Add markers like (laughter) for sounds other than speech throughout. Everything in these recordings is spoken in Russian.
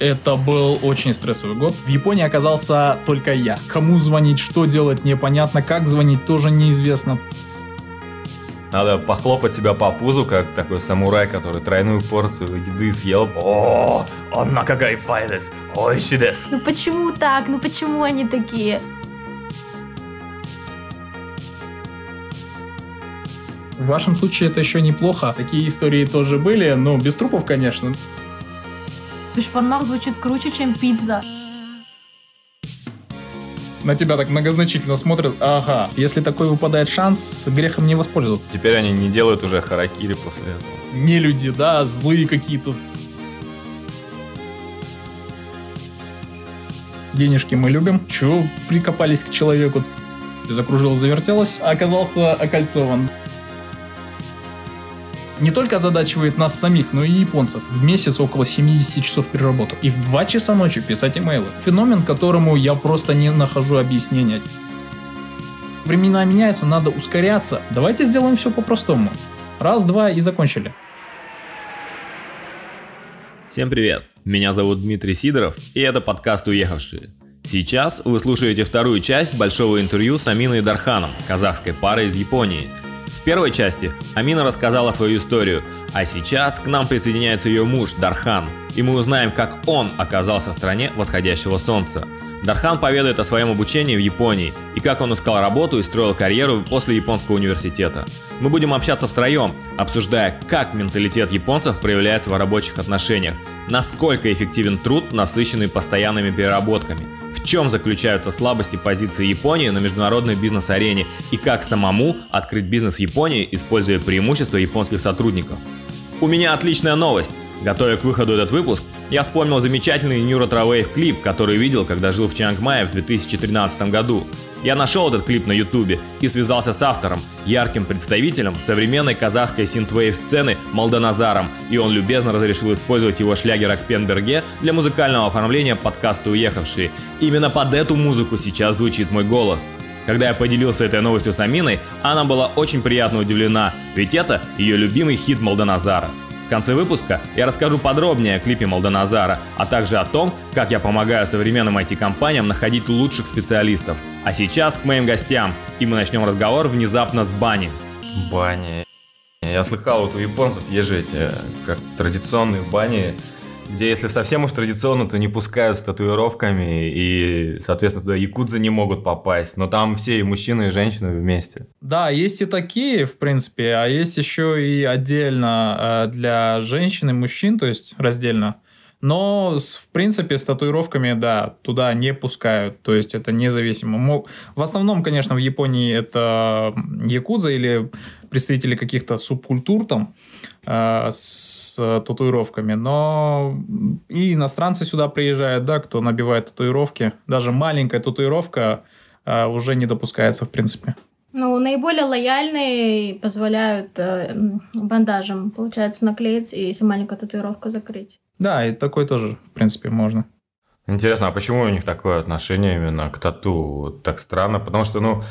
Это был очень стрессовый год. В Японии оказался только я. Кому звонить, что делать, непонятно. Как звонить, тоже неизвестно. Надо похлопать себя по пузу, как такой самурай, который тройную порцию еды съел. О, он на какой пайдес, ойшидес. Ну почему так? Ну почему они такие? В вашем случае это еще неплохо. Такие истории тоже были, но без трупов, конечно. Бешбармак звучит круче, чем пицца. На тебя так многозначительно смотрят. Ага, если такой выпадает шанс, грехом не воспользоваться. Теперь они не делают уже харакири после этого. Не люди, да, злые какие-то. Денежки мы любим. Чего прикопались к человеку? Закружил, завертелось, а оказался окольцован не только озадачивает нас самих, но и японцев. В месяц около 70 часов переработок. И в 2 часа ночи писать имейлы. Феномен, которому я просто не нахожу объяснения. Времена меняются, надо ускоряться. Давайте сделаем все по-простому. Раз, два и закончили. Всем привет! Меня зовут Дмитрий Сидоров, и это подкаст «Уехавшие». Сейчас вы слушаете вторую часть большого интервью с Аминой Дарханом, казахской парой из Японии – в первой части Амина рассказала свою историю, а сейчас к нам присоединяется ее муж Дархан, и мы узнаем, как он оказался в стране восходящего солнца. Дархан поведает о своем обучении в Японии и как он искал работу и строил карьеру после японского университета. Мы будем общаться втроем, обсуждая, как менталитет японцев проявляется в рабочих отношениях, насколько эффективен труд, насыщенный постоянными переработками, в чем заключаются слабости позиции Японии на международной бизнес-арене и как самому открыть бизнес в Японии, используя преимущества японских сотрудников. У меня отличная новость. Готовя к выходу этот выпуск, я вспомнил замечательный Trawave клип, который видел, когда жил в Чангмае в 2013 году. Я нашел этот клип на ютубе и связался с автором, ярким представителем современной казахской синтвейв сцены Молданазаром, и он любезно разрешил использовать его шлягер Акпенберге для музыкального оформления подкаста «Уехавшие». Именно под эту музыку сейчас звучит мой голос. Когда я поделился этой новостью с Аминой, она была очень приятно удивлена, ведь это ее любимый хит Молданазара. В конце выпуска я расскажу подробнее о клипе Молдоназара, а также о том, как я помогаю современным IT-компаниям находить лучших специалистов. А сейчас к моим гостям, и мы начнем разговор внезапно с бани. Бани. Я слыхал, вот у японцев есть же эти, как традиционные бани, где если совсем уж традиционно, то не пускают с татуировками, и, соответственно, туда якудзы не могут попасть. Но там все и мужчины, и женщины вместе. Да, есть и такие, в принципе, а есть еще и отдельно э, для женщин и мужчин, то есть раздельно. Но, в принципе, с татуировками, да, туда не пускают. То есть это независимо. В основном, конечно, в Японии это якудза или представители каких-то субкультур там э, с татуировками. Но и иностранцы сюда приезжают, да, кто набивает татуировки. Даже маленькая татуировка э, уже не допускается, в принципе. Ну, наиболее лояльные позволяют э, бандажем, получается, наклеить и если маленькая татуировка закрыть. Да, и такой тоже, в принципе, можно. Интересно, а почему у них такое отношение именно к тату? Вот так странно, потому что, ну,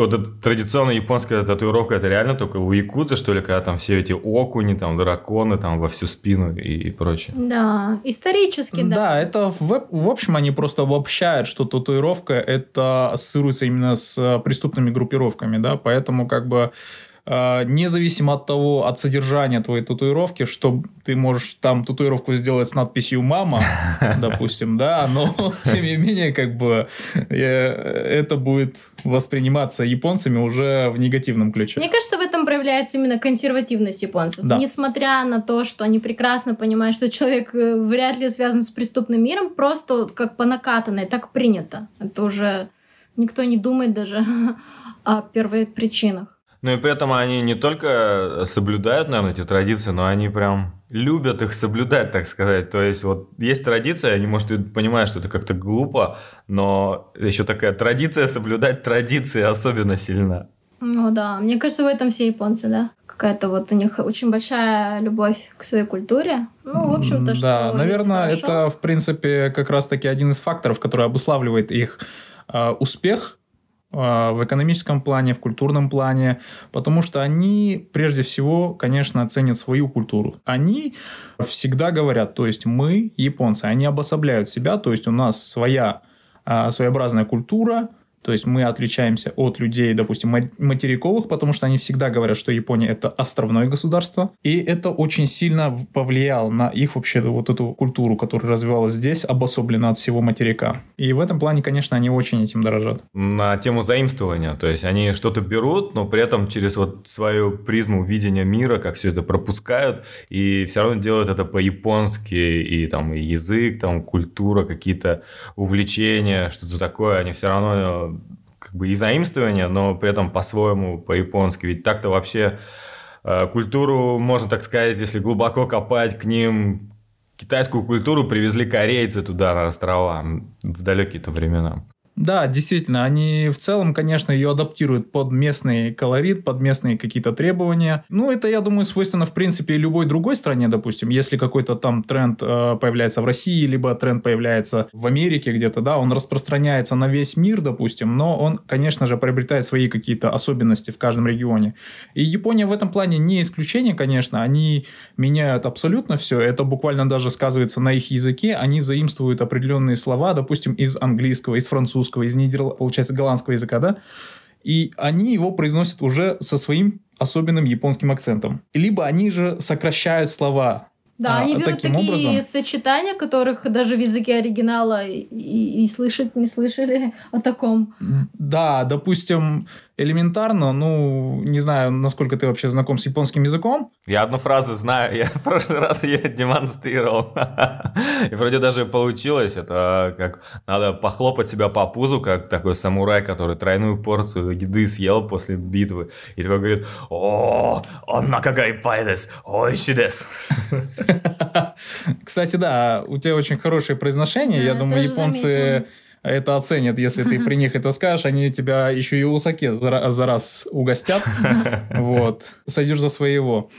вот традиционная японская татуировка, это реально только у якудза, что ли, когда там все эти окуни, там, драконы, там, во всю спину и прочее. Да, исторически, да. Да, это, в, в общем, они просто обобщают, что татуировка, это ассоциируется именно с преступными группировками, да, поэтому, как бы, независимо от того, от содержания твоей татуировки, что ты можешь там татуировку сделать с надписью «мама», (laughs) допустим, да, но (laughs) тем не менее, как бы э, это будет восприниматься японцами уже в негативном ключе. Мне кажется, в этом проявляется именно консервативность японцев. Да. Несмотря на то, что они прекрасно понимают, что человек э, вряд ли связан с преступным миром, просто как по накатанной, так принято. Это уже никто не думает даже (laughs) о первых причинах. Ну и при этом они не только соблюдают, наверное, эти традиции, но они прям любят их соблюдать, так сказать. То есть вот есть традиция, они, может, и понимают, что это как-то глупо, но еще такая традиция соблюдать традиции особенно сильна. Ну да, мне кажется, в этом все японцы, да? Какая-то вот у них очень большая любовь к своей культуре. Ну, в общем-то, что Да, наверное, это, в принципе, как раз-таки один из факторов, который обуславливает их э, успех в экономическом плане, в культурном плане, потому что они прежде всего, конечно, ценят свою культуру. Они всегда говорят, то есть мы, японцы, они обособляют себя, то есть у нас своя а, своеобразная культура, то есть мы отличаемся от людей, допустим, материковых, потому что они всегда говорят, что Япония это островное государство. И это очень сильно повлияло на их вообще вот эту культуру, которая развивалась здесь, обособлена от всего материка. И в этом плане, конечно, они очень этим дорожат. На тему заимствования, то есть они что-то берут, но при этом через вот свою призму видения мира, как все это пропускают, и все равно делают это по-японски, и там и язык, там культура, какие-то увлечения, что-то такое, они все равно как бы и заимствование, но при этом по-своему, по-японски. Ведь так-то вообще э, культуру, можно так сказать, если глубоко копать к ним, китайскую культуру привезли корейцы туда, на острова, в далекие-то времена. Да, действительно, они в целом, конечно, ее адаптируют под местный колорит, под местные какие-то требования. Ну, это, я думаю, свойственно, в принципе, любой другой стране, допустим. Если какой-то там тренд э, появляется в России, либо тренд появляется в Америке где-то, да, он распространяется на весь мир, допустим, но он, конечно же, приобретает свои какие-то особенности в каждом регионе. И Япония в этом плане не исключение, конечно, они меняют абсолютно все, это буквально даже сказывается на их языке, они заимствуют определенные слова, допустим, из английского, из французского, французского, из нидерландского, получается, голландского языка, да, и они его произносят уже со своим особенным японским акцентом. Либо они же сокращают слова. Да, а, они берут таким такие образом... сочетания, которых даже в языке оригинала и, и, и слышать не слышали (laughs) о таком. Да, допустим, элементарно, ну, не знаю, насколько ты вообще знаком с японским языком. Я одну фразу знаю, я в прошлый раз (laughs) ее демонстрировал. И вроде даже получилось, это как надо похлопать себя по пузу, как такой самурай, который тройную порцию еды съел после битвы. И такой говорит, о, он накагай пайдес, ойшидес. (laughs) (laughs) Кстати, да, у тебя очень хорошее произношение. Я думаю, японцы это оценят, если ты (laughs) при них это скажешь, они тебя еще и усаке за, за раз угостят, (laughs) вот, сойдешь за своего.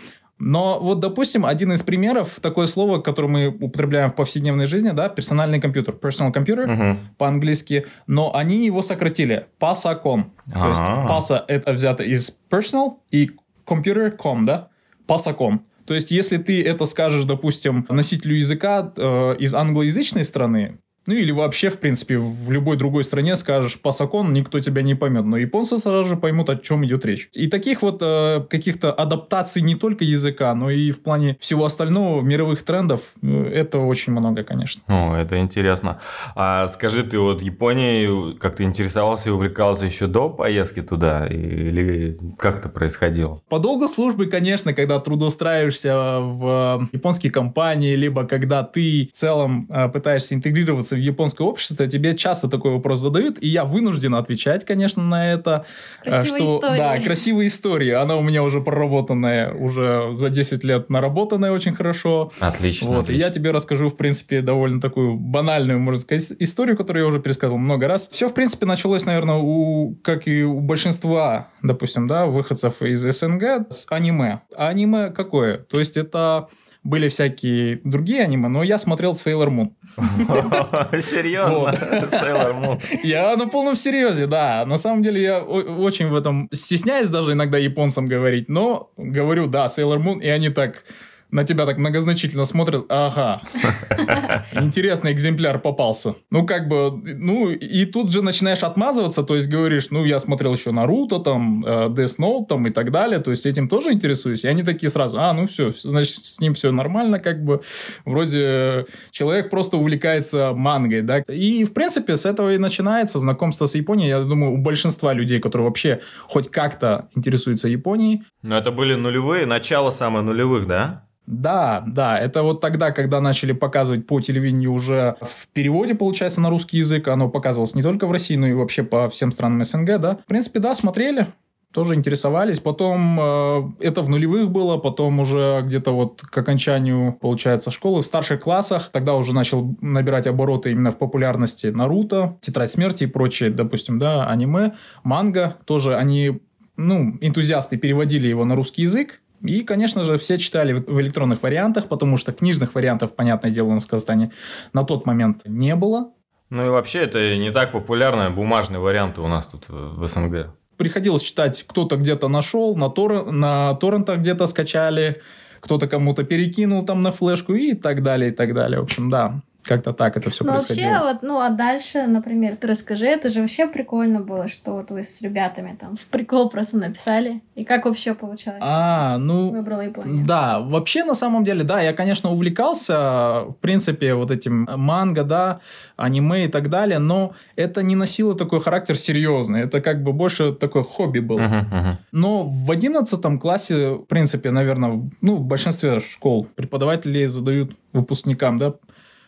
Но вот, допустим, один из примеров, такое слово, которое мы употребляем в повседневной жизни, да, персональный компьютер, personal computer uh-huh. по-английски, но они его сократили, pasacom. То есть pasa это взято из personal и computer.com, да, pasacom. То есть, если ты это скажешь, допустим, носителю языка э, из англоязычной страны, ну или вообще, в принципе, в любой другой стране скажешь пасакон, никто тебя не поймет. Но японцы сразу же поймут, о чем идет речь. И таких вот э, каких-то адаптаций не только языка, но и в плане всего остального, мировых трендов, э, это очень много, конечно. О, это интересно. А скажи, ты вот Японией как ты интересовался и увлекался еще до поездки туда? Или как это происходило? По долгу службы, конечно, когда трудоустраиваешься в японские компании, либо когда ты в целом э, пытаешься интегрироваться в японское общество, тебе часто такой вопрос задают, и я вынужден отвечать, конечно, на это. Э, красивая что, история. Да, красивая история. Она у меня уже проработанная, уже за 10 лет наработанная очень хорошо. Отлично. Вот, отлично. И я тебе расскажу, в принципе, довольно такую банальную, можно сказать, историю, которую я уже пересказывал много раз. Все, в принципе, началось, наверное, у, как и у большинства, допустим, да, выходцев из СНГ с аниме. А аниме какое? То есть это были всякие другие аниме, но я смотрел Sailor Moon. (laughs) Серьезно? Sailor Moon. Я на полном серьезе, да. На самом деле я очень в этом стесняюсь даже иногда японцам говорить, но говорю, да, Sailor Moon, и они так на тебя так многозначительно смотрят, ага, (laughs) интересный экземпляр попался. Ну, как бы, ну, и тут же начинаешь отмазываться, то есть говоришь, ну, я смотрел еще Наруто, там, э, Death Note, там, и так далее, то есть этим тоже интересуюсь. И они такие сразу, а, ну, все, значит, с ним все нормально, как бы, вроде человек просто увлекается мангой, да. И, в принципе, с этого и начинается знакомство с Японией. Я думаю, у большинства людей, которые вообще хоть как-то интересуются Японией. Но это были нулевые, начало самое нулевых, да? Да, да, это вот тогда, когда начали показывать по телевидению уже в переводе, получается, на русский язык. Оно показывалось не только в России, но и вообще по всем странам СНГ, да. В принципе, да, смотрели, тоже интересовались. Потом э, это в нулевых было, потом уже где-то вот к окончанию, получается, школы в старших классах. Тогда уже начал набирать обороты именно в популярности Наруто, Тетрадь смерти и прочие, допустим, да, аниме, манга. Тоже они, ну, энтузиасты переводили его на русский язык. И, конечно же, все читали в электронных вариантах, потому что книжных вариантов, понятное дело, у нас в Казахстане на тот момент не было. Ну и вообще это не так популярно, бумажные варианты у нас тут в СНГ. Приходилось читать, кто-то где-то нашел, на, тор... на торрентах где-то скачали, кто-то кому-то перекинул там на флешку и так далее, и так далее. В общем, да, как-то так это все ну, происходило. вообще, вот, ну, а дальше, например, ты расскажи, это же вообще прикольно было, что вот вы с ребятами там в прикол просто написали. И как вообще получалось? А, ну... Выбрала Японию. Да, вообще, на самом деле, да, я, конечно, увлекался, в принципе, вот этим манго, да, аниме и так далее, но это не носило такой характер серьезный. Это как бы больше такое хобби было. Мгм, мгм. Но в одиннадцатом классе, в принципе, наверное, ну, в большинстве школ преподаватели задают выпускникам, да,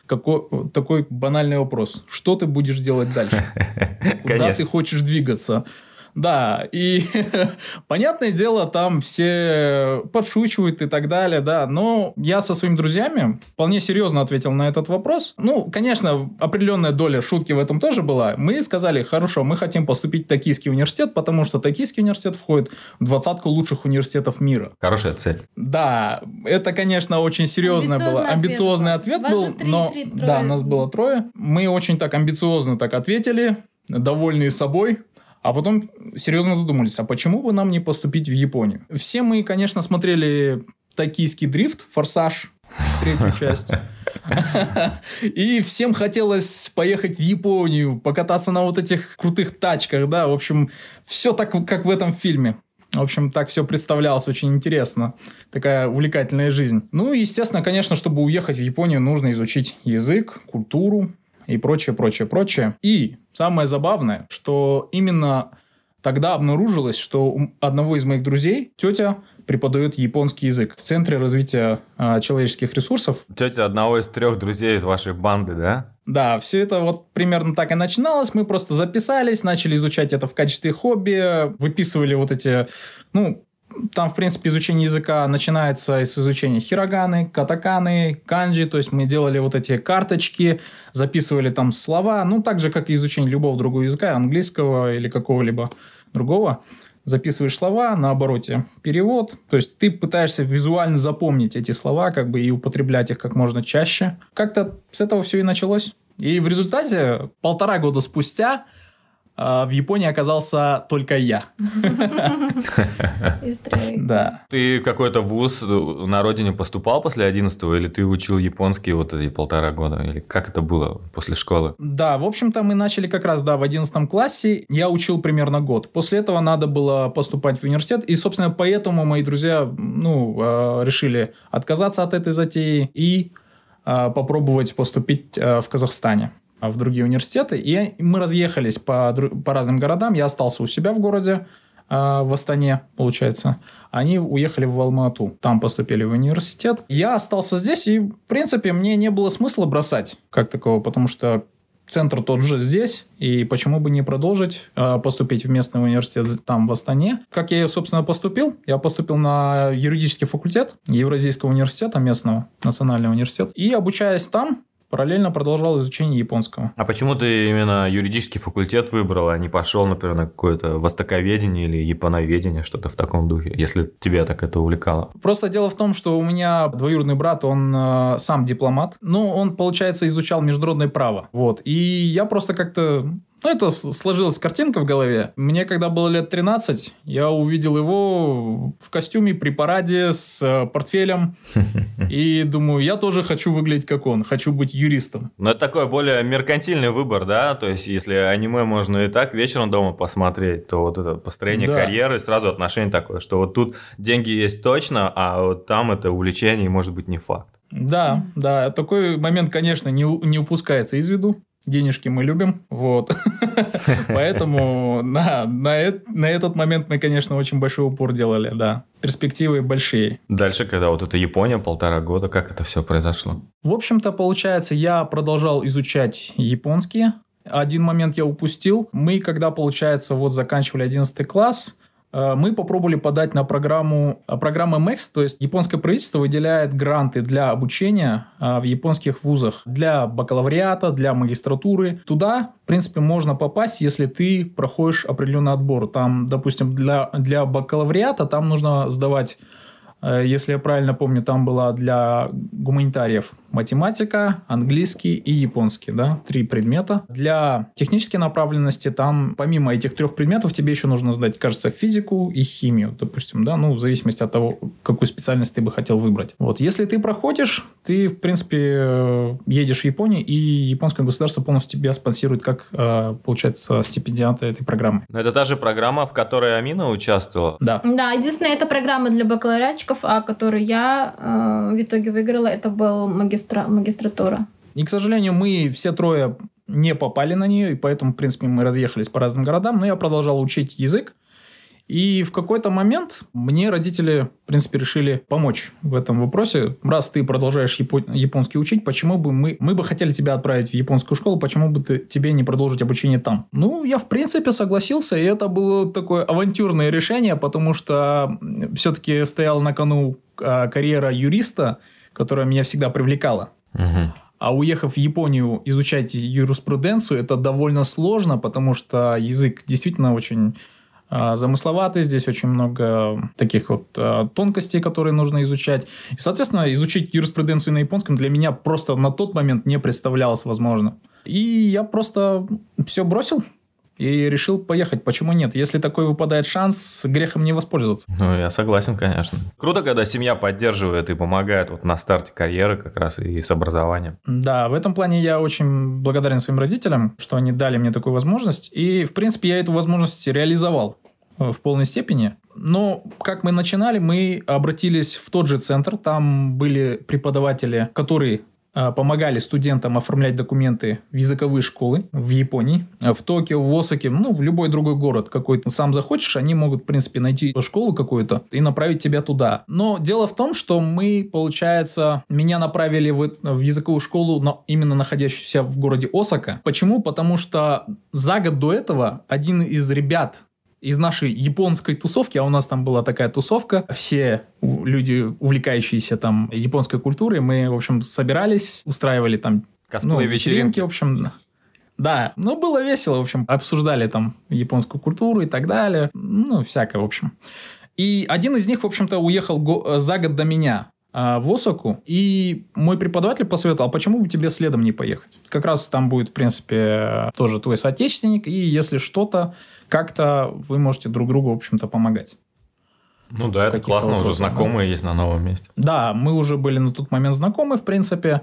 какой, такой банальный вопрос. Что ты будешь делать дальше? (laughs) Куда ты хочешь двигаться? Да, и (laughs) понятное дело, там все подшучивают и так далее, да, но я со своими друзьями вполне серьезно ответил на этот вопрос. Ну, конечно, определенная доля шутки в этом тоже была. Мы сказали, хорошо, мы хотим поступить в Токийский университет, потому что Токийский университет входит в двадцатку лучших университетов мира. Хорошая цель. Да, это, конечно, очень серьезно было. Амбициозный ответ был. три- но три- трое. да, нас было трое. Мы очень так амбициозно так ответили, довольные собой. А потом серьезно задумались, а почему бы нам не поступить в Японию? Все мы, конечно, смотрели «Токийский дрифт», «Форсаж», третью (laughs) часть. (laughs) И всем хотелось поехать в Японию, покататься на вот этих крутых тачках, да, в общем, все так, как в этом фильме. В общем, так все представлялось очень интересно. Такая увлекательная жизнь. Ну, и, естественно, конечно, чтобы уехать в Японию, нужно изучить язык, культуру и прочее, прочее, прочее. И самое забавное, что именно тогда обнаружилось, что у одного из моих друзей тетя преподает японский язык в Центре развития а, человеческих ресурсов Тетя одного из трех друзей из вашей банды, да? да, все это вот примерно так и начиналось. Мы просто записались, начали изучать это в качестве хобби, выписывали вот эти, ну, там, в принципе, изучение языка начинается с изучения хироганы, катаканы, канджи, то есть мы делали вот эти карточки, записывали там слова, ну, так же, как и изучение любого другого языка, английского или какого-либо другого. Записываешь слова, на обороте перевод, то есть ты пытаешься визуально запомнить эти слова, как бы и употреблять их как можно чаще. Как-то с этого все и началось. И в результате полтора года спустя в Японии оказался только я. (laughs) Да. Ты какой-то вуз на родине поступал после 11 или ты учил японский вот эти полтора года? Или как это было после школы? Да, в общем-то, мы начали как раз, да, в 11 классе. Я учил примерно год. После этого надо было поступать в университет. И, собственно, поэтому мои друзья, ну, э, решили отказаться от этой затеи и э, попробовать поступить в Казахстане в другие университеты. И мы разъехались по, по разным городам. Я остался у себя в городе, э, в Астане, получается. Они уехали в Алмату, там поступили в университет. Я остался здесь, и, в принципе, мне не было смысла бросать как такого, потому что центр тот же здесь, и почему бы не продолжить э, поступить в местный университет там, в Астане. Как я, собственно, поступил? Я поступил на юридический факультет Евразийского университета местного, национальный университет, и, обучаясь там, параллельно продолжал изучение японского. А почему ты именно юридический факультет выбрал, а не пошел, например, на какое-то востоковедение или японоведение, что-то в таком духе, если тебя так это увлекало? Просто дело в том, что у меня двоюродный брат, он э, сам дипломат, но он, получается, изучал международное право. Вот. И я просто как-то... Ну, это сложилась картинка в голове. Мне, когда было лет 13, я увидел его в костюме при параде с э, портфелем. (laughs) И думаю, я тоже хочу выглядеть как он. Хочу быть юристом. Ну, это такой более меркантильный выбор, да? То есть, если аниме можно и так вечером дома посмотреть, то вот это построение Да. карьеры, сразу отношение такое, что вот тут деньги есть точно, а вот там это увлечение может быть не факт. Да, да, такой момент, конечно, не, не упускается из виду. Денежки мы любим, вот. (laughs) Поэтому на, на, эт- на этот момент мы, конечно, очень большой упор делали, да. Перспективы большие. Дальше, когда вот это Япония, полтора года, как это все произошло? В общем-то, получается, я продолжал изучать японский. Один момент я упустил. Мы, когда, получается, вот заканчивали 11 класс, э, мы попробовали подать на программу, а, программа MEX, то есть японское правительство выделяет гранты для обучения а, в японских вузах, для бакалавриата, для магистратуры. Туда, в принципе, можно попасть, если ты проходишь определенный отбор. Там, допустим, для, для бакалавриата там нужно сдавать э, если я правильно помню, там была для гуманитариев математика, английский и японский, да, три предмета. Для технической направленности там, помимо этих трех предметов, тебе еще нужно сдать, кажется, физику и химию, допустим, да, ну, в зависимости от того, какую специальность ты бы хотел выбрать. Вот, если ты проходишь, ты, в принципе, э, едешь в Японию, и японское государство полностью тебя спонсирует как, э, получается, стипендианта этой программы. Но это та же программа, в которой Амина участвовала? Да. Да, единственное, это программа для бакалавриатчиков, а которую я э, в итоге выиграла, это был магистра, магистратура. И, к сожалению, мы все трое не попали на нее, и поэтому, в принципе, мы разъехались по разным городам, но я продолжал учить язык. И в какой-то момент мне родители, в принципе, решили помочь в этом вопросе. Раз ты продолжаешь японский учить, почему бы мы... Мы бы хотели тебя отправить в японскую школу, почему бы ты, тебе не продолжить обучение там? Ну, я, в принципе, согласился, и это было такое авантюрное решение, потому что все-таки стояла на кону а, карьера юриста, которая меня всегда привлекала. Угу. А уехав в Японию изучать юриспруденцию, это довольно сложно, потому что язык действительно очень замысловатый, здесь очень много таких вот а, тонкостей, которые нужно изучать. И, соответственно, изучить юриспруденцию на японском для меня просто на тот момент не представлялось возможным. И я просто все бросил, и решил поехать. Почему нет? Если такой выпадает шанс, грехом не воспользоваться. Ну, я согласен, конечно. Круто, когда семья поддерживает и помогает вот на старте карьеры как раз и с образованием. Да, в этом плане я очень благодарен своим родителям, что они дали мне такую возможность. И, в принципе, я эту возможность реализовал э, в полной степени. Но как мы начинали, мы обратились в тот же центр. Там были преподаватели, которые помогали студентам оформлять документы в языковые школы в Японии, в Токио, в Осаке, ну, в любой другой город какой то сам захочешь, они могут, в принципе, найти школу какую-то и направить тебя туда. Но дело в том, что мы, получается, меня направили в, в языковую школу, но именно находящуюся в городе Осака. Почему? Потому что за год до этого один из ребят из нашей японской тусовки, а у нас там была такая тусовка, все люди, увлекающиеся там японской культурой, мы, в общем, собирались, устраивали там ну, вечеринки, в общем, да, ну, было весело, в общем, обсуждали там японскую культуру и так далее, ну, всякое, в общем. И один из них, в общем-то, уехал за год до меня а, в Осаку, и мой преподаватель посоветовал, а почему бы тебе следом не поехать? Как раз там будет, в принципе, тоже твой соотечественник, и если что-то, как-то вы можете друг другу, в общем-то, помогать. Ну да, это классно, уже знакомые да. есть на новом месте. Да, мы уже были на тот момент знакомы, в принципе.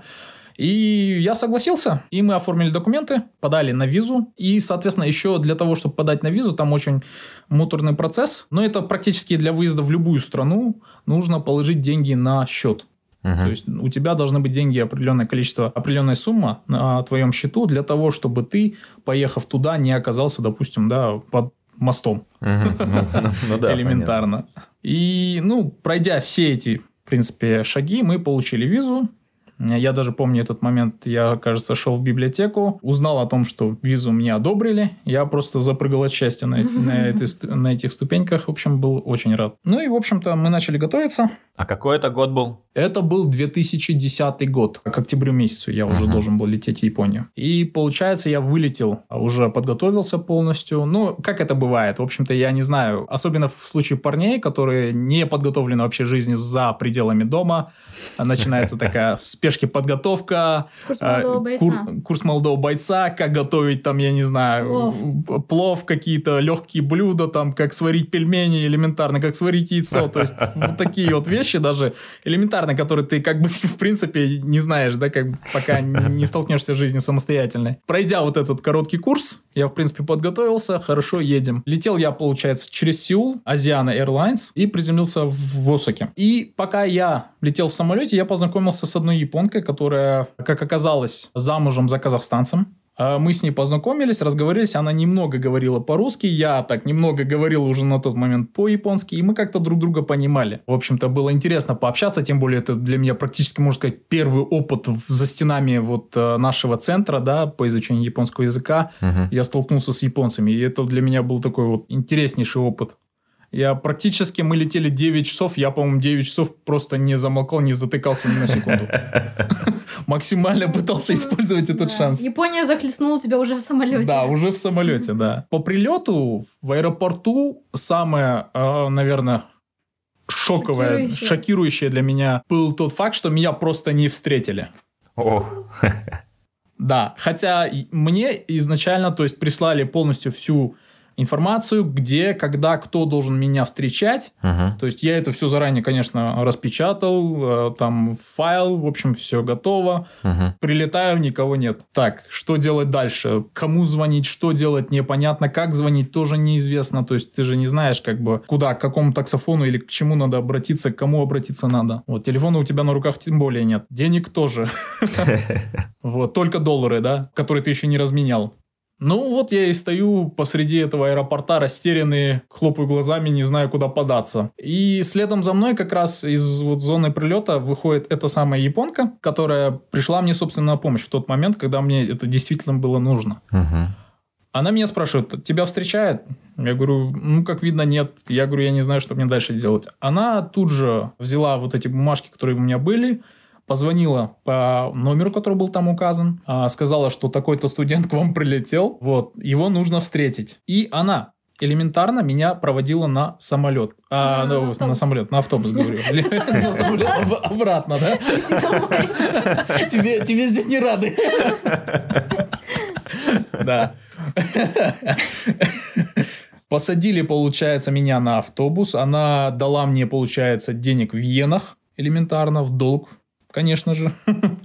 И я согласился, и мы оформили документы, подали на визу. И, соответственно, еще для того, чтобы подать на визу, там очень муторный процесс. Но это практически для выезда в любую страну нужно положить деньги на счет. Угу. То есть у тебя должны быть деньги определенное количество, определенная сумма на твоем счету для того, чтобы ты, поехав туда, не оказался, допустим, да, под мостом. (laughs) Ну Элементарно. И, ну, пройдя все эти, в принципе, шаги, мы получили визу. Я даже помню этот момент, я, кажется, шел в библиотеку, узнал о том, что визу мне одобрили. Я просто запрыгал от счастья на, на, этой, на этих ступеньках. В общем, был очень рад. Ну и, в общем-то, мы начали готовиться. А какой это год был? Это был 2010 год. К октябрю месяцу я уже uh-huh. должен был лететь в Японию. И получается, я вылетел, уже подготовился полностью. Ну, как это бывает? В общем-то, я не знаю. Особенно в случае парней, которые не подготовлены вообще жизнью за пределами дома. Начинается такая в (laughs) спешке подготовка. Курс а, молодого бойца. Курс молодого бойца. Как готовить там, я не знаю, плов, плов какие-то легкие блюда, там, как сварить пельмени элементарно, как сварить яйцо. То есть, (laughs) вот такие вот вещи даже элементарно, которые ты как бы (laughs) в принципе не знаешь, да, как пока не столкнешься с жизнью самостоятельной. Пройдя вот этот короткий курс, я в принципе подготовился, хорошо, едем. Летел я, получается, через Сеул, Asiana Airlines, и приземлился в Осаке. И пока я летел в самолете, я познакомился с одной японкой, которая, как оказалось, замужем за казахстанцем. А, мы с ней познакомились, разговорились, она немного говорила по-русски, я так немного говорил уже на тот момент по-японски, и мы как-то друг друга понимали. В общем-то, было интересно пообщаться, тем более это для меня практически, можно сказать, первый опыт за стенами вот э, нашего центра, да, по изучению японского языка. Угу. Я столкнулся с японцами, и это для меня был такой вот интереснейший опыт. Я практически, мы летели 9 часов, я, по-моему, 9 часов просто не замолкал, не затыкался ни на секунду. (laughs) Максимально пытался использовать этот шанс. Япония захлестнула тебя уже в самолете. Да, уже в самолете, да. По прилету в аэропорту самое, а, наверное, шоковое, шокирующее для меня был тот факт, что меня просто не встретили. О. Да, хотя мне изначально, то есть прислали полностью всю информацию, где, когда, кто должен меня встречать. Мгм. То есть я это все заранее, конечно, распечатал, э, там файл, в общем, все готово. Мгм. Прилетаю, никого нет. Так, что делать дальше? Кому звонить, что делать, непонятно. Как звонить, тоже неизвестно. То есть ты же не знаешь, как бы, куда, к какому таксофону или к чему надо обратиться, к кому обратиться надо. Вот, телефона у тебя на руках тем более нет. Денег тоже. (laughs) Вот, только доллары, да, которые ты еще не разменял. Ну, вот я и стою посреди этого аэропорта, растерянный, хлопаю глазами, не знаю, куда податься. И следом за мной как раз из вот зоны прилета выходит эта самая японка, которая пришла мне, собственно, на помощь в тот момент, когда мне это действительно было нужно. Мгм. Она меня спрашивает, тебя встречает? Я говорю, ну, как видно, нет. Я говорю, я не знаю, что мне дальше делать. Она тут же взяла вот эти бумажки, которые у меня были, позвонила по номеру, который был там указан, а, сказала, что такой-то студент к вам прилетел, вот, его нужно встретить. И она элементарно меня проводила на самолет. А, А, ну, на на автобус. самолет, на автобус, говорю. (laughs) На самолет об- обратно, да? (laughs) Тебе здесь не рады. (laughs) Да. Посадили, получается, меня на автобус. Она дала мне, получается, денег в иенах элементарно, в долг, конечно же. (laughs)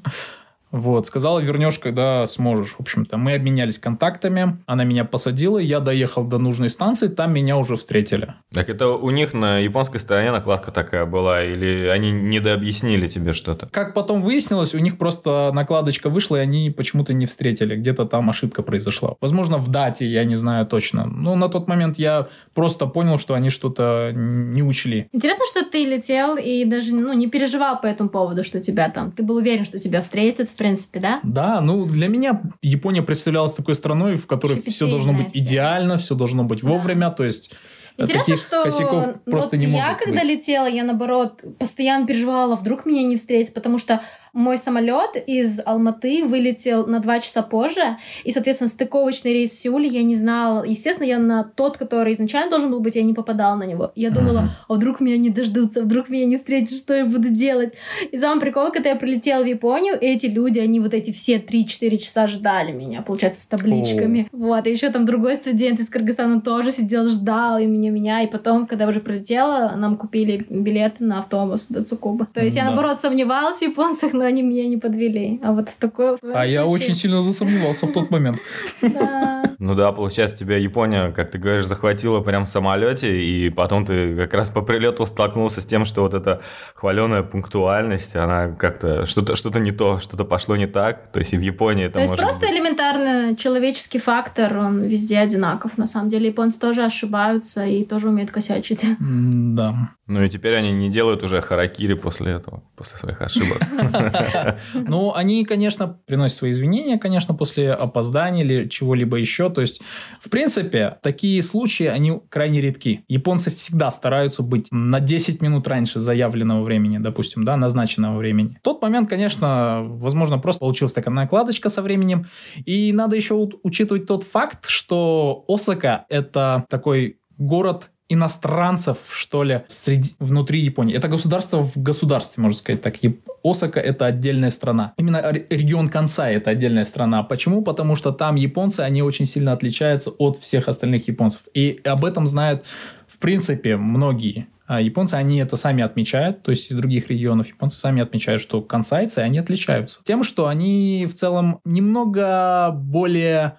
Вот, сказала, вернешь, когда сможешь. В общем-то, мы обменялись контактами, она меня посадила, я доехал до нужной станции, там меня уже встретили. Так это у них на японской стороне накладка такая была, или они недообъяснили тебе что-то? Как потом выяснилось, у них просто накладочка вышла, и они почему-то не встретили. Где-то там ошибка произошла. Возможно, в дате, я не знаю точно. Но на тот момент я просто понял, что они что-то не учли. Интересно, что ты летел и даже ну, не переживал по этому поводу, что тебя там... Ты был уверен, что тебя встретят, в принципе, да? Да, ну для меня Япония представлялась такой страной, в которой все должно быть вся. идеально, все должно быть вовремя, то есть э, Интересно, таких что косяков просто вот не я, может когда быть. летела, я наоборот постоянно переживала, вдруг меня не встретят, потому что мой самолет из Алматы вылетел на два часа позже, и, соответственно, стыковочный рейс в Сеуле я не знала. Естественно, я на тот, который изначально должен был быть, я не попадала на него. Я думала, а вдруг меня не дождутся, вдруг меня не встретят, что я буду делать? И самый прикол, когда я прилетела в Японию, эти люди, они вот эти все 3-4 часа ждали меня, получается, с табличками. Вот, и еще там другой студент из Кыргызстана тоже сидел, ждал и меня, меня. И потом, когда уже прилетела, нам купили билеты на автобус до Цукуба. То есть я, наоборот, сомневалась в японцах, но они меня не подвели. А вот в такой... А я очень сильно засомневался в тот момент. (laughs) Да. Ну да, получается, тебя Япония, как ты говоришь, захватила прям в самолете, и потом ты как раз по прилету столкнулся с тем, что вот эта хваленая пунктуальность, она как-то что-то что не то, что-то пошло не так. То есть и в Японии это То есть просто элементарно человеческий фактор, он везде одинаков. На самом деле японцы тоже ошибаются и тоже умеют косячить. Да. Ну и теперь они не делают уже харакири после этого, после своих ошибок. (laughs) (laughs) Ну, они, конечно, приносят свои извинения, конечно, после опоздания или чего-либо еще. То есть, в принципе, такие случаи, они крайне редки. Японцы всегда стараются быть на 10 минут раньше заявленного времени, допустим, да, назначенного времени. Тот момент, конечно, возможно, просто получилась такая накладочка со временем. И надо еще учитывать тот факт, что Осака – это такой город иностранцев, что ли, среди, внутри Японии. Это государство в государстве, можно сказать так. Осака – это отдельная страна. Именно ре- регион Кансай – это отдельная страна. Почему? Потому что там японцы, они очень сильно отличаются от всех остальных японцев. И об этом знают, в принципе, многие. А японцы, они это сами отмечают, то есть из других регионов японцы сами отмечают, что кансайцы, они отличаются. Тем, что они в целом немного более...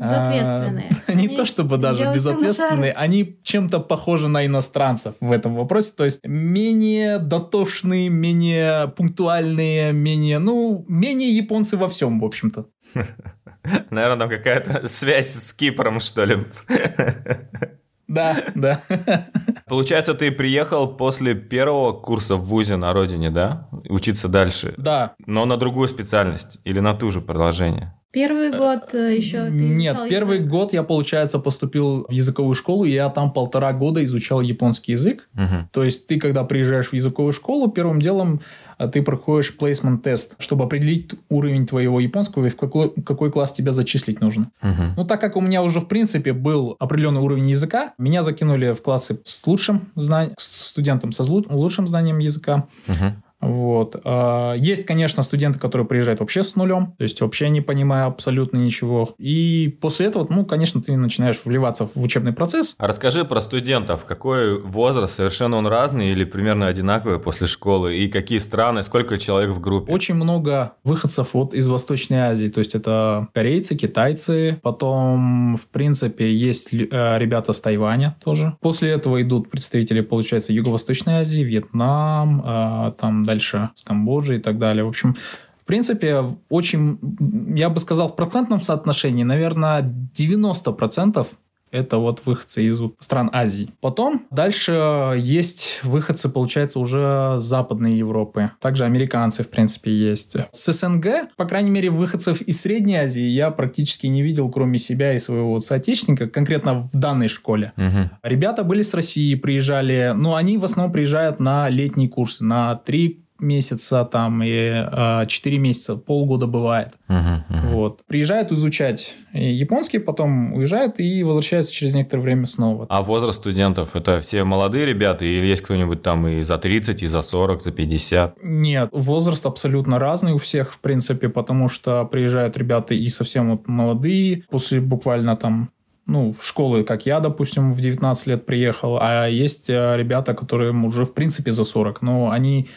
а, Безответственные. Не Они то чтобы даже безответственные, они чем-то похожи на иностранцев в этом вопросе. То есть менее дотошные, менее пунктуальные, менее, ну, менее японцы во всем, в общем-то. (laughs) Наверное, там какая-то связь с Кипром, что ли. Да, да. (laughs) Получается, ты приехал после первого курса в ВУЗе на родине, да? Учиться дальше. Да, Но на другую специальность или на ту же продолжение? Первый год э, еще ты Нет, первый язык? год я, получается, поступил в языковую школу, и я там полтора года изучал японский язык. Мгм. То есть ты, когда приезжаешь в языковую школу, первым делом а, ты проходишь placement тест, чтобы определить уровень твоего японского и в какой, какой класс тебя зачислить нужно. Мгм. Ну, так как у меня уже, в принципе, был определенный уровень языка, меня закинули в классы с лучшим знанием, с студентом со лучшим знанием языка. Мгм. Вот. А, есть, конечно, студенты, которые приезжают вообще с нулем, то есть вообще не понимая абсолютно ничего. И после этого, ну, конечно, ты начинаешь вливаться в учебный процесс. А расскажи про студентов. Какой возраст? Совершенно он разный или примерно одинаковый после школы? И какие страны? Сколько человек в группе? Очень много выходцев вот из Восточной Азии. То есть это корейцы, китайцы. Потом, в принципе, есть э, ребята с Тайваня тоже. После этого идут представители, получается, Юго-Восточной Азии, Вьетнам, э, там дальше с Камбоджи и так далее. В общем, в принципе, очень, я бы сказал, в процентном соотношении, наверное, 90% это вот выходцы из стран Азии. Потом дальше есть выходцы, получается, уже с Западной Европы. Также американцы, в принципе, есть. С СНГ, по крайней мере, выходцев из Средней Азии я практически не видел, кроме себя и своего соотечественника, конкретно в данной школе. Угу. Ребята были с России, приезжали, но они в основном приезжают на летние курсы, на три месяца там и э, 4 месяца, полгода бывает. Uh-huh, uh-huh. Вот. Приезжают изучать японский, потом уезжают и возвращаются через некоторое время снова. А возраст студентов это все молодые ребята или есть кто-нибудь там и за 30, и за 40, за 50? Нет, возраст абсолютно разный у всех, в принципе, потому что приезжают ребята и совсем вот молодые, после буквально там ну, в школы, как я, допустим, в 19 лет приехал, а есть э, ребята, которым уже, в принципе, за 40, но они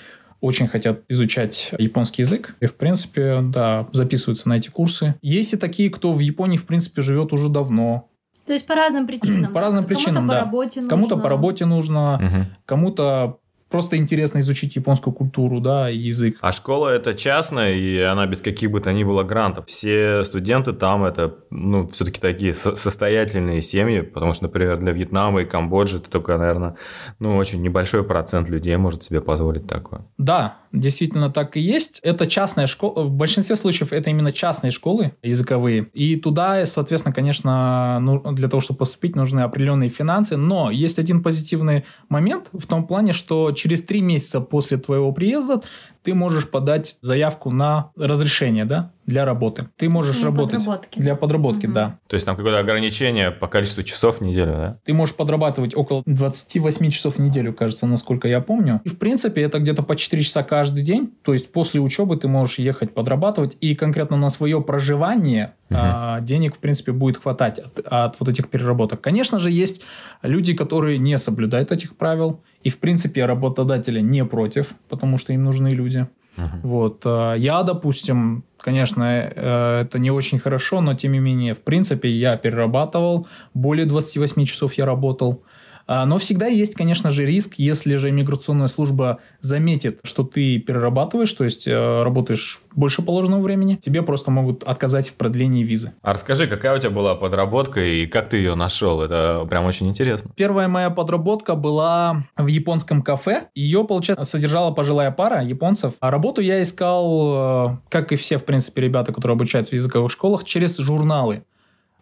очень хотят изучать японский язык. И, в принципе, да, записываются на эти курсы. Есть и такие, кто в Японии, в принципе, живет уже давно. То есть по разным (clears throat) причинам. По разным причинам, кому-то да. По работе кому-то по работе нужно, Угу. кому-то просто интересно изучить японскую культуру, да, и язык. А школа это частная, и она без каких бы то ни было грантов. Все студенты там это, ну, все-таки такие со- состоятельные семьи, потому что, например, для Вьетнама и Камбоджи это только, наверное, ну, очень небольшой процент людей может себе позволить такое. Да, действительно так и есть. Это частная школа. В большинстве случаев это именно частные школы языковые. И туда, соответственно, конечно, ну, для того, чтобы поступить, нужны определенные финансы. Но есть один позитивный момент в том плане, что через три месяца после твоего приезда ты можешь подать заявку на разрешение, да, для работы. Ты можешь Для работать подработки. для подработки, Мгм. да. То есть там какое-то ограничение по количеству часов в неделю, да? Ты можешь подрабатывать около 28 часов в неделю, кажется, насколько я помню. И, в принципе, это где-то по 4 часа каждый день. То есть после учебы ты можешь ехать подрабатывать. И конкретно на свое проживание Мгм. а, денег, в принципе, будет хватать от, от вот этих переработок. Конечно же, есть люди, которые не соблюдают этих правил. И, в принципе, работодатели не против, потому что им нужны люди. Мгм. Вот. а, Я, допустим, конечно, э, это не очень хорошо, но тем не менее, в принципе, я перерабатывал, более 28 часов я работал. А, Но всегда есть, конечно же, риск, если же иммиграционная служба заметит, что ты перерабатываешь, то есть э, работаешь больше положенного времени, тебе просто могут отказать в продлении визы. А расскажи, какая у тебя была подработка и как ты ее нашел? Это прям очень интересно. Первая моя подработка была в японском кафе. Ее, получается, содержала пожилая пара японцев. А работу я искал, э, как и все, в принципе, ребята, которые обучаются в языковых школах, через журналы.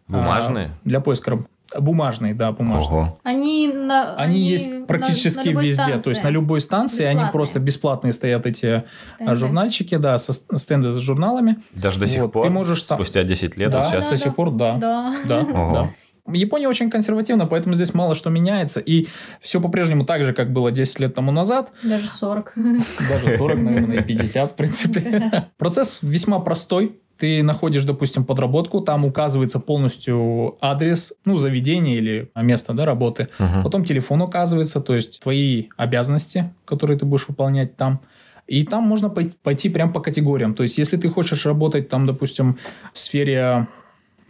Бумажные? А, Для поиска раб- Бумажные, да, бумажные. Ого. Они, на, Они, есть на- практически на любой везде. станции. То есть на любой станции они Бесплатные. просто бесплатные стоят эти Стенды. журнальчики, да, со ст- стенды с журналами. Даже до сих Вот, пор? ты можешь там- Спустя 10 лет? да, вот сейчас? до сих пор, да. Да. Да, (laughs) Ого. да. Япония очень консервативна, поэтому здесь мало что меняется. И все по-прежнему так же, как было 10 лет тому назад. Даже 40. Даже 40, наверное, и (laughs) 50, в принципе. Процесс весьма простой. Ты находишь, допустим, подработку, там указывается полностью адрес, ну, заведения или место да, работы. Мгм. Потом телефон указывается, то есть твои обязанности, которые ты будешь выполнять там. И там можно пой- пойти прям по категориям. То есть, если ты хочешь работать там, допустим, в сфере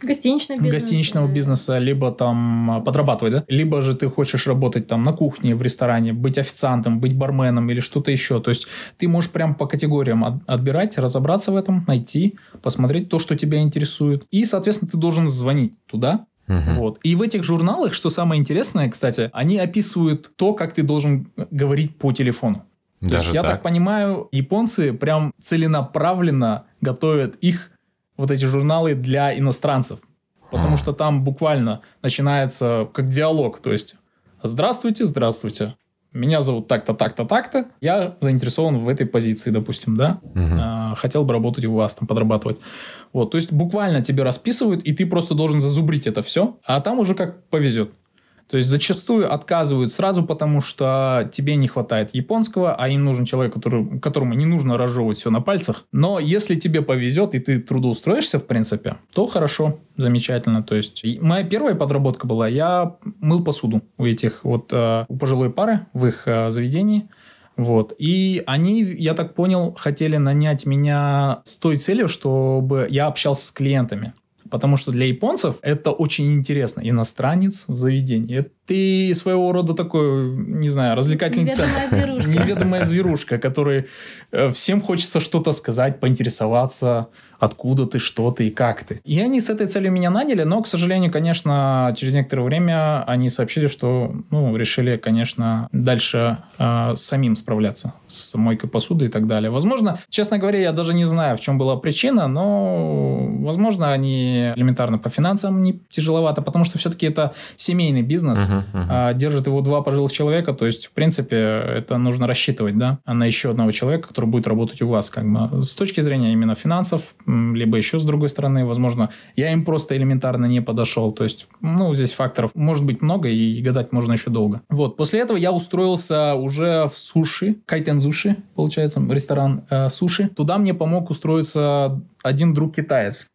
Гостиничный бизнес. гостиничного бизнеса, либо там а, подрабатывать, да? Либо же ты хочешь работать там на кухне, в ресторане, быть официантом, быть барменом или что-то еще. То есть ты можешь прям по категориям от- отбирать, разобраться в этом, найти, посмотреть то, что тебя интересует. И, соответственно, ты должен звонить туда, Мгм. вот. И в этих журналах, что самое интересное, кстати, они описывают то, как ты должен говорить по телефону. То Даже есть, я так понимаю, японцы прям целенаправленно готовят их, вот эти журналы для иностранцев. Потому А. что там буквально начинается как диалог. То есть, здравствуйте, здравствуйте. Меня зовут так-то, так-то, так-то. Я заинтересован в этой позиции, допустим, да. Мгм. А, хотел бы работать у вас, там, подрабатывать. Вот, то есть, буквально тебе расписывают, и ты просто должен зазубрить это все, а там уже как повезет. То есть зачастую отказывают сразу, потому что тебе не хватает японского, а им нужен человек, который, которому не нужно разжевывать все на пальцах. Но если тебе повезет и ты трудоустроишься, в принципе, то хорошо, замечательно. То есть моя первая подработка была, я мыл посуду у этих вот э, у пожилой пары в их э, заведении. Вот. И они, я так понял, хотели нанять меня с той целью, чтобы я общался с клиентами. Потому что для японцев это очень интересно. Иностранец в заведении. Ты своего рода такой, не знаю, развлекательный Неведомая центр. зверушка. Неведомая зверушка, который э, всем хочется что-то сказать, поинтересоваться, откуда ты, что ты и как ты. И они с этой целью меня наняли, но, к сожалению, конечно, через некоторое время они сообщили, что, ну, решили, конечно, дальше э, самим справляться с мойкой посуды и так далее. Возможно, честно говоря, я даже не знаю, в чем была причина, но, возможно, они элементарно по финансам не тяжеловато, потому что все-таки это семейный бизнес, Мгм, мгм. а, держит его два пожилых человека, то есть, в принципе, это нужно рассчитывать, да, на еще одного человека, который будет работать у вас, как бы, с точки зрения именно финансов, либо еще с другой стороны, возможно, я им просто элементарно не подошел, то есть, ну, здесь факторов может быть много, и гадать можно еще долго. Вот, после этого я устроился уже в суши, кайтензуши, получается, ресторан э, суши, туда мне помог устроиться один друг китаец.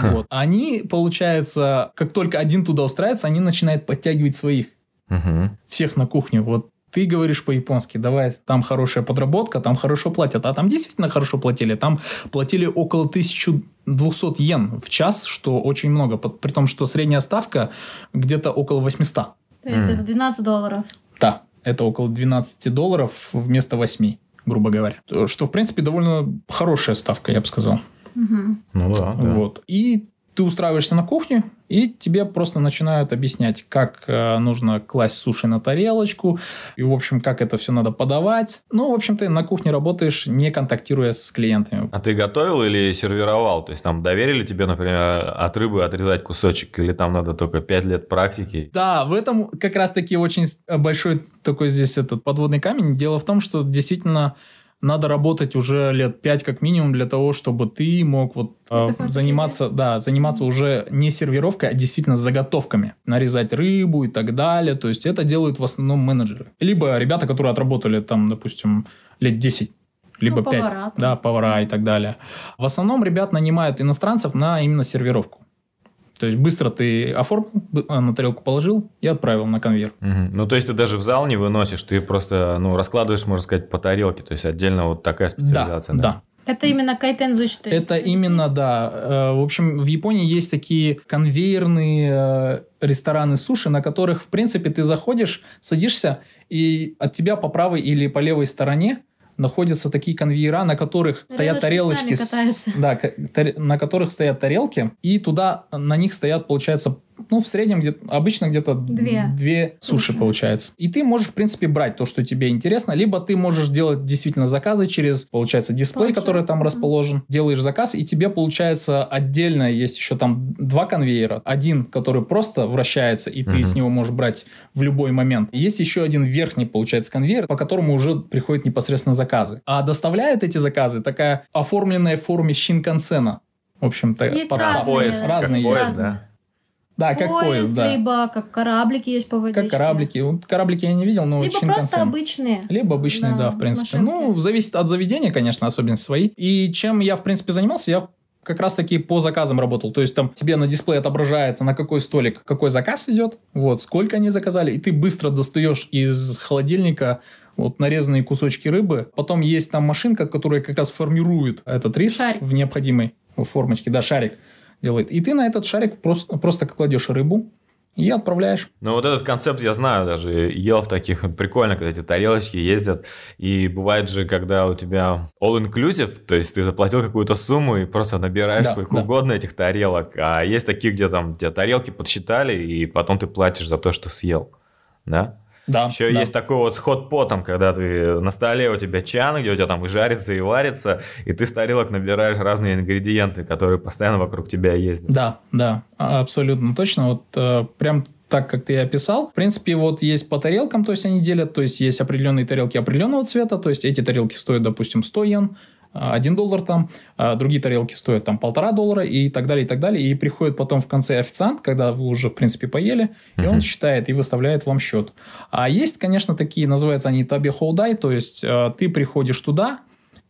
Вот. Они, получается, как только один туда устраивается, они начинают подтягивать своих Мгм. всех на кухню. Вот ты говоришь по-японски, давай, там хорошая подработка, там хорошо платят. А там действительно хорошо платили. Там платили около 1200 йен в час, что очень много. При том, что средняя ставка где-то около 800. То есть это 12 долларов. Да, это около 12 долларов вместо 8, грубо говоря. Что, в принципе, довольно хорошая ставка, я бы сказал. Ну да. да. Вот. И ты устраиваешься на кухню, и тебе просто начинают объяснять, как э, нужно класть суши на тарелочку, и, в общем, как это все надо подавать. Ну, в общем, ты на кухне работаешь, не контактируя с клиентами. А ты готовил или сервировал? То есть там доверили тебе, например, от рыбы отрезать кусочек, или там надо только 5 лет практики? Да, в этом как раз-таки очень с- большой такой здесь этот подводный камень. Дело в том, что действительно надо работать уже лет пять как минимум для того, чтобы ты мог вот э, заниматься, да, заниматься уже не сервировкой, а действительно заготовками, нарезать рыбу и так далее. То есть это делают в основном менеджеры, либо ребята, которые отработали там, допустим, лет 10 либо Ну, 5, повара да, повара и так далее. В основном ребят нанимают иностранцев на именно сервировку. То есть быстро ты оформил, а, на тарелку положил и отправил на конвейер. Мгм. Ну, то есть ты даже в зал не выносишь, ты просто, ну, раскладываешь, можно сказать, по тарелке. То есть отдельно вот такая Да, специализация. да. Это именно кайтензучи. то есть Это именно, да. Э, В общем, в Японии есть такие конвейерные э, рестораны суши, на которых, в принципе, ты заходишь, садишься, и от тебя по правой или по левой стороне находятся такие конвейера, на которых стоят Тарелочки с- да, на которых стоят тарелки, и туда на них стоят, получается, ну, в среднем где обычно где-то Две. две суши, Суши. получается. И ты можешь, в принципе, брать то, что тебе интересно, либо ты можешь делать действительно заказы через, получается, дисплей, Планшет. который там расположен. Делаешь заказ, и тебе, получается, отдельно есть еще там два конвейера. Один, который просто вращается, и ты Мгм. с него можешь брать в любой момент. И есть еще один верхний, получается, конвейер, по которому уже приходят непосредственно заказы. А доставляет эти заказы такая оформленная в форме шинкансена. В общем-то, Есть подставка. разные. Поезд, Разные поезд, разные. да? Да, как поезд, да. либо как кораблики есть по водичке. Как кораблики. Вот кораблики я не видел, но Либо Шинкансен. просто обычные. Либо обычные, да, Да, в принципе. машинки. Ну, зависит от заведения, конечно, особенности свои. И чем я, в принципе, занимался, я как раз-таки по заказам работал. То есть там тебе на дисплее отображается, на какой столик какой заказ идет, вот, сколько они заказали, и ты быстро достаешь из холодильника вот нарезанные кусочки рыбы. Потом есть там машинка, которая как раз формирует этот рис Шарик. в необходимой формочке. Да, шарик делает. И ты на этот шарик просто, просто кладешь рыбу и отправляешь. Ну, вот этот концепт я знаю даже. Ел в таких. Прикольно, когда эти тарелочки ездят. И бывает же, когда у тебя all-inclusive, то есть ты заплатил какую-то сумму и просто набираешь Да, сколько да. угодно этих тарелок. А есть такие, где там тебе тарелки подсчитали, и потом ты платишь за то, что съел. Да? Да, Еще да. есть такой вот с хот-потом, когда ты на столе у тебя чан, где у тебя там и жарится, и варится, и ты с тарелок набираешь разные ингредиенты, которые постоянно вокруг тебя ездят. Да, да, а- абсолютно точно. Вот э, прям так, как ты и описал. В принципе, вот есть по тарелкам, то есть они делят, то есть есть определенные тарелки определенного цвета, то есть эти тарелки стоят, допустим, 100 йен, 1 доллар там, а другие тарелки стоят там полтора доллара и так далее, и так далее. И приходит потом в конце официант, когда вы уже, в принципе, поели, и он считает и выставляет вам счет. А есть, конечно, такие, называются они таби холдай, то есть э, ты приходишь туда,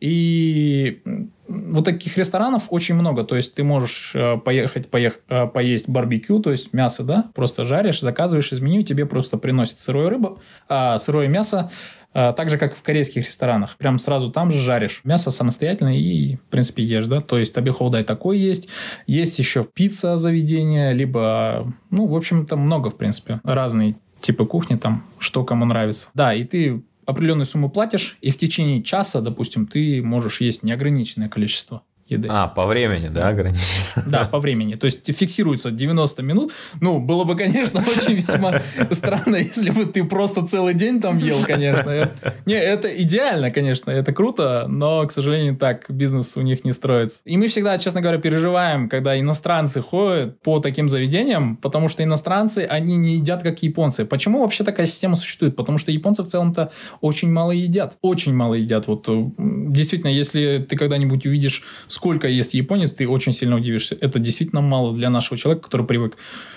и вот таких ресторанов очень много. То есть ты можешь э, поехать поех, э, поесть барбекю, то есть мясо, да, просто жаришь, заказываешь из меню, тебе просто приносят сырую рыбу, а, сырое мясо, так же, как в корейских ресторанах. Прям сразу там же жаришь мясо самостоятельно и, в принципе, ешь, да. То есть табихолдай такой есть. Есть еще пицца заведения, либо, ну, в общем-то, много, в принципе, разные типы кухни там, что кому нравится. Да, и ты определенную сумму платишь, и в течение часа, допустим, ты можешь есть неограниченное количество еды. А, по времени, да, ограничено? Да, по времени. То есть фиксируется 90 минут. Ну, было бы, конечно, (laughs) очень весьма странно, если бы ты просто целый день там ел, конечно. Не, это идеально, конечно, это круто, но, к сожалению, так бизнес у них не строится. И мы всегда, честно говоря, переживаем, когда иностранцы ходят по таким заведениям, потому что иностранцы, они не едят как японцы. Почему вообще такая система существует? Потому что японцы в целом-то очень мало едят. Очень мало едят. Вот действительно, если ты когда-нибудь увидишь сколько ест японец, ты очень сильно удивишься. Это действительно мало для нашего человека, который привык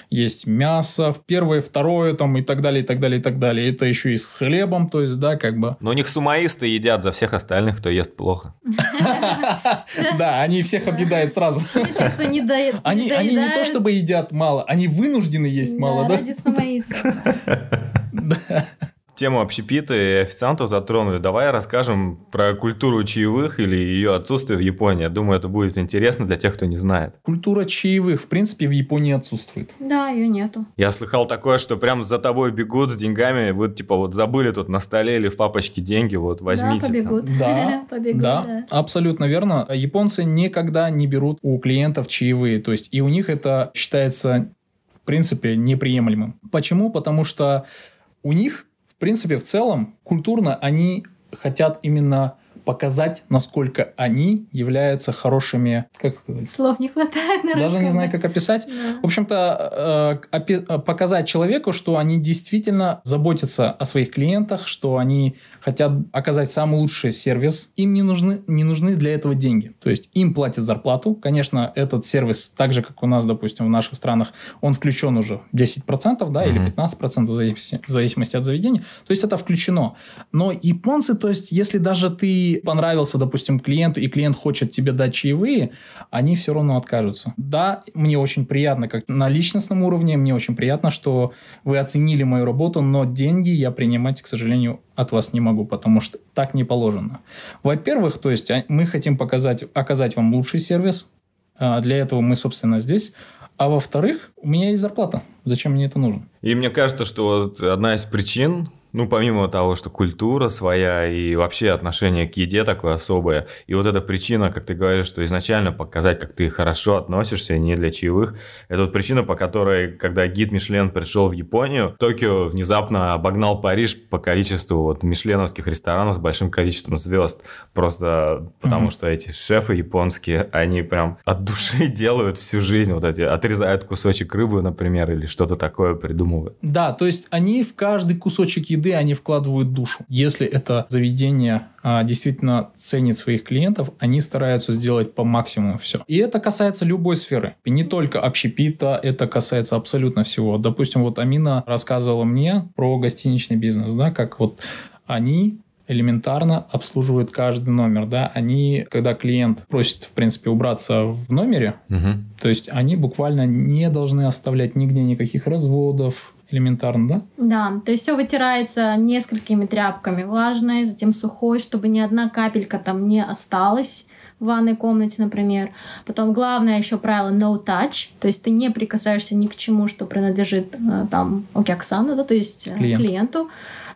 есть мясо в первое, второе, там, и так далее, и так далее, и так далее. Это еще и с хлебом, то есть, да, как бы. Но у них сумаисты едят за всех остальных, кто ест плохо. (laughs) Да, они всех объедают сразу. (laughs) Они не то чтобы едят мало, они вынуждены есть мало, да? ради сумаистов. (laughs) Да. Тему общепита и официантов затронули. Давай расскажем про культуру чаевых или ее отсутствие в Японии. Я думаю, это будет интересно для тех, кто не знает. Культура чаевых, в принципе, в Японии отсутствует. Да, ее нету. Я слыхал такое, что прям за тобой бегут с деньгами. Вы, типа, вот забыли тут на столе или в папочке деньги, вот возьмите. Да, побегут. Да, (laughs) побегут, да, да. абсолютно верно. Японцы никогда не берут у клиентов чаевые. То есть, и у них это считается, в принципе, неприемлемым. Почему? Потому что у них принципе, в целом, культурно они хотят именно показать, насколько они являются хорошими, как сказать? Слов не хватает на Даже не знаю, как описать. Да. В общем-то, э, э, показать человеку, что они действительно заботятся о своих клиентах, что они хотят оказать самый лучший сервис. Им не нужны, не нужны для этого деньги. То есть им платят зарплату. Конечно, этот сервис, так же, как у нас, допустим, в наших странах, он включен уже 10%, да, или Мгм. 15% в зависимости, в зависимости от заведения. То есть это включено. Но японцы, то есть если даже ты понравился, допустим, клиенту, и клиент хочет тебе дать чаевые, они все равно откажутся. Да, мне очень приятно, как на личностном уровне, мне очень приятно, что вы оценили мою работу, но деньги я принимать, к сожалению, от вас не могу, потому что так не положено. Во-первых, то есть а, мы хотим показать, оказать вам лучший сервис, а, для этого мы, собственно, здесь. А во-вторых, у меня есть зарплата. Зачем мне это нужно? И мне кажется, что вот одна из причин, ну, помимо того, что культура своя и вообще отношение к еде такое особое, и вот эта причина, как ты говоришь, что изначально показать, как ты хорошо относишься, не для чаевых, это вот причина, по которой, когда гид Мишлен пришел в Японию, Токио внезапно обогнал Париж по количеству вот мишленовских ресторанов с большим количеством звезд. Просто потому Мгм. что эти шефы японские, они прям от души (laughs) делают всю жизнь, вот эти, отрезают кусочек рыбы, например, или что-то такое придумывают. Да, то есть они в каждый кусочек еды они вкладывают душу. Если это заведение а, действительно ценит своих клиентов, они стараются сделать по максимуму все. И это касается любой сферы. И не только общепита, это касается абсолютно всего. Допустим, вот Амина рассказывала мне про гостиничный бизнес, да, как вот они элементарно обслуживают каждый номер, да, они, когда клиент просит, в принципе, убраться в номере, то есть они буквально не должны оставлять нигде никаких разводов, элементарно, да? Да, то есть все вытирается несколькими тряпками, влажной, затем сухой, чтобы ни одна капелька там не осталась в ванной комнате, например. Потом главное еще правило no touch, то есть ты не прикасаешься ни к чему, что принадлежит э, там окяксану, да, то есть э, Клиенту. клиенту.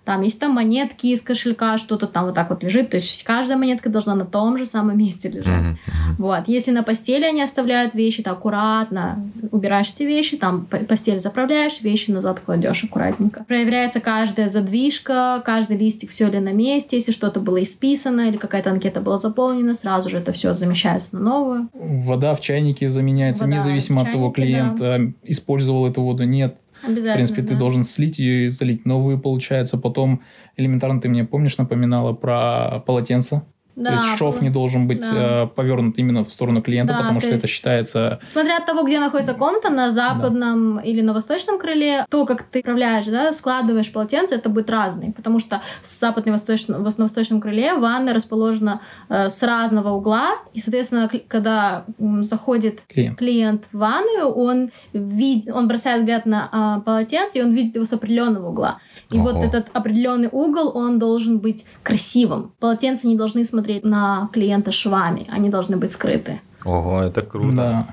Там есть там монетки из кошелька, что-то там вот так вот лежит. То есть каждая монетка должна на том же самом месте лежать. Вот. Если на постели они оставляют вещи, то аккуратно убираешь эти вещи, там по- постель заправляешь, вещи назад кладешь аккуратненько. Проверяется каждая задвижка, каждый листик, все ли на месте, если что-то было исписано или какая-то анкета была заполнена, сразу же это все замещается на новую. Вода в чайнике заменяется, Вода независимо в от того, чайнике, клиент э, использовал эту воду, нет. Обязательно. В принципе, ты да. должен слить ее и залить новую, получается. Потом элементарно ты мне помнишь, напоминала про полотенце. Да, то есть шов не должен быть да. э, повернут именно в сторону клиента, да, потому что есть, это считается... Смотря от того, где находится комната, на западном да. или на восточном крыле, то, как ты управляешь, да, складываешь полотенце, это будет разный, потому что с западной и восточном, на восточном крыле ванна расположена э, с разного угла, и, соответственно, когда заходит клиент, клиент в ванную, он, вид... он бросает взгляд на э, полотенце, и он видит его с определенного угла. И Ого. вот этот определенный угол, он должен быть красивым. Полотенца не должны смотреть на клиента швами, они должны быть скрыты. Ого, это круто. Да.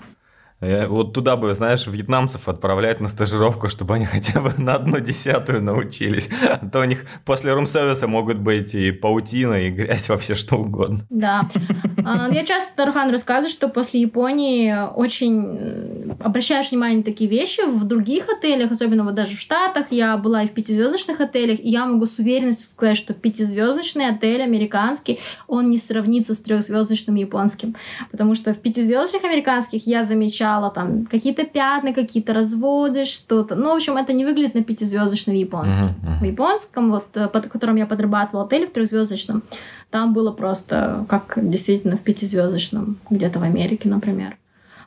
Я вот туда бы, знаешь, вьетнамцев отправлять на стажировку, чтобы они хотя бы на одну десятую научились. (laughs) А то у них после рум-сервиса могут быть и паутина, и грязь, вообще что угодно. Да. А, я часто, Тархан, рассказываю, что после Японии очень обращаешь внимание на такие вещи в других отелях, особенно вот даже в Штатах. Я была и в пятизвездочных отелях, и я могу с уверенностью сказать, что пятизвездочный отель американский, он не сравнится с трехзвездочным японским. Потому что в пятизвездочных американских я замечала замечала там какие-то пятна, какие-то разводы, что-то. Ну, в общем, это не выглядит на пятизвездочном японском. Uh-huh, uh-huh. В японском, вот, э, под которым я подрабатывала отель в трехзвездочном, там было просто как действительно в пятизвездочном, где-то в Америке, например.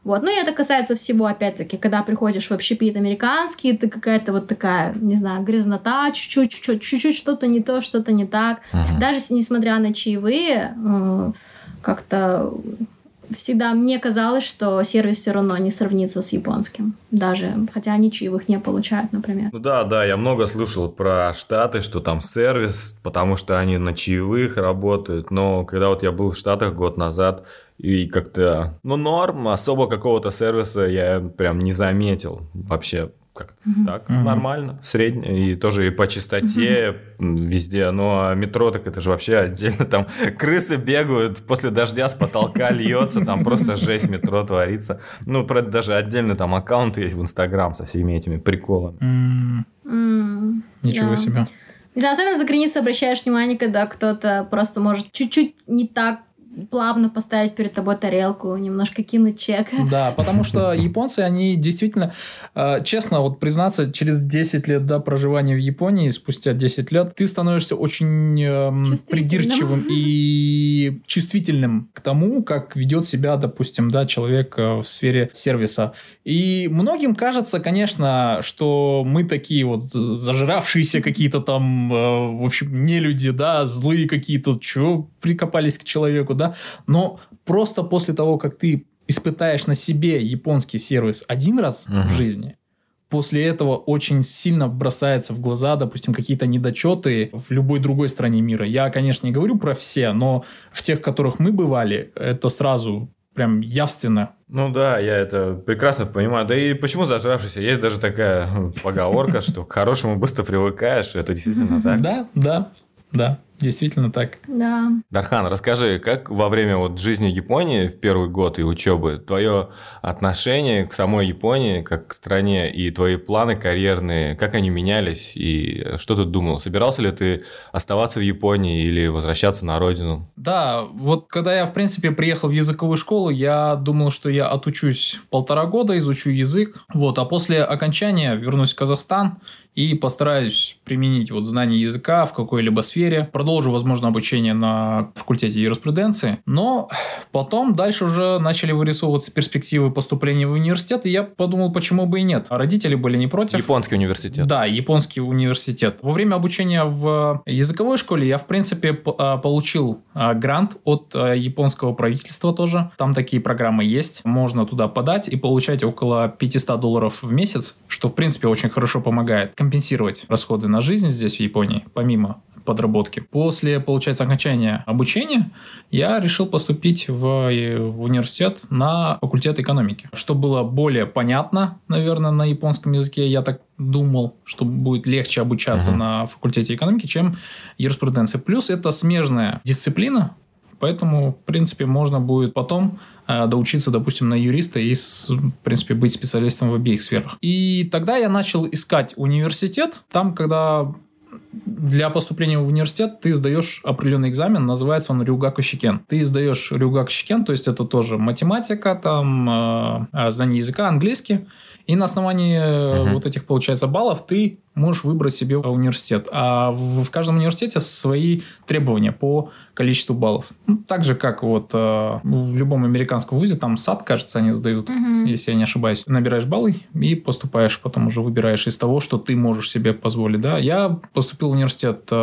Вот. Ну, и это касается всего, опять-таки, когда приходишь в общепит американский, ты какая-то вот такая, не знаю, грязнота, чуть-чуть, чуть-чуть, чуть-чуть что-то не то, что-то не так. Uh-huh. Даже несмотря на чаевые, э, как-то всегда мне казалось, что сервис все равно не сравнится с японским. Даже, хотя они чаевых не получают, например. Ну да, да, я много слышал про Штаты, что там сервис, потому что они на чаевых работают. Но когда вот я был в Штатах год назад, и как-то, ну, норм, особо какого-то сервиса я прям не заметил вообще как угу. так, угу. нормально, среднее, и тоже и по чистоте угу. везде, но метро так это же вообще отдельно, там крысы бегают, после дождя с потолка льется, там просто жесть метро творится, ну, про это даже отдельно там аккаунт есть в Инстаграм со всеми этими приколами. Ничего себе. Да, особенно за границей обращаешь внимание, когда кто-то просто может чуть-чуть не так плавно поставить перед тобой тарелку, немножко кинуть чек. (laughs) Да, потому что японцы, они действительно, э, честно, вот признаться, через 10 лет да, проживания в Японии, спустя 10 лет, ты становишься очень э, придирчивым и чувствительным к тому, как ведет себя, допустим, да, человек э, в сфере сервиса. И многим кажется, конечно, что мы такие вот зажравшиеся какие-то там, э, в общем, не люди, да, злые какие-то, чего прикопались к человеку, да, но просто после того, как ты испытаешь на себе японский сервис один раз uh-huh. в жизни, после этого очень сильно бросается в глаза, допустим, какие-то недочеты в любой другой стране мира. Я, конечно, не говорю про все, но в тех, в которых мы бывали, это сразу прям явственно. Ну да, я это прекрасно понимаю. Да и почему зажравшийся? Есть даже такая поговорка, что к хорошему быстро привыкаешь. Это действительно так. (laughs) Да, да, да. Действительно так. Да. Дархан, расскажи, как во время вот жизни Японии в первый год и учебы твое отношение к самой Японии, как к стране, и твои планы карьерные, как они менялись, и что ты думал? Собирался ли ты оставаться в Японии или возвращаться на родину? Да, вот когда я, в принципе, приехал в языковую школу, я думал, что я отучусь полтора года, изучу язык, вот, а после окончания вернусь в Казахстан и постараюсь применить вот знание языка в какой-либо сфере, продолжу, возможно, обучение на факультете юриспруденции, но потом дальше уже начали вырисовываться перспективы поступления в университет, и я подумал, почему бы и нет. Родители были не против. Японский университет. Да, японский университет. Во время обучения в языковой школе я, в принципе, а, получил а, грант от японского правительства тоже. Там такие программы есть. Можно туда подать и получать около 500 долларов в месяц, что, в принципе, очень хорошо помогает компенсировать расходы на жизнь здесь, в Японии, помимо подработки. После, получается, окончания обучения я решил поступить в, в университет на факультет экономики. Что было более понятно, наверное, на японском языке, я так думал, что будет легче обучаться uh-huh. на факультете экономики, чем юриспруденция. Плюс это смежная дисциплина, Поэтому, в принципе, можно будет потом э, доучиться, допустим, на юриста и, в принципе, быть специалистом в обеих сферах. И тогда я начал искать университет. Там, когда для поступления в университет ты сдаешь определенный экзамен, называется он Рюгаку Щикен. Ты сдаешь Рюгаку Щикен, то есть это тоже математика, там, э, знание языка, английский, И на основании угу. вот этих, получается, баллов ты можешь выбрать себе университет. А в, в каждом университете свои требования по количеству баллов. Ну, так же, как вот э, в любом американском вузе, там САД, кажется, они сдают, угу. если я не ошибаюсь. Набираешь баллы и поступаешь, потом уже выбираешь из того, что ты можешь себе позволить. Да? Я поступил в университет э,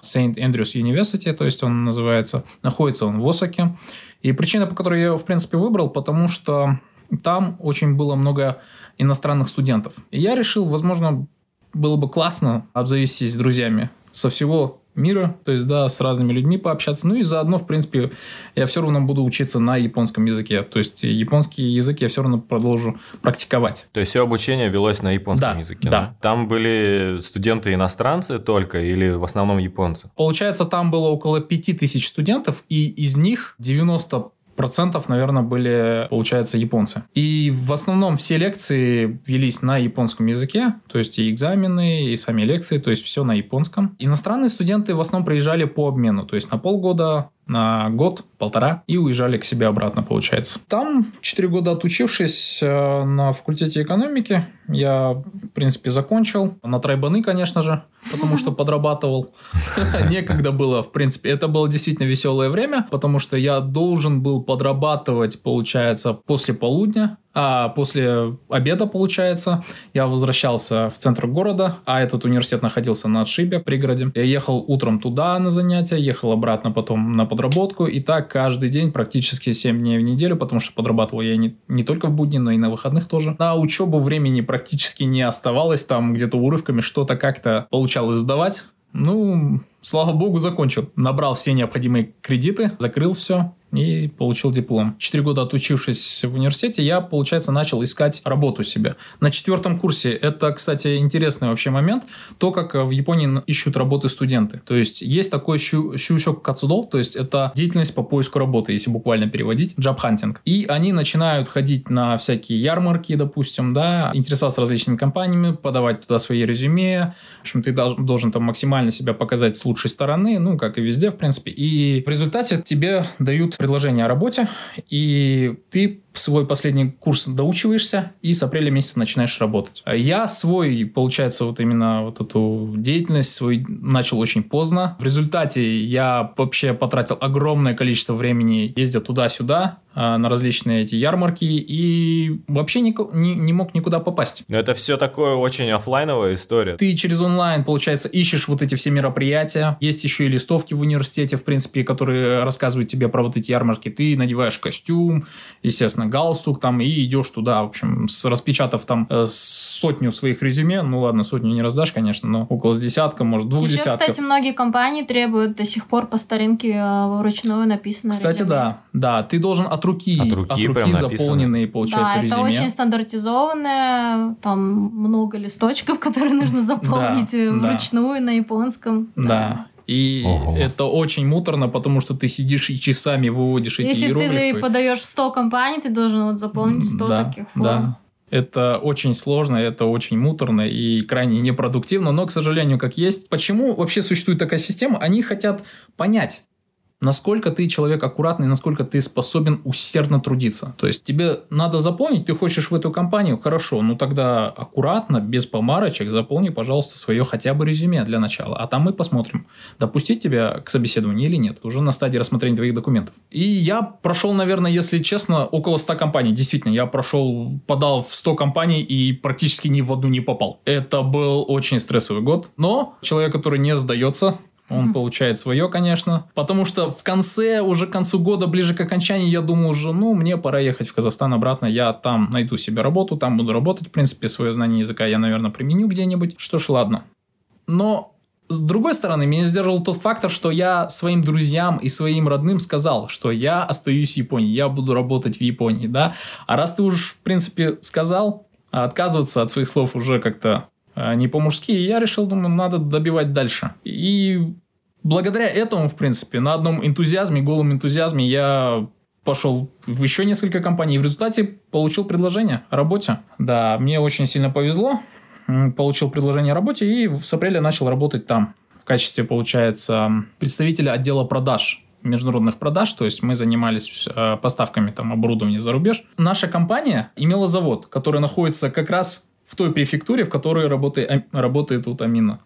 St. Andrews University, то есть он называется, находится он в Осаке. И причина, по которой я его, в принципе, выбрал, потому что там очень было много иностранных студентов. И я решил, возможно, было бы классно обзавестись друзьями со всего мира, то есть, да, с разными людьми пообщаться. Ну и заодно, в принципе, я все равно буду учиться на японском языке. То есть, японский язык я все равно продолжу практиковать. То есть, все обучение велось на японском да, языке, да? да? Там были студенты-иностранцы только или в основном японцы? Получается, там было около 5000 студентов, и из них 90 процентов, наверное, были, получается, японцы. И в основном все лекции велись на японском языке, то есть и экзамены, и сами лекции, то есть все на японском. Иностранные студенты в основном приезжали по обмену, то есть на полгода, на год, полтора, и уезжали к себе обратно, получается. Там, четыре года отучившись э, на факультете экономики, я, в принципе, закончил. На тройбаны, конечно же, потому что подрабатывал. (laughs) Некогда было, в принципе. Это было действительно веселое время, потому что я должен был подрабатывать, получается, после полудня, а после обеда, получается, я возвращался в центр города, а этот университет находился на отшибе, пригороде. Я ехал утром туда на занятия, ехал обратно потом на подработку, и так каждый день, практически 7 дней в неделю, потому что подрабатывал я не, не только в будни, но и на выходных тоже. На учебу времени практически не оставалось, там где-то урывками что-то как-то получалось сдавать. Ну, слава богу, закончил. Набрал все необходимые кредиты, закрыл все, и получил диплом. Четыре года отучившись в университете, я, получается, начал искать работу себе. На четвертом курсе, это, кстати, интересный вообще момент, то, как в Японии ищут работы студенты. То есть, есть такой щу, щучок кацудол, то есть, это деятельность по поиску работы, если буквально переводить, job hunting. И они начинают ходить на всякие ярмарки, допустим, да, интересоваться различными компаниями, подавать туда свои резюме. В общем, ты должен там максимально себя показать с лучшей стороны, ну, как и везде, в принципе. И в результате тебе дают предложение о работе, и ты свой последний курс доучиваешься и с апреля месяца начинаешь работать. Я свой, получается, вот именно вот эту деятельность свой начал очень поздно. В результате я вообще потратил огромное количество времени, ездя туда-сюда, а, на различные эти ярмарки и вообще не, не, не мог никуда попасть. Но это все такое очень офлайновая история. Ты через онлайн, получается, ищешь вот эти все мероприятия. Есть еще и листовки в университете, в принципе, которые рассказывают тебе про вот эти ярмарки. Ты надеваешь костюм, естественно, галстук там и идешь туда, в общем, с, распечатав там э, сотню своих резюме. Ну ладно, сотню не раздашь, конечно, но около с десятка, может, двух еще, десятков. кстати, многие компании требуют до сих пор по старинке э, вручную написано Кстати, резюме. да. Да, ты должен от руки, от руки, от руки заполненные, получается, да, резюме. это очень стандартизованное, там много листочков, (laughs) которые нужно заполнить да, вручную на японском. Да. И Ого. это очень муторно, потому что ты сидишь и часами выводишь Если эти иероглифы. Если ты подаешь 100 компаний, ты должен вот заполнить 100 да, таких форм. Да. Это очень сложно, это очень муторно и крайне непродуктивно, но, к сожалению, как есть. Почему вообще существует такая система? Они хотят понять, насколько ты человек аккуратный, насколько ты способен усердно трудиться. То есть тебе надо заполнить, ты хочешь в эту компанию, хорошо, ну тогда аккуратно, без помарочек, заполни, пожалуйста, свое хотя бы резюме для начала, а там мы посмотрим, допустить тебя к собеседованию или нет, уже на стадии рассмотрения твоих документов. И я прошел, наверное, если честно, около 100 компаний. Действительно, я прошел, подал в 100 компаний и практически ни в одну не попал. Это был очень стрессовый год, но человек, который не сдается, он mm-hmm. получает свое, конечно. Потому что в конце, уже к концу года, ближе к окончанию, я думаю уже, ну, мне пора ехать в Казахстан обратно. Я там найду себе работу, там буду работать. В принципе, свое знание языка я, наверное, применю где-нибудь. Что ж, ладно. Но с другой стороны, меня сдерживал тот фактор, что я своим друзьям и своим родным сказал, что я остаюсь в Японии, я буду работать в Японии, да. А раз ты уж, в принципе, сказал, отказываться от своих слов уже как-то а, не по-мужски. И я решил, думаю, надо добивать дальше. И благодаря этому, в принципе, на одном энтузиазме, голом энтузиазме я пошел в еще несколько компаний. И в результате получил предложение о работе. Да, мне очень сильно повезло. Получил предложение о работе и с апреля начал работать там в качестве, получается, представителя отдела продаж международных продаж, то есть мы занимались э, поставками там оборудования за рубеж. Наша компания имела завод, который находится как раз в той префектуре, в которой работает, работает вот Амина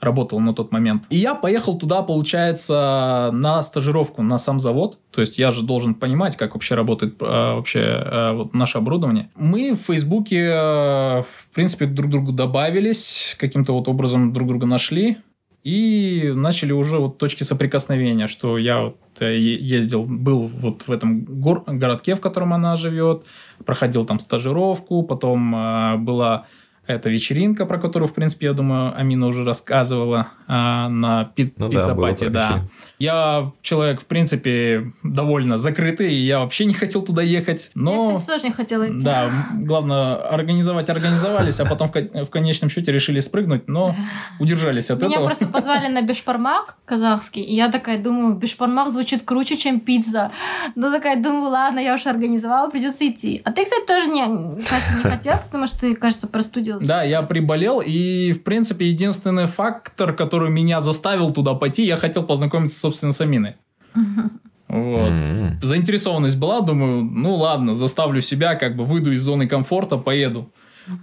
работал на тот момент. И я поехал туда, получается, на стажировку на сам завод. То есть я же должен понимать, как вообще работает э, вообще э, вот наше оборудование. Мы в Фейсбуке, э, в принципе, друг другу добавились, каким-то вот образом друг друга нашли. И начали уже вот точки соприкосновения, что я вот э, ездил, был вот в этом гор- городке, в котором она живет, проходил там стажировку, потом э, была это вечеринка, про которую, в принципе, я думаю, Амина уже рассказывала а, на пи- ну, пиццапате. Да, да. Я человек, в принципе, довольно закрытый, и я вообще не хотел туда ехать. Но... Я, кстати, тоже не хотела идти. Да, главное, организовать организовались, а потом в, в конечном счете решили спрыгнуть, но удержались от Меня этого. Меня просто позвали на бешпармак казахский, и я такая думаю, бешпармак звучит круче, чем пицца. Ну, такая думаю, ладно, я уже организовала, придется идти. А ты, кстати, тоже не, кстати, не хотел, потому что ты, кажется, простудился. Да, я приболел, и, в принципе, единственный фактор, который меня заставил туда пойти, я хотел познакомиться, собственно, с Аминой. (laughs) Вот. Mm-hmm. Заинтересованность была, думаю, ну ладно, заставлю себя, как бы выйду из зоны комфорта, поеду,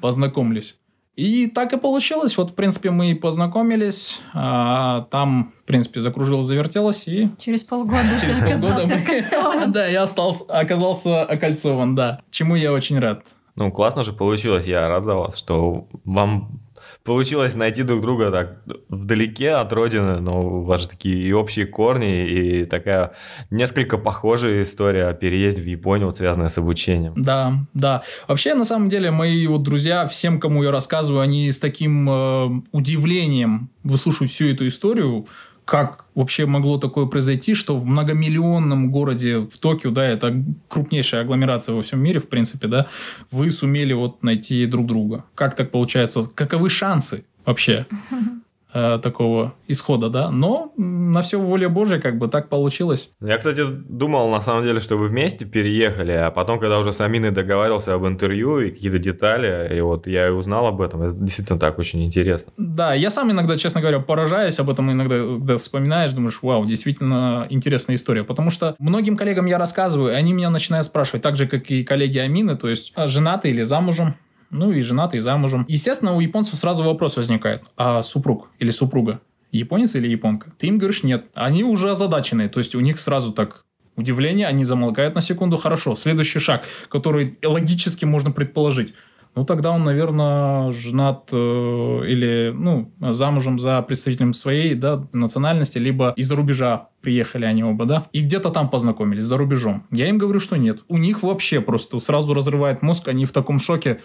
познакомлюсь. И так и получилось. Вот, в принципе, мы и познакомились. А, там, в принципе, закружилось, завертелось. И... Через полгода Через полгода мы... (laughs) Да, я остался, оказался окольцован, да. Чему я очень рад. Ну, классно же получилось. Я рад за вас, что вам получилось найти друг друга так вдалеке от родины, но у вас же такие и общие корни, и такая несколько похожая история о переезде в Японию, вот, связанная с обучением. Да, да. Вообще, на самом деле, мои вот друзья, всем, кому я рассказываю, они с таким э, удивлением выслушивают всю эту историю, как вообще могло такое произойти, что в многомиллионном городе в Токио, да, это крупнейшая агломерация во всем мире, в принципе, да, вы сумели вот найти друг друга. Как так получается? Каковы шансы вообще? (laughs) э, такого исхода, да, но на все воля Божья как бы так получилось. Я, кстати, думал на самом деле, что вы вместе переехали, а потом, когда уже с Аминой договаривался об интервью и какие-то детали, и вот я и узнал об этом, это действительно так очень интересно. Да, я сам иногда, честно говоря, поражаюсь об этом, иногда, когда вспоминаешь, думаешь, вау, действительно интересная история, потому что многим коллегам я рассказываю, и они меня начинают спрашивать, так же, как и коллеги Амины, то есть а женаты или замужем, ну и женатый, и замужем. Естественно, у японцев сразу вопрос возникает, а супруг или супруга? Японец или японка? Ты им говоришь нет. Они уже озадачены, то есть у них сразу так удивление, они замолкают на секунду, хорошо. Следующий шаг, который логически можно предположить. Ну, тогда он, наверное, женат э, или, ну, замужем за представителем своей, да, национальности, либо из-за рубежа приехали они оба, да, и где-то там познакомились, за рубежом. Я им говорю, что нет. У них вообще просто сразу разрывает мозг, они в таком шоке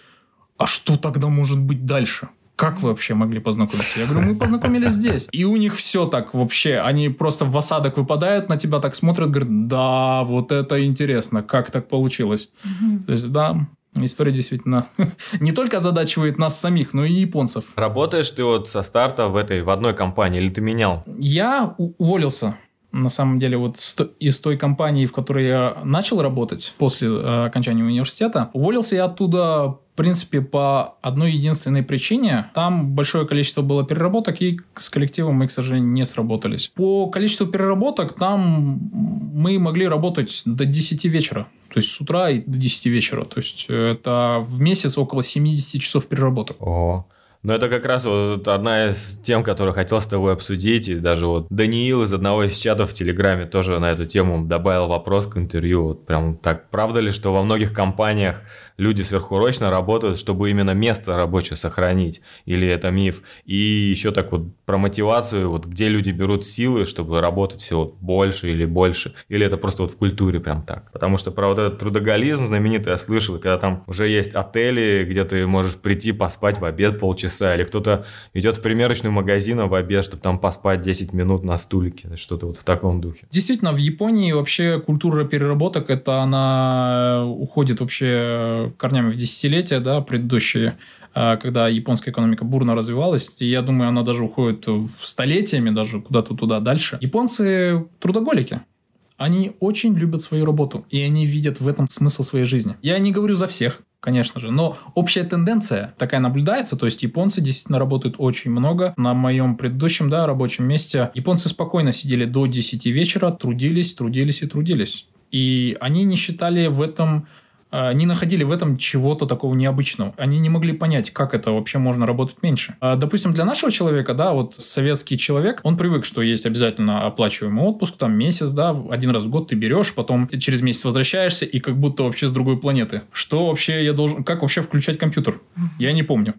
а что тогда может быть дальше? Как вы вообще могли познакомиться? Я говорю, мы познакомились здесь. И у них все так вообще. Они просто в осадок выпадают, на тебя так смотрят, говорят, да, вот это интересно, как так получилось. Угу. То есть, да, История действительно (laughs) не только озадачивает нас самих, но и японцев. Работаешь ты вот со старта в этой, в одной компании, или ты менял? Я уволился на самом деле вот из той компании, в которой я начал работать после э, окончания университета, уволился я оттуда в принципе, по одной единственной причине. Там большое количество было переработок, и с коллективом мы, к сожалению, не сработались. По количеству переработок там мы могли работать до 10 вечера. То есть с утра и до 10 вечера. То есть это в месяц около 70 часов переработок. О, но это как раз вот одна из тем, которую хотел с тобой обсудить. И даже вот Даниил из одного из чатов в Телеграме тоже на эту тему добавил вопрос к интервью. Вот прям так, правда ли, что во многих компаниях люди сверхурочно работают, чтобы именно место рабочее сохранить? Или это миф? И еще так вот про мотивацию, вот где люди берут силы, чтобы работать все вот больше или больше? Или это просто вот в культуре прям так? Потому что про вот этот трудоголизм знаменитый я слышал, когда там уже есть отели, где ты можешь прийти поспать в обед полчаса, или кто-то идет в примерочный магазин в обед, чтобы там поспать 10 минут на стулике, что-то вот в таком духе. Действительно, в Японии вообще культура переработок, это она уходит вообще корнями в десятилетия, да, предыдущие, а, когда японская экономика бурно развивалась, и я думаю, она даже уходит в столетиями, даже куда-то туда дальше. Японцы трудоголики. Они очень любят свою работу, и они видят в этом смысл своей жизни. Я не говорю за всех, конечно же. Но общая тенденция такая наблюдается, то есть японцы действительно работают очень много. На моем предыдущем да, рабочем месте японцы спокойно сидели до 10 вечера, трудились, трудились и трудились. И они не считали в этом не находили в этом чего-то такого необычного. Они не могли понять, как это вообще можно работать меньше. А, допустим, для нашего человека, да, вот советский человек, он привык, что есть обязательно оплачиваемый отпуск, там месяц, да, один раз в год ты берешь, потом через месяц возвращаешься и как будто вообще с другой планеты. Что вообще я должен, как вообще включать компьютер? Я не помню.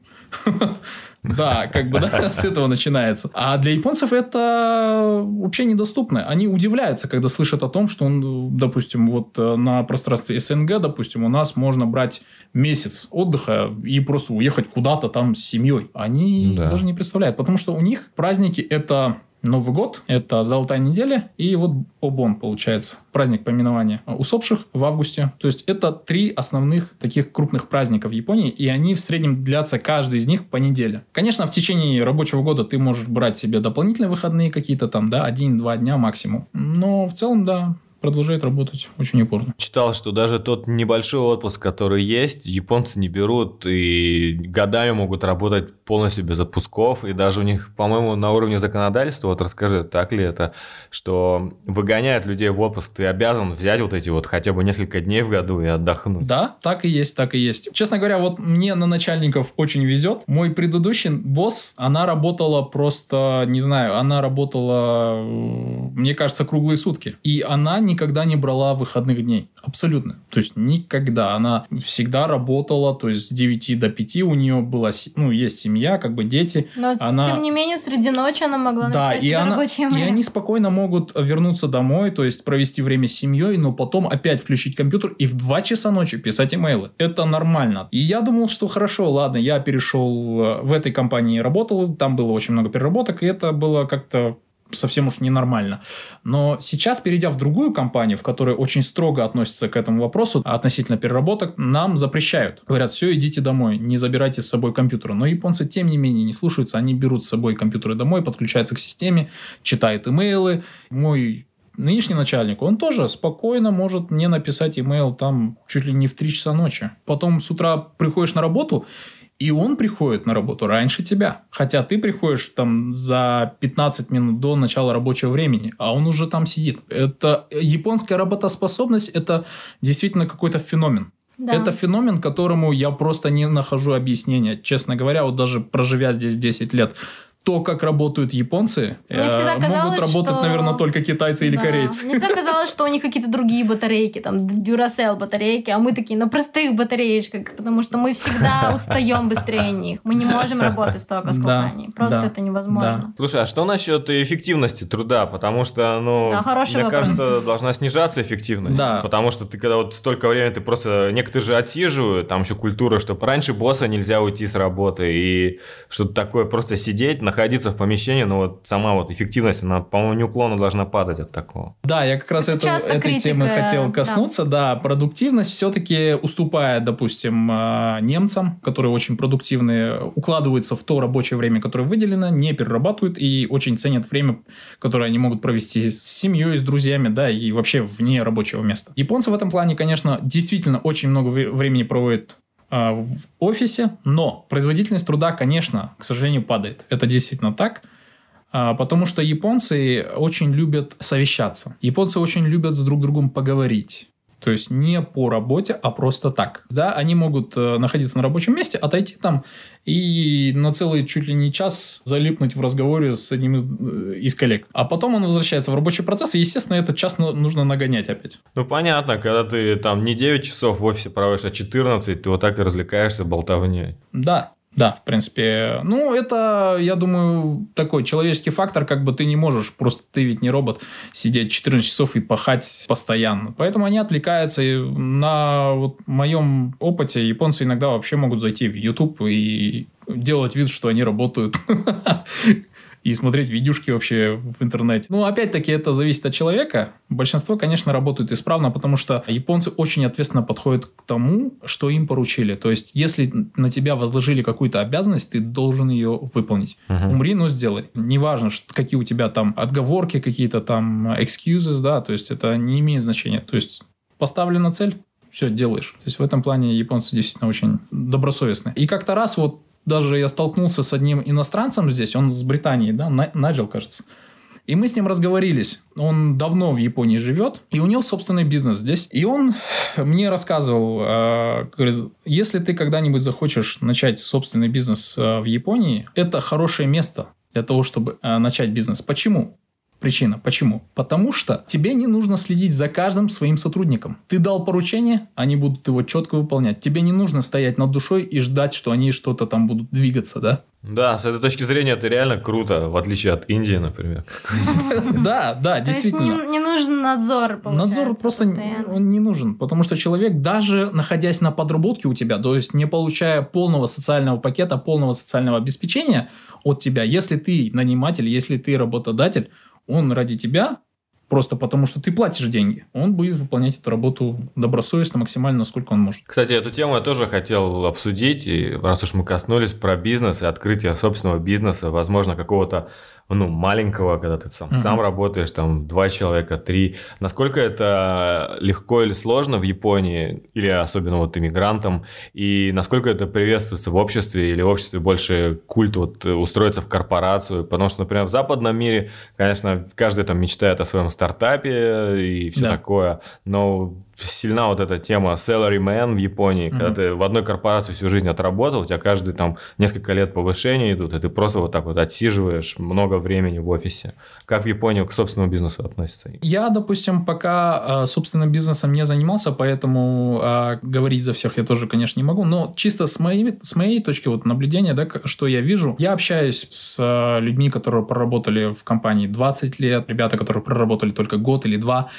(laughs) Да, как бы, да, (laughs) с этого начинается. А для японцев это вообще недоступно. Они удивляются, когда слышат о том, что, он, допустим, вот э, на пространстве СНГ, допустим, у нас можно брать месяц отдыха и просто уехать куда-то там с семьей. Они да. даже не представляют, потому что у них праздники это Новый год – это Золотая неделя, и вот Обон, получается, праздник поминования усопших в августе. То есть, это три основных таких крупных праздника в Японии, и они в среднем длятся каждый из них по неделе. Конечно, в течение рабочего года ты можешь брать себе дополнительные выходные какие-то там, да, один-два дня максимум. Но в целом, да, продолжает работать очень упорно. Читал, что даже тот небольшой отпуск, который есть, японцы не берут и годами могут работать полностью без отпусков. И даже у них, по-моему, на уровне законодательства, вот расскажи, так ли это, что выгоняют людей в отпуск, ты обязан взять вот эти вот хотя бы несколько дней в году и отдохнуть. Да, так и есть, так и есть. Честно говоря, вот мне на начальников очень везет. Мой предыдущий босс, она работала просто, не знаю, она работала, мне кажется, круглые сутки. И она никогда не брала выходных дней. Абсолютно. То есть никогда. Она всегда работала, то есть с 9 до 5 у нее была, ну, есть семья, как бы дети. Но она... тем не менее среди ночи она могла да, написать и она, рабочее И они спокойно могут вернуться домой, то есть провести время с семьей, но потом опять включить компьютер и в 2 часа ночи писать имейлы. Это нормально. И я думал, что хорошо, ладно, я перешел э, в этой компании работал, там было очень много переработок, и это было как-то совсем уж ненормально. Но сейчас, перейдя в другую компанию, в которой очень строго относятся к этому вопросу относительно переработок, нам запрещают. Говорят, все, идите домой, не забирайте с собой компьютеры. Но японцы, тем не менее, не слушаются. Они берут с собой компьютеры домой, подключаются к системе, читают имейлы. Мой нынешний начальник, он тоже спокойно может мне написать имейл там чуть ли не в 3 часа ночи. Потом с утра приходишь на работу, и он приходит на работу раньше тебя. Хотя ты приходишь там за 15 минут до начала рабочего времени, а он уже там сидит. Это японская работоспособность, это действительно какой-то феномен. Да. Это феномен, которому я просто не нахожу объяснения. Честно говоря, вот даже проживя здесь 10 лет, то, как работают японцы, э, казалось, могут работать, что... наверное, только китайцы да. или корейцы. Мне всегда казалось, что у них какие-то другие батарейки, там, Duracell батарейки, а мы такие на простых батареечках, потому что мы всегда (laughs) устаем быстрее них. Мы не можем работать столько, сколько да, они. Просто да, это невозможно. Да. Слушай, а что насчет эффективности труда? Потому что, ну, да, мне вопрос. кажется, должна снижаться эффективность. Да. Потому что ты, когда вот столько времени, ты просто... Некоторые же отсиживают, там еще культура, что раньше босса нельзя уйти с работы, и что-то такое, просто сидеть, находиться в помещении, но вот сама вот эффективность, она, по-моему, неуклонно должна падать от такого. Да, я как раз это, этой критика, темы хотел коснуться. Да, да продуктивность все-таки уступает, допустим, а, немцам, которые очень продуктивные, укладываются в то рабочее время, которое выделено, не перерабатывают и очень ценят время, которое они могут провести с семьей, с друзьями, да, и вообще вне рабочего места. Японцы в этом плане, конечно, действительно очень много времени проводят в офисе, но производительность труда, конечно, к сожалению, падает. Это действительно так. А, потому что японцы очень любят совещаться. Японцы очень любят с друг другом поговорить. То есть не по работе, а просто так. Да, они могут э, находиться на рабочем месте, отойти там и на целый чуть ли не час залипнуть в разговоре с одним из, э, из коллег. А потом он возвращается в рабочий процесс, и, естественно, этот час нужно нагонять опять. Ну, понятно, когда ты там не 9 часов в офисе проводишь, а 14, ты вот так и развлекаешься болтовней. Да, да, в принципе. Ну, это, я думаю, такой человеческий фактор, как бы ты не можешь, просто ты ведь не робот, сидеть 14 часов и пахать постоянно. Поэтому они отвлекаются. И на вот моем опыте японцы иногда вообще могут зайти в YouTube и делать вид, что они работают. (laughs) и смотреть видюшки вообще в интернете. Ну, опять-таки, это зависит от человека. Большинство, конечно, работают исправно, потому что японцы очень ответственно подходят к тому, что им поручили. То есть, если на тебя возложили какую-то обязанность, ты должен ее выполнить. Uh-huh. Умри, но сделай. Неважно, какие у тебя там отговорки, какие-то там excuses, да, то есть, это не имеет значения. То есть, поставлена цель, все делаешь. То есть в этом плане японцы действительно очень добросовестны. И как-то раз вот даже я столкнулся с одним иностранцем здесь, он с Британии, да, Наджел, кажется. И мы с ним разговорились. Он давно в Японии живет, и у него собственный бизнес здесь. И он мне рассказывал, э, говорит, если ты когда-нибудь захочешь начать собственный бизнес э, в Японии, это хорошее место для того, чтобы э, начать бизнес. Почему? Причина. Почему? Потому что тебе не нужно следить за каждым своим сотрудником. Ты дал поручение, они будут его четко выполнять. Тебе не нужно стоять над душой и ждать, что они что-то там будут двигаться, да? Да, с этой точки зрения это реально круто, в отличие от Индии, например. (laughs) Да, да, действительно. Не нужен надзор, Надзор просто он не нужен, потому что человек, даже находясь на подработке у тебя, то есть не получая полного социального пакета, полного социального обеспечения от тебя, если ты наниматель, если ты работодатель, он ради тебя, просто потому что ты платишь деньги, он будет выполнять эту работу добросовестно, максимально, насколько он может. Кстати, эту тему я тоже хотел обсудить, и раз уж мы коснулись про бизнес и открытие собственного бизнеса, возможно, какого-то ну, маленького, когда ты сам, uh-huh. сам работаешь, там, два человека, три. Насколько это легко или сложно в Японии, или особенно вот иммигрантам, и насколько это приветствуется в обществе, или в обществе больше культ вот устроиться в корпорацию, потому что, например, в западном мире, конечно, каждый там мечтает о своем стартапе и все да. такое, но сильна вот эта тема salaryman в Японии, mm-hmm. когда ты в одной корпорации всю жизнь отработал, у тебя каждый там несколько лет повышения идут, и ты просто вот так вот отсиживаешь много времени в офисе. Как в Японии к собственному бизнесу относится? Я, допустим, пока э, собственным бизнесом не занимался, поэтому э, говорить за всех я тоже, конечно, не могу, но чисто с моей, с моей точки вот наблюдения, да, что я вижу, я общаюсь с э, людьми, которые проработали в компании 20 лет, ребята, которые проработали только год или два,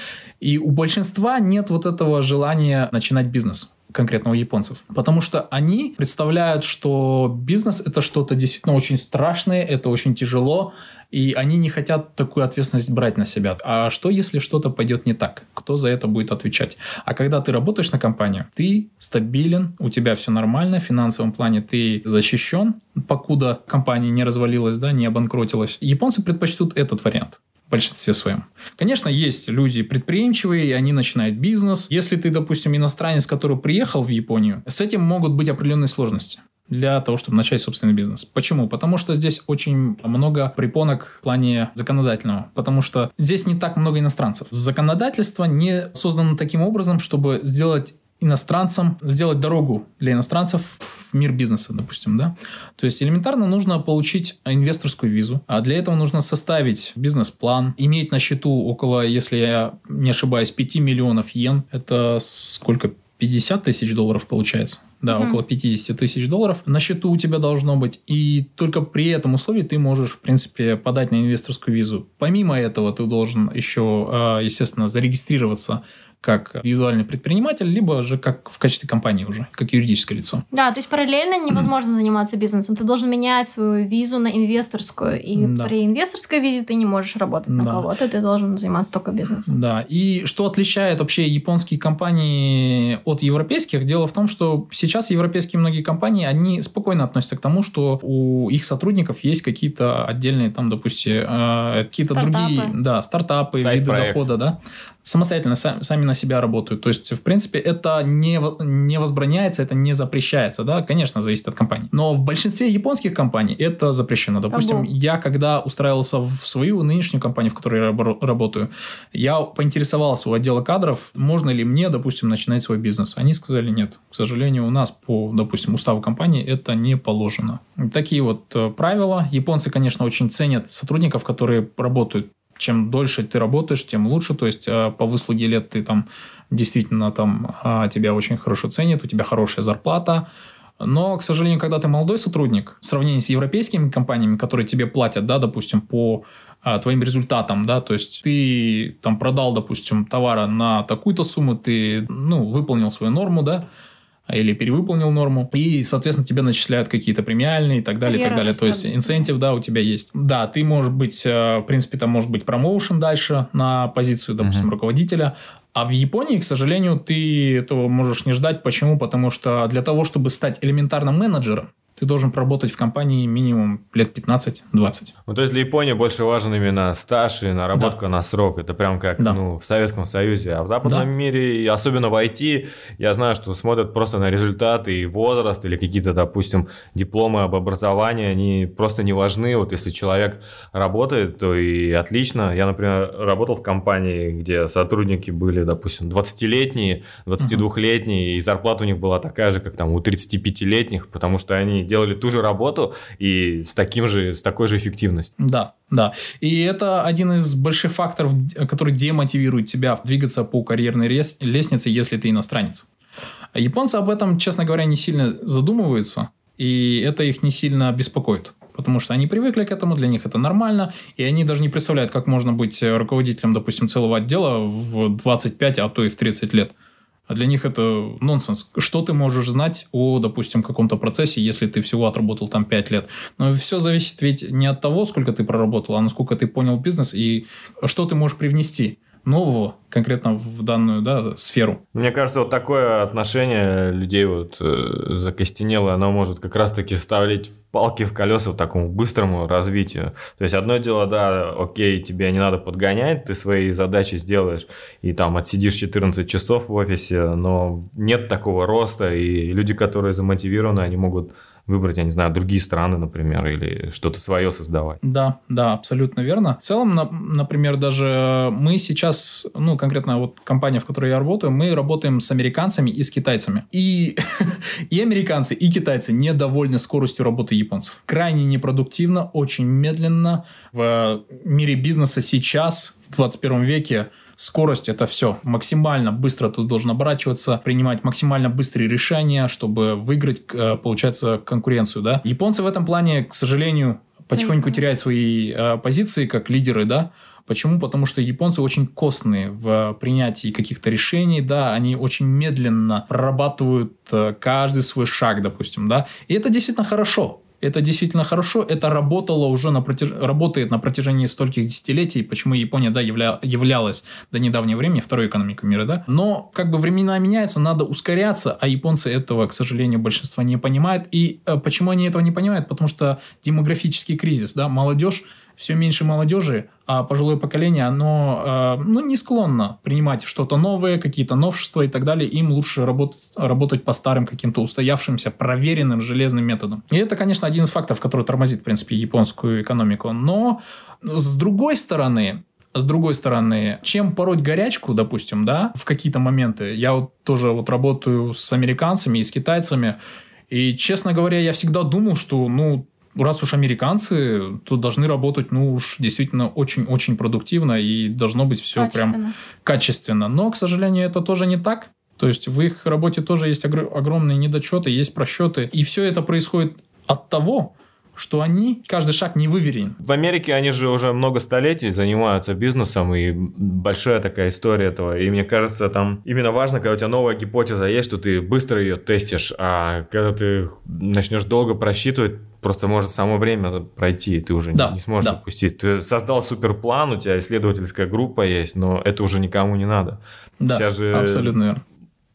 и у большинства нет вот этого желания начинать бизнес конкретно у японцев. Потому что они представляют, что бизнес это что-то действительно очень страшное, это очень тяжело, и они не хотят такую ответственность брать на себя. А что, если что-то пойдет не так? Кто за это будет отвечать? А когда ты работаешь на компанию, ты стабилен, у тебя все нормально, в финансовом плане ты защищен, покуда компания не развалилась, да, не обанкротилась. Японцы предпочтут этот вариант большинстве своем. Конечно, есть люди предприимчивые, и они начинают бизнес. Если ты, допустим, иностранец, который приехал в Японию, с этим могут быть определенные сложности для того, чтобы начать собственный бизнес. Почему? Потому что здесь очень много препонок в плане законодательного. Потому что здесь не так много иностранцев. Законодательство не создано таким образом, чтобы сделать иностранцам, сделать дорогу для иностранцев в мир бизнеса, допустим, да. То есть элементарно нужно получить инвесторскую визу, а для этого нужно составить бизнес-план, иметь на счету около, если я не ошибаюсь, 5 миллионов йен. Это сколько? 50 тысяч долларов получается. Да, mm-hmm. около 50 тысяч долларов на счету у тебя должно быть. И только при этом условии ты можешь, в принципе, подать на инвесторскую визу. Помимо этого, ты должен еще, а, естественно, зарегистрироваться как индивидуальный предприниматель, либо же как в качестве компании уже, как юридическое лицо. Да, то есть параллельно невозможно заниматься бизнесом. Ты должен менять свою визу на инвесторскую. И да. при инвесторской визе ты не можешь работать на да. кого-то, ты должен заниматься только бизнесом. Да, и что отличает вообще японские компании от европейских? Дело в том, что сейчас европейские многие компании, они спокойно относятся к тому, что у их сотрудников есть какие-то отдельные там, допустим, э, какие-то другие да, стартапы, виды дохода, да самостоятельно сами на себя работают. То есть, в принципе, это не, не возбраняется, это не запрещается, да, конечно, зависит от компании. Но в большинстве японских компаний это запрещено. Допустим, Того. я когда устраивался в свою нынешнюю компанию, в которой я работаю, я поинтересовался у отдела кадров, можно ли мне, допустим, начинать свой бизнес. Они сказали, нет, к сожалению, у нас по, допустим, уставу компании это не положено. Такие вот э, правила. Японцы, конечно, очень ценят сотрудников, которые работают чем дольше ты работаешь, тем лучше. То есть э, по выслуге лет ты там действительно там а, тебя очень хорошо ценят, у тебя хорошая зарплата. Но, к сожалению, когда ты молодой сотрудник, в сравнении с европейскими компаниями, которые тебе платят, да, допустим, по а, твоим результатам, да, то есть ты там продал, допустим, товара на такую-то сумму, ты, ну, выполнил свою норму, да, или перевыполнил норму, и, соответственно, тебе начисляют какие-то премиальные и так далее, и так далее. То есть, инцентив, да, у тебя есть. Да, ты можешь быть, э, в принципе, там может быть промоушен дальше на позицию, допустим, uh-huh. руководителя, а в Японии, к сожалению, ты этого можешь не ждать. Почему? Потому что для того, чтобы стать элементарным менеджером, ты должен проработать в компании минимум лет 15-20. Ну, то есть для Японии больше важен именно стаж и наработка да. на срок. Это прям как да. ну, в Советском Союзе. А в западном да. мире, особенно в IT, я знаю, что смотрят просто на результаты и возраст, или какие-то, допустим, дипломы об образовании, они просто не важны. Вот если человек работает, то и отлично. Я, например, работал в компании, где сотрудники были, допустим, 20-летние, 22-летние, uh-huh. и зарплата у них была такая же, как там у 35-летних, потому что они делали ту же работу и с таким же, с такой же эффективностью. Да, да. И это один из больших факторов, который демотивирует тебя двигаться по карьерной лестнице, если ты иностранец. Японцы об этом, честно говоря, не сильно задумываются, и это их не сильно беспокоит. Потому что они привыкли к этому, для них это нормально, и они даже не представляют, как можно быть руководителем, допустим, целого отдела в 25, а то и в 30 лет. А для них это нонсенс. Что ты можешь знать о, допустим, каком-то процессе, если ты всего отработал там 5 лет? Но все зависит ведь не от того, сколько ты проработал, а насколько ты понял бизнес и что ты можешь привнести нового конкретно в данную да, сферу. Мне кажется, вот такое отношение людей вот э, закостенелое, оно может как раз-таки вставлять палки в колеса вот такому быстрому развитию. То есть одно дело, да, окей, тебе не надо подгонять, ты свои задачи сделаешь и там отсидишь 14 часов в офисе, но нет такого роста, и люди, которые замотивированы, они могут выбрать, я не знаю, другие страны, например, или что-то свое создавать. Да, да, абсолютно верно. В целом, на, например, даже мы сейчас, ну, конкретно вот компания, в которой я работаю, мы работаем с американцами и с китайцами. И, (laughs) и американцы, и китайцы недовольны скоростью работы японцев. Крайне непродуктивно, очень медленно. В мире бизнеса сейчас, в 21 веке, Скорость – это все. Максимально быстро ты должен оборачиваться, принимать максимально быстрые решения, чтобы выиграть, э, получается, конкуренцию. Да? Японцы в этом плане, к сожалению, потихоньку теряют свои э, позиции как лидеры, да, Почему? Потому что японцы очень костные в принятии каких-то решений, да, они очень медленно прорабатывают э, каждый свой шаг, допустим, да, и это действительно хорошо. Это действительно хорошо. Это работало уже на протяж... работает на протяжении стольких десятилетий. Почему Япония, да, явля... являлась до недавнего времени второй экономикой мира, да. Но как бы времена меняются, надо ускоряться, а японцы этого, к сожалению, большинство не понимает. И э, почему они этого не понимают? Потому что демографический кризис, да, молодежь все меньше молодежи, а пожилое поколение, оно э, ну, не склонно принимать что-то новое, какие-то новшества и так далее. Им лучше работать, работать по старым каким-то устоявшимся, проверенным железным методам. И это, конечно, один из факторов, который тормозит, в принципе, японскую экономику. Но с другой стороны, с другой стороны, чем пороть горячку, допустим, да, в какие-то моменты. Я вот тоже вот работаю с американцами и с китайцами, и, честно говоря, я всегда думал, что, ну, раз уж американцы, то должны работать, ну уж действительно очень-очень продуктивно и должно быть все прям качественно. Но, к сожалению, это тоже не так. То есть в их работе тоже есть огромные недочеты, есть просчеты. И все это происходит от того, что они, каждый шаг не выверен. В Америке они же уже много столетий занимаются бизнесом, и большая такая история этого. И мне кажется, там именно важно, когда у тебя новая гипотеза есть, что ты быстро ее тестишь, а когда ты начнешь долго просчитывать, просто может само время пройти, и ты уже да, не, не сможешь да. запустить. Ты создал суперплан, у тебя исследовательская группа есть, но это уже никому не надо. Да, Сейчас же абсолютно верно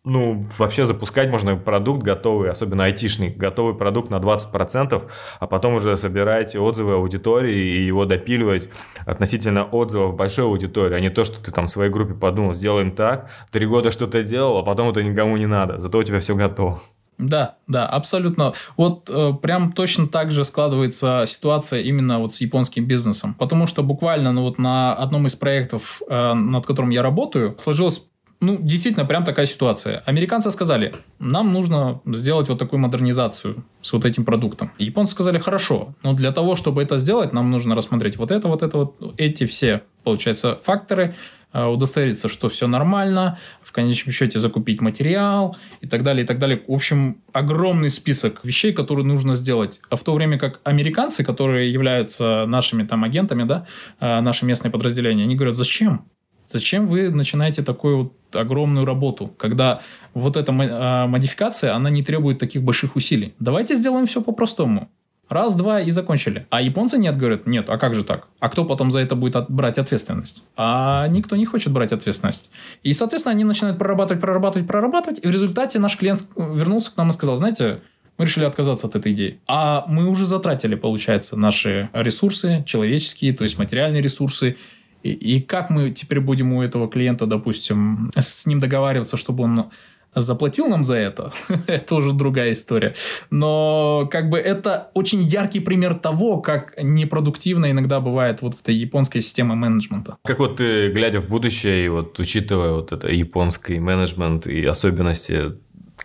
ну, вообще запускать можно продукт готовый, особенно айтишный, готовый продукт на 20%, а потом уже собирать отзывы аудитории и его допиливать относительно отзывов большой аудитории, а не то, что ты там в своей группе подумал, сделаем так, три года что-то делал, а потом это никому не надо, зато у тебя все готово. Да, да, абсолютно. Вот э, прям точно так же складывается ситуация именно вот с японским бизнесом. Потому что буквально ну, вот на одном из проектов, э, над которым я работаю, сложилась ну, действительно, прям такая ситуация. Американцы сказали, нам нужно сделать вот такую модернизацию с вот этим продуктом. Японцы сказали, хорошо, но для того, чтобы это сделать, нам нужно рассмотреть вот это, вот это, вот эти все, получается, факторы, э, удостовериться, что все нормально, в конечном счете закупить материал и так далее, и так далее. В общем, огромный список вещей, которые нужно сделать. А в то время как американцы, которые являются нашими там агентами, да, э, наши местные подразделения, они говорят, зачем? Зачем вы начинаете такой вот огромную работу, когда вот эта а, модификация, она не требует таких больших усилий. Давайте сделаем все по-простому. Раз, два и закончили. А японцы нет, говорят, нет, а как же так? А кто потом за это будет от, брать ответственность? А никто не хочет брать ответственность. И, соответственно, они начинают прорабатывать, прорабатывать, прорабатывать. И в результате наш клиент вернулся к нам и сказал, знаете, мы решили отказаться от этой идеи. А мы уже затратили, получается, наши ресурсы человеческие, то есть материальные ресурсы. И, как мы теперь будем у этого клиента, допустим, с ним договариваться, чтобы он заплатил нам за это, (laughs) это уже другая история. Но как бы это очень яркий пример того, как непродуктивно иногда бывает вот эта японская система менеджмента. Как вот ты, глядя в будущее, и вот учитывая вот это японский менеджмент и особенности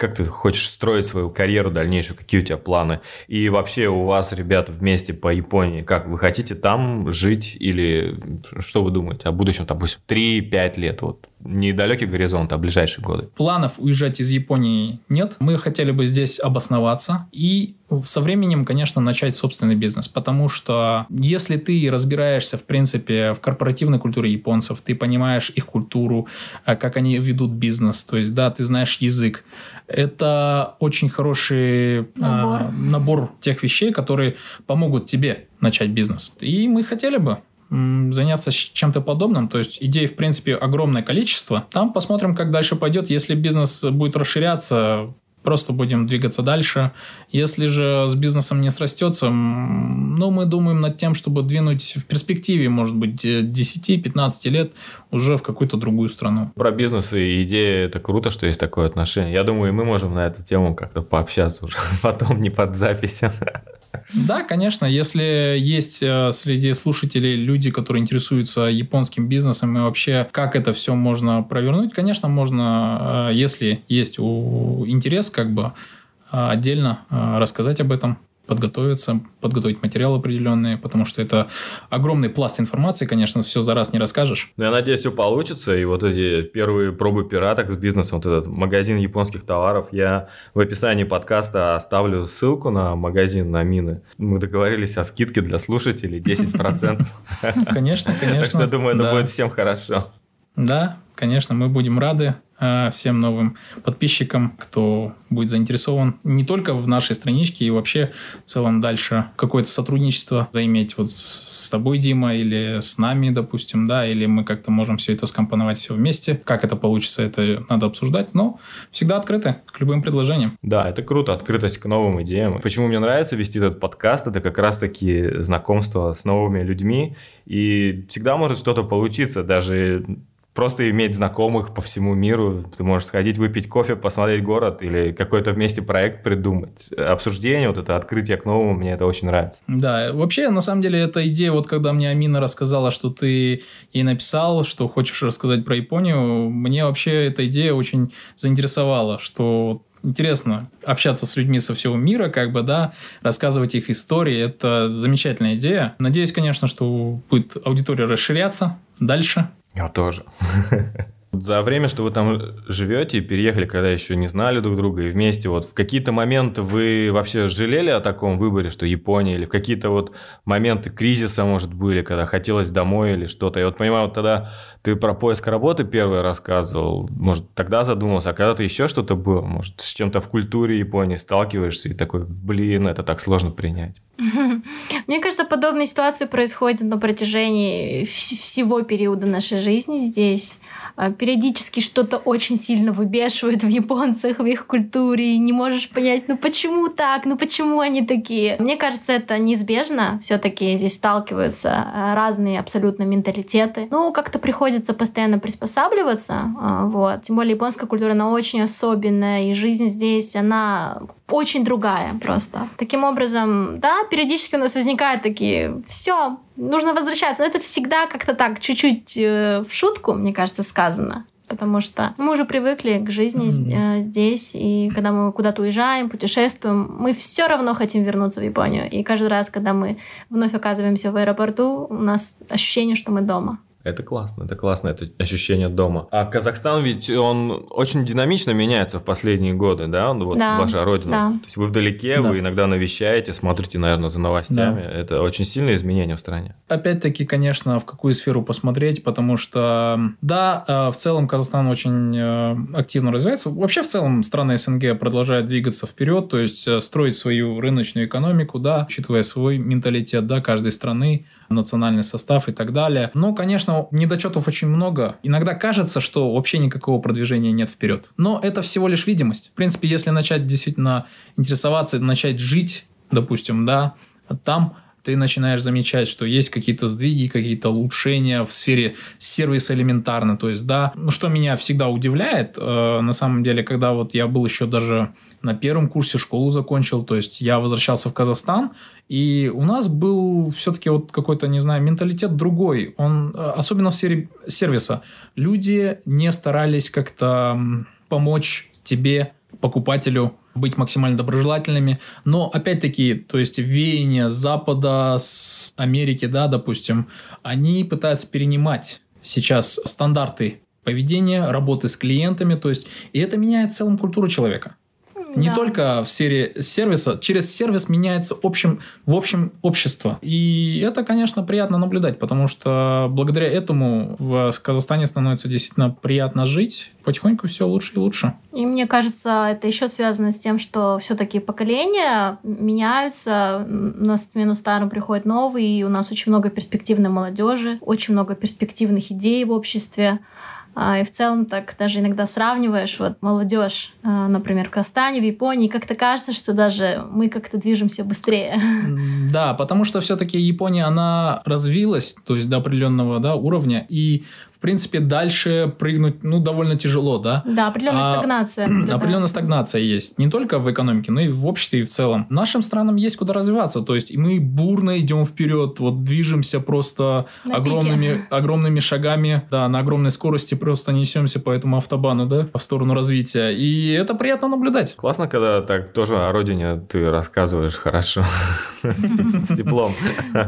как ты хочешь строить свою карьеру дальнейшую, какие у тебя планы. И вообще у вас, ребята, вместе по Японии, как вы хотите там жить или что вы думаете о будущем, допустим, 3-5 лет? Вот не далекий горизонт, а ближайшие годы. Планов уезжать из Японии нет. Мы хотели бы здесь обосноваться и со временем, конечно, начать собственный бизнес, потому что если ты разбираешься, в принципе, в корпоративной культуре японцев, ты понимаешь их культуру, э, как они ведут бизнес, то есть, да, ты знаешь язык, это очень хороший набор, э, набор тех вещей, которые помогут тебе начать бизнес. И мы хотели бы заняться чем-то подобным. То есть идей, в принципе, огромное количество. Там посмотрим, как дальше пойдет. Если бизнес будет расширяться, просто будем двигаться дальше. Если же с бизнесом не срастется, ну, мы думаем над тем, чтобы двинуть в перспективе, может быть, 10-15 лет уже в какую-то другую страну. Про бизнес и идеи это круто, что есть такое отношение. Я думаю, мы можем на эту тему как-то пообщаться уже (laughs) потом, не под запись. Да, конечно, если есть э, среди слушателей люди, которые интересуются японским бизнесом и вообще как это все можно провернуть, конечно, можно, э, если есть интерес, как бы э, отдельно рассказать об этом подготовиться, подготовить материалы определенные, потому что это огромный пласт информации, конечно, все за раз не расскажешь. Ну, я надеюсь, все получится, и вот эти первые пробы пираток с бизнесом, вот этот магазин японских товаров, я в описании подкаста оставлю ссылку на магазин на мины. Мы договорились о скидке для слушателей 10%. Конечно, конечно. Так что, я думаю, это будет всем хорошо. Да, конечно, мы будем рады. Э, всем новым подписчикам, кто будет заинтересован не только в нашей страничке и вообще в целом дальше какое-то сотрудничество заиметь вот с тобой, Дима, или с нами, допустим, да, или мы как-то можем все это скомпоновать все вместе. Как это получится, это надо обсуждать, но всегда открыты к любым предложениям. Да, это круто, открытость к новым идеям. Почему мне нравится вести этот подкаст, это как раз-таки знакомство с новыми людьми, и всегда может что-то получиться, даже просто иметь знакомых по всему миру. Ты можешь сходить, выпить кофе, посмотреть город или какой-то вместе проект придумать. Обсуждение, вот это открытие к новому, мне это очень нравится. Да, вообще, на самом деле, эта идея, вот когда мне Амина рассказала, что ты ей написал, что хочешь рассказать про Японию, мне вообще эта идея очень заинтересовала, что интересно общаться с людьми со всего мира, как бы, да, рассказывать их истории. Это замечательная идея. Надеюсь, конечно, что будет аудитория расширяться дальше. Я тоже. (laughs) За время, что вы там живете и переехали, когда еще не знали друг друга и вместе, вот в какие-то моменты вы вообще жалели о таком выборе, что Япония, или в какие-то вот моменты кризиса, может, были, когда хотелось домой или что-то. Я вот понимаю, вот тогда ты про поиск работы первый рассказывал, может, тогда задумался, а когда-то еще что-то было, может, с чем-то в культуре Японии сталкиваешься и такой, блин, это так сложно принять. (laughs) Мне кажется, подобные ситуации происходят на протяжении всего периода нашей жизни здесь. А, периодически что-то очень сильно выбешивает в японцах, в их культуре, и не можешь понять, ну почему так, ну почему они такие. Мне кажется, это неизбежно. все таки здесь сталкиваются а, разные абсолютно менталитеты. Ну, как-то приходится постоянно приспосабливаться. А, вот. Тем более японская культура, она очень особенная, и жизнь здесь, она очень другая просто. Таким образом, да, периодически у нас возникают такие, все, нужно возвращаться. Но это всегда как-то так, чуть-чуть э, в шутку, мне кажется, сказано. Потому что мы уже привыкли к жизни mm-hmm. здесь, и когда мы куда-то уезжаем, путешествуем, мы все равно хотим вернуться в Японию. И каждый раз, когда мы вновь оказываемся в аэропорту, у нас ощущение, что мы дома. Это классно, это классно, это ощущение дома. А Казахстан ведь он очень динамично меняется в последние годы, да? Вот Да, ваша родина. да. То есть вы вдалеке, Да. вы иногда навещаете, смотрите, наверное, за новостями. Да. Это очень сильные изменения в стране. Опять-таки, конечно, в какую сферу посмотреть, потому что, да, э, в целом Казахстан очень э, активно развивается. Вообще, в целом, страны СНГ продолжают двигаться вперед, то есть э, строить свою рыночную экономику, да, учитывая свой менталитет, да, каждой страны, национальный состав и так далее. Но, конечно, недочетов очень много. Иногда кажется, что вообще никакого продвижения нет вперед. Но это всего лишь видимость. В принципе, если начать действительно интересоваться, начать жить, допустим, да, там ты начинаешь замечать, что есть какие-то сдвиги, какие-то улучшения в сфере сервиса элементарно. То есть, да, ну что меня всегда удивляет, э, на самом деле, когда вот я был еще даже на первом курсе школу закончил, то есть я возвращался в Казахстан, и у нас был все-таки вот какой-то, не знаю, менталитет другой. Он, э, особенно в сфере сервиса, люди не старались как-то помочь тебе, покупателю, быть максимально доброжелательными. Но, опять-таки, то есть веяния с Запада, с Америки, да, допустим, они пытаются перенимать сейчас стандарты поведения, работы с клиентами, то есть, и это меняет в целом культуру человека. Не Да. только в сфере сервиса, через сервис меняется общем, в общем общество. И это, конечно, приятно наблюдать, потому что благодаря этому в Казахстане становится действительно приятно жить. Потихоньку все лучше и лучше. И мне кажется, это еще связано с тем, что все-таки поколения меняются, на смену старым приходит новый, и у нас очень много перспективной молодежи, очень много перспективных идей в обществе. А, И в целом так даже иногда сравниваешь вот молодежь, а, например, в Казахстане, в Японии, как-то кажется, что даже мы как-то движемся быстрее. Да, потому что все-таки Япония, она развилась, то есть до определенного да, уровня, и в принципе дальше прыгнуть, ну, довольно тяжело, да. Да, определенная А, стагнация. (clears throat) Определенная стагнация есть. Не только в экономике, но и в обществе и в целом. Нашим странам есть куда развиваться. То есть мы бурно идем вперед, вот движемся просто На огромными, (laughs) огромными шагами, да, на огромной скорости просто несемся по этому автобану, да, в сторону развития. И это приятно наблюдать. Классно, когда так тоже о родине ты рассказываешь хорошо, (laughs) с теплом.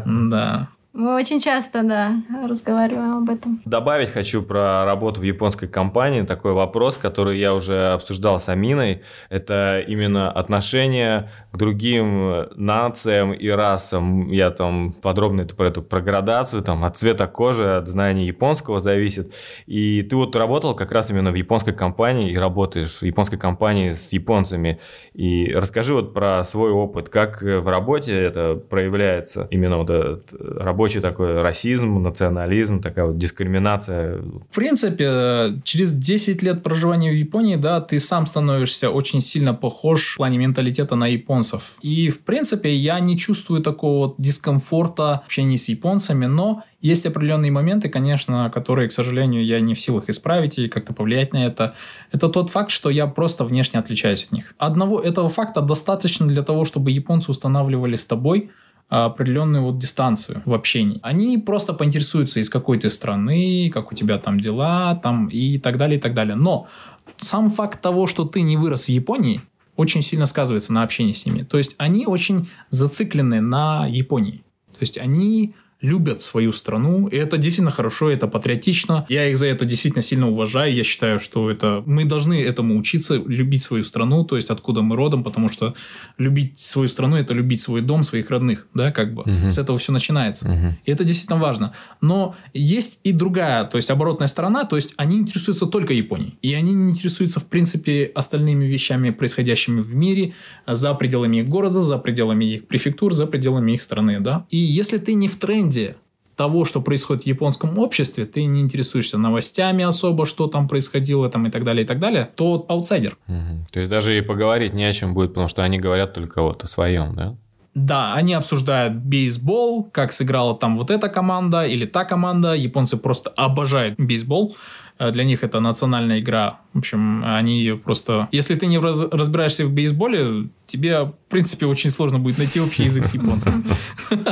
Да. Мы очень часто, да, разговариваем об этом. Добавить хочу про работу в японской компании. Такой вопрос, который я уже обсуждал с Аминой. Это именно отношение к другим нациям и расам. Я там подробно это про эту про градацию, там от цвета кожи, от знания японского зависит. И ты вот работал как раз именно в японской компании и работаешь в японской компании с японцами. И расскажи вот про свой опыт, как в работе это проявляется, именно вот этот рабочий такой расизм, национализм, такая вот дискриминация. В принципе, через 10 лет проживания в Японии, да, ты сам становишься очень сильно похож в плане менталитета на японцев. И, в принципе, я не чувствую такого дискомфорта в общении с японцами, но есть определенные моменты, конечно, которые, к сожалению, я не в силах исправить и как-то повлиять на это. Это тот факт, что я просто внешне отличаюсь от них. Одного этого факта достаточно для того, чтобы японцы устанавливали с тобой определенную вот дистанцию в общении. Они просто поинтересуются, из какой ты страны, как у тебя там дела, там и так далее, и так далее. Но сам факт того, что ты не вырос в Японии, очень сильно сказывается на общении с ними. То есть они очень зациклены на Японии. То есть они любят свою страну, и это действительно хорошо, это патриотично. Я их за это действительно сильно уважаю. Я считаю, что это мы должны этому учиться, любить свою страну, то есть откуда мы родом, потому что любить свою страну это любить свой дом, своих родных, да, как бы. Мгм. С этого все начинается. И это действительно важно. Но есть и другая, то есть оборотная сторона, то есть они интересуются только Японией. И они не интересуются, в принципе, остальными вещами, происходящими в мире, за пределами их города, за пределами их префектур, за пределами их страны, да. И если ты не в тренде того, что происходит в японском обществе, ты не интересуешься новостями особо, что там происходило там и так далее, и так далее, то аутсайдер. Мгм. То есть даже и поговорить не о чем будет, потому что они говорят только вот о своем, да? Да, они обсуждают бейсбол, как сыграла там вот эта команда или та команда. Японцы просто обожают бейсбол. Э, Для них это национальная игра. В общем, они ее просто... Если ты не раз- разбираешься в бейсболе, тебе, в принципе, очень сложно будет найти общий язык с японцем. (laughs)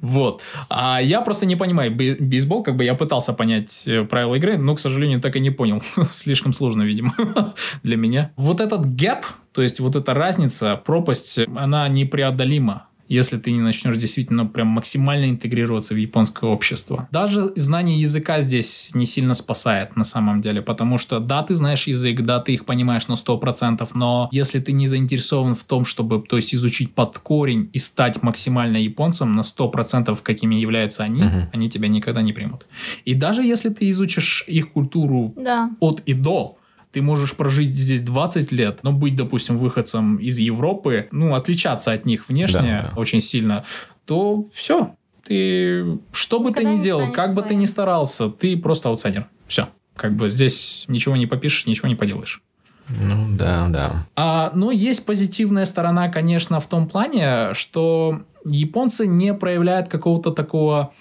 Вот. А я просто не понимаю бей- бейсбол. Как бы я пытался понять э, правила игры, но, к сожалению, так и не понял. (laughs) Слишком сложно, видимо, (laughs) для меня. Вот этот гэп, то есть вот эта разница, пропасть, она непреодолима. Если ты не начнешь действительно прям максимально интегрироваться в японское общество. Даже знание языка здесь не сильно спасает на самом деле, потому что да, ты знаешь язык, да, ты их понимаешь на 100%, но если ты не заинтересован в том, чтобы, то есть, изучить под корень и стать максимально японцем на 100%, какими являются они, угу. они тебя никогда не примут. И даже если ты изучишь их культуру да. от и до, ты можешь прожить здесь 20 лет, но быть, допустим, выходцем из Европы, ну, отличаться от них внешне да, да. очень сильно, то все. Ты, что бы Никогда ты ни делал, как своим. бы ты ни старался, ты просто аутсайдер. Все. Как бы здесь ничего не попишешь, ничего не поделаешь. Ну да, да. А, но есть позитивная сторона, конечно, в том плане, что японцы не проявляют какого-то такого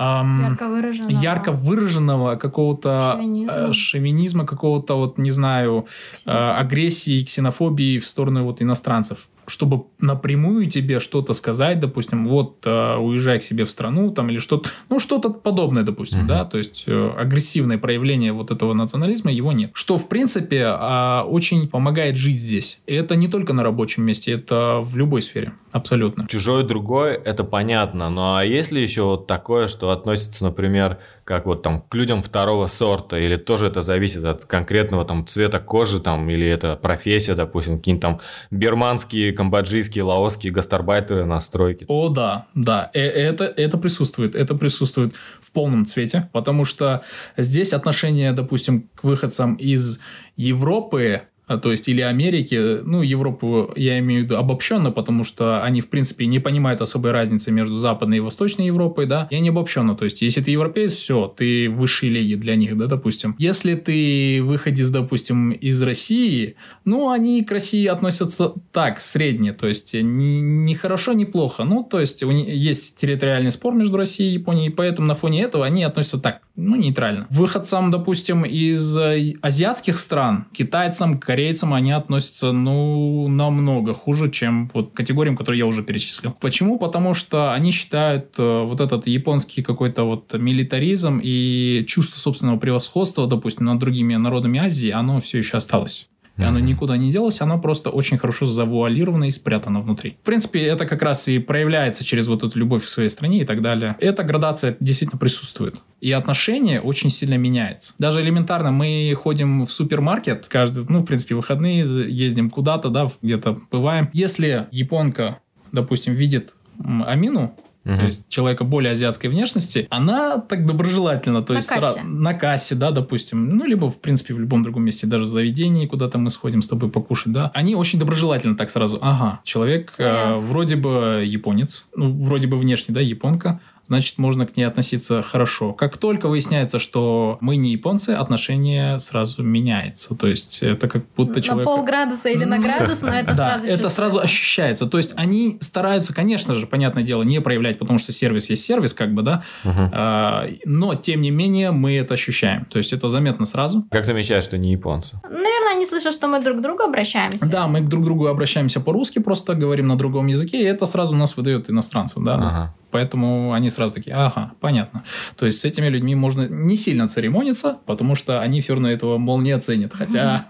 эм, ярко выраженного, ярко выраженного какого-то шовинизма, э, шовинизма. какого-то вот не знаю э, агрессии, ксенофобии в сторону вот иностранцев чтобы напрямую тебе что-то сказать, допустим, вот э, уезжай к себе в страну там или что-то, ну что-то подобное, допустим, uh-huh. да, то есть э, агрессивное проявление вот этого национализма его нет, что в принципе э, очень помогает жить здесь. И это не только на рабочем месте, это в любой сфере, абсолютно. Чужой другой, это понятно, но а есть ли еще вот такое, что относится, например, как вот там к людям второго сорта, или тоже это зависит от конкретного там цвета кожи, там, или это профессия, допустим, какие-нибудь там бирманские, камбоджийские, лаосские гастарбайтеры на стройке. О, да, да, э, это, это присутствует, это присутствует в полном цвете, потому что здесь отношение, допустим, к выходцам из Европы то есть или Америки, ну, Европу я имею в виду обобщенно, потому что они, в принципе, не понимают особой разницы между Западной и Восточной Европой, да, я не обобщенно, то есть если ты европеец, все, ты высшие лиги для них, да, допустим. Если ты выходец, допустим, из России, ну, они к России относятся так, средне, то есть не, не хорошо, не плохо, ну, то есть у них есть территориальный спор между Россией и Японией, и поэтому на фоне этого они относятся так, ну, нейтрально. Выходцам, допустим, из э, азиатских стран, китайцам, корейцам, они относятся, ну, намного хуже, чем вот категориям, которые я уже перечислил. Почему? Потому что они считают э, вот этот японский какой-то вот милитаризм и чувство собственного превосходства, допустим, над другими народами Азии, оно все еще осталось. И оно никуда не делось, оно просто очень хорошо завуалировано и спрятано внутри. В принципе, это как раз и проявляется через вот эту любовь к своей стране и так далее. Эта градация действительно присутствует. И отношение очень сильно меняется. Даже элементарно мы ходим в супермаркет каждый, ну, в принципе, выходные, ездим куда-то, да, где-то бываем. Если японка, допустим, видит Амину, угу. то есть человека более азиатской внешности, она так доброжелательно, то на есть кассе. Сразу, на кассе, да, допустим, ну, либо, в принципе, в любом другом месте, даже в заведении, куда-то мы сходим с тобой покушать, да, они очень доброжелательно так сразу, ага, человек э, вроде бы японец, ну, вроде бы внешне, да, японка, значит, можно к ней относиться хорошо. Как только выясняется, что мы не японцы, отношение сразу меняется. То есть это как будто на человек... На полградуса или на градус, но это сразу это сразу ощущается. То есть они стараются, конечно же, понятное дело, не проявлять, потому что сервис есть сервис, как бы, да, а, но, тем не менее, мы это ощущаем. То есть это заметно сразу. Как замечаешь, что не японцы? Наверное, они слышат, что мы друг к другу обращаемся. Да, мы друг к другу обращаемся по-русски, просто говорим на другом языке, и это сразу нас выдает иностранцев, да. Ага. Поэтому они сразу такие, ага, понятно. То есть с этими людьми можно не сильно церемониться, потому что они все равно этого, мол, не оценят. Хотя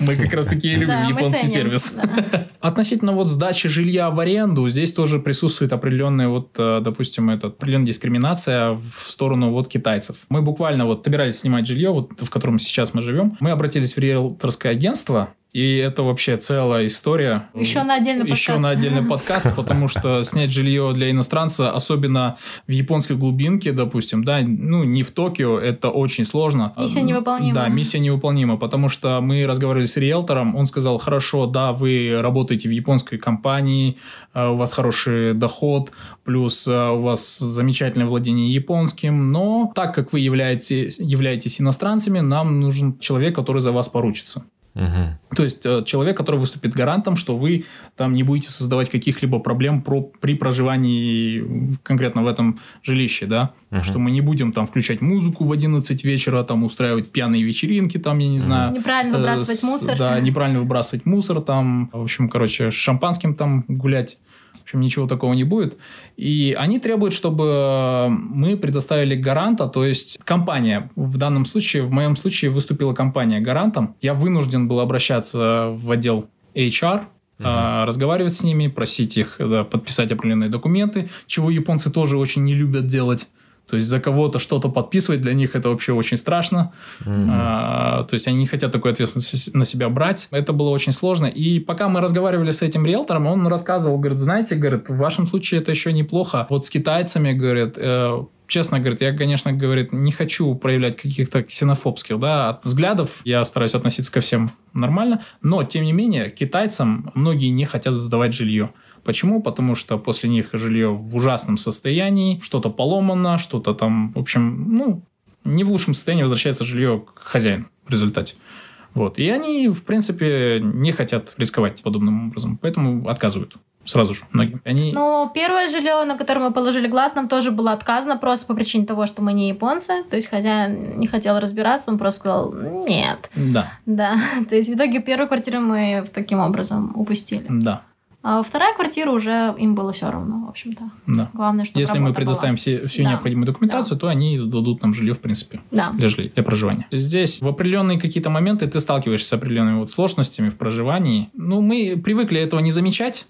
мы как раз таки любим японский сервис. Относительно вот сдачи жилья в аренду, здесь тоже присутствует определенная вот, э, допустим, это определенная дискриминация в сторону вот китайцев. Мы буквально вот собирались снимать жилье, вот в котором сейчас мы живем. Мы обратились в риэлторское агентство, и это вообще целая история. Еще на отдельный подкаст. Еще на отдельный подкаст, потому что снять жилье для иностранца, особенно в японской глубинке, допустим, да, ну, не в Токио, это очень сложно. Миссия невыполнима. Да, миссия невыполнима, потому что мы разговаривали с риэлтором, он сказал, хорошо, да, вы работаете в японской компании, э, у вас хороший доход, плюс э, у вас замечательное владение японским, но так как вы являетесь, являетесь иностранцами, нам нужен человек, который за вас поручится. Угу. То есть э, человек, который выступит гарантом, что вы там не будете создавать каких-либо проблем про, при проживании конкретно в этом жилище, да, угу. что мы не будем там включать музыку в 11 вечера, там устраивать пьяные вечеринки, там, я не угу. знаю. Неправильно выбрасывать э, с, мусор. Да, неправильно выбрасывать мусор, там, в общем, короче, с шампанским там гулять общем, ничего такого не будет. И они требуют, чтобы мы предоставили гаранта, то есть компания, в данном случае, в моем случае выступила компания гарантом. Я вынужден был обращаться в отдел HR, Uh-huh. разговаривать с ними, просить их да, подписать определенные документы, чего японцы тоже очень не любят делать. То есть за кого-то что-то подписывать для них это вообще очень страшно. Mm-hmm. А, то есть они не хотят такой ответственности на себя брать. Это было очень сложно. И пока мы разговаривали с этим риэлтором, он рассказывал, говорит, знаете, говорит, в вашем случае это еще неплохо. Вот с китайцами, говорит, э, честно, говорит, я, конечно, говорит, не хочу проявлять каких-то ксенофобских, да, взглядов. Я стараюсь относиться ко всем нормально. Но, тем не менее, китайцам многие не хотят сдавать жилье. Почему? Потому что после них жилье в ужасном состоянии, что-то поломано, что-то там, в общем, ну, не в лучшем состоянии возвращается жилье к хозяину в результате. Вот. И они, в принципе, не хотят рисковать подобным образом, поэтому отказывают сразу же многим. Они... Ну, первое жилье, на которое мы положили глаз, нам тоже было отказано просто по причине того, что мы не японцы. То есть хозяин не хотел разбираться, он просто сказал нет. Да. Да. (laughs) То есть в итоге первую квартиру мы таким образом упустили. Да. А вторая квартира уже им было все равно, в общем-то. Да. Главное, что Если мы предоставим была. все, всю да. необходимую документацию, да. то они сдадут нам жилье, в принципе, да. для, жилья, для проживания. Здесь в определенные какие-то моменты ты сталкиваешься с определенными вот сложностями в проживании. Ну, мы привыкли этого не замечать,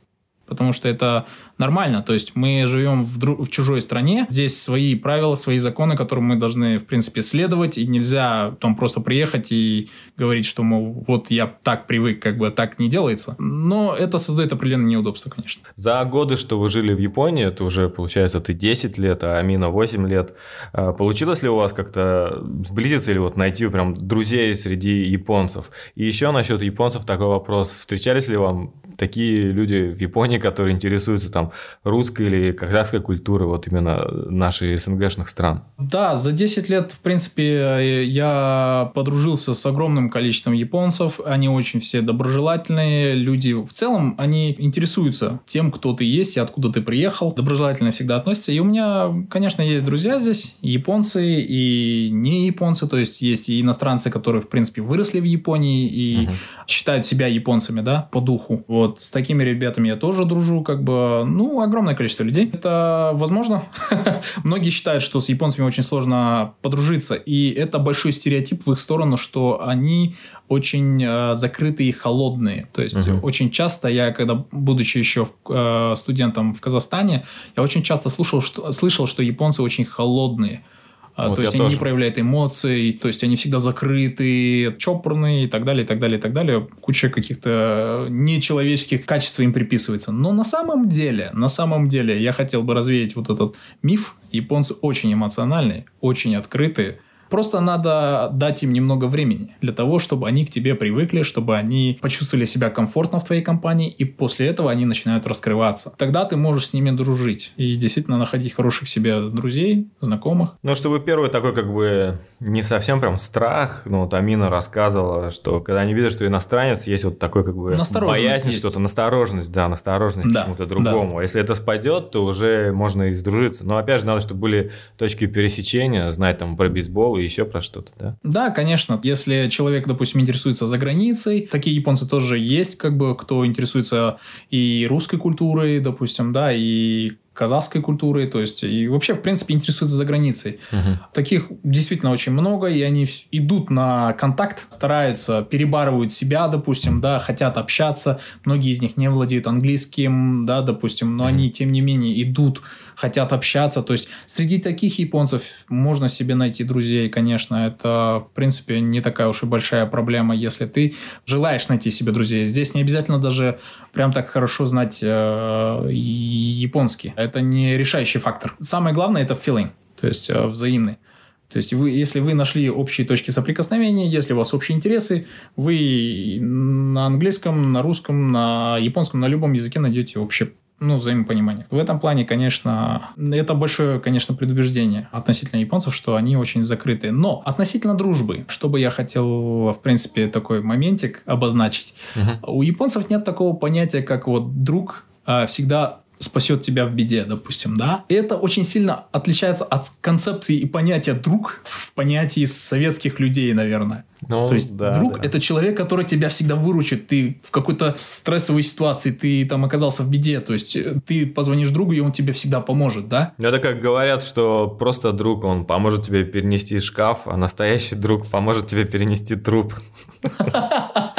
потому что это нормально. То есть мы живем в, дру- в чужой стране, здесь свои правила, свои законы, которым мы должны, в принципе, следовать, и нельзя там просто приехать и говорить, что, мол, вот я так привык, как бы так не делается. Но это создает определенные неудобства, конечно. За годы, что вы жили в Японии, это уже, получается, ты 10 лет, а Амина 8 лет. А получилось ли у вас как-то сблизиться или вот найти прям друзей среди японцев? И еще насчет японцев такой вопрос. Встречались ли вам такие люди в Японии, которые интересуются там русской или казахской культурой, вот именно наших СНГшных стран? Да, за 10 лет, в принципе, я подружился с огромным количеством японцев. Они очень все доброжелательные люди. В целом, они интересуются тем, кто ты есть и откуда ты приехал. Доброжелательно всегда относятся. И у меня, конечно, есть друзья здесь, японцы и не японцы. То есть, есть и иностранцы, которые, в принципе, выросли в Японии и угу. считают себя японцами, да, по духу. Вот с такими ребятами я тоже дружу, как бы, ну, огромное количество людей. Это возможно. (laughs) Многие считают, что с японцами очень сложно подружиться, и это большой стереотип в их сторону, что они очень э, закрытые и холодные. То есть uh-huh. очень часто я, когда будучи еще э, студентом в Казахстане, я очень часто слушал, что, слышал, что японцы очень холодные. А, вот то есть они тоже. не проявляют эмоций, то есть они всегда закрыты, чопорные и так далее, и так далее, и так далее. Куча каких-то нечеловеческих качеств им приписывается. Но на самом деле, на самом деле, я хотел бы развеять вот этот миф. Японцы очень эмоциональные, очень открытые Просто надо дать им немного времени для того, чтобы они к тебе привыкли, чтобы они почувствовали себя комфортно в твоей компании, и после этого они начинают раскрываться. Тогда ты можешь с ними дружить и действительно находить хороших себе друзей, знакомых. Ну, чтобы первый такой как бы не совсем прям страх, ну, вот Амина рассказывала, что когда они видят, что иностранец, есть вот такой как бы боязнь что-то, настороженность, да, настороженность да, к чему-то другому. Да. Если это спадет, то уже можно и сдружиться. Но опять же, надо, чтобы были точки пересечения, знать там про бейсбол и еще про что-то, да? Да, конечно. Если человек, допустим, интересуется за границей, такие японцы тоже есть, как бы, кто интересуется и русской культурой, допустим, да, и казахской культурой, то есть и вообще, в принципе, интересуются за границей. Угу. Таких действительно очень много, и они идут на контакт, стараются, перебарывают себя, допустим, да, хотят общаться. Многие из них не владеют английским, да, допустим, но угу. они, тем не менее, идут хотят общаться. То есть среди таких японцев можно себе найти друзей, конечно. Это, в принципе, не такая уж и большая проблема, если ты желаешь найти себе друзей. Здесь не обязательно даже прям так хорошо знать э, японский. Это не решающий фактор. Самое главное это feeling, то есть э, взаимный. То есть, вы, если вы нашли общие точки соприкосновения, если у вас общие интересы, вы на английском, на русском, на японском, на любом языке найдете общее ну, взаимопонимание. В этом плане, конечно, это большое, конечно, предубеждение относительно японцев, что они очень закрыты. Но относительно дружбы, что бы я хотел, в принципе, такой моментик обозначить. Угу. У японцев нет такого понятия, как вот друг а всегда спасет тебя в беде, допустим, да. И это очень сильно отличается от концепции и понятия друг в понятии советских людей, наверное. Ну, То есть да, друг да. это человек, который тебя всегда выручит. Ты в какой-то стрессовой ситуации, ты там оказался в беде. То есть э, ты позвонишь другу, и он тебе всегда поможет, да? Это как говорят, что просто друг, он поможет тебе перенести шкаф, а настоящий друг поможет тебе перенести труп. (laughs)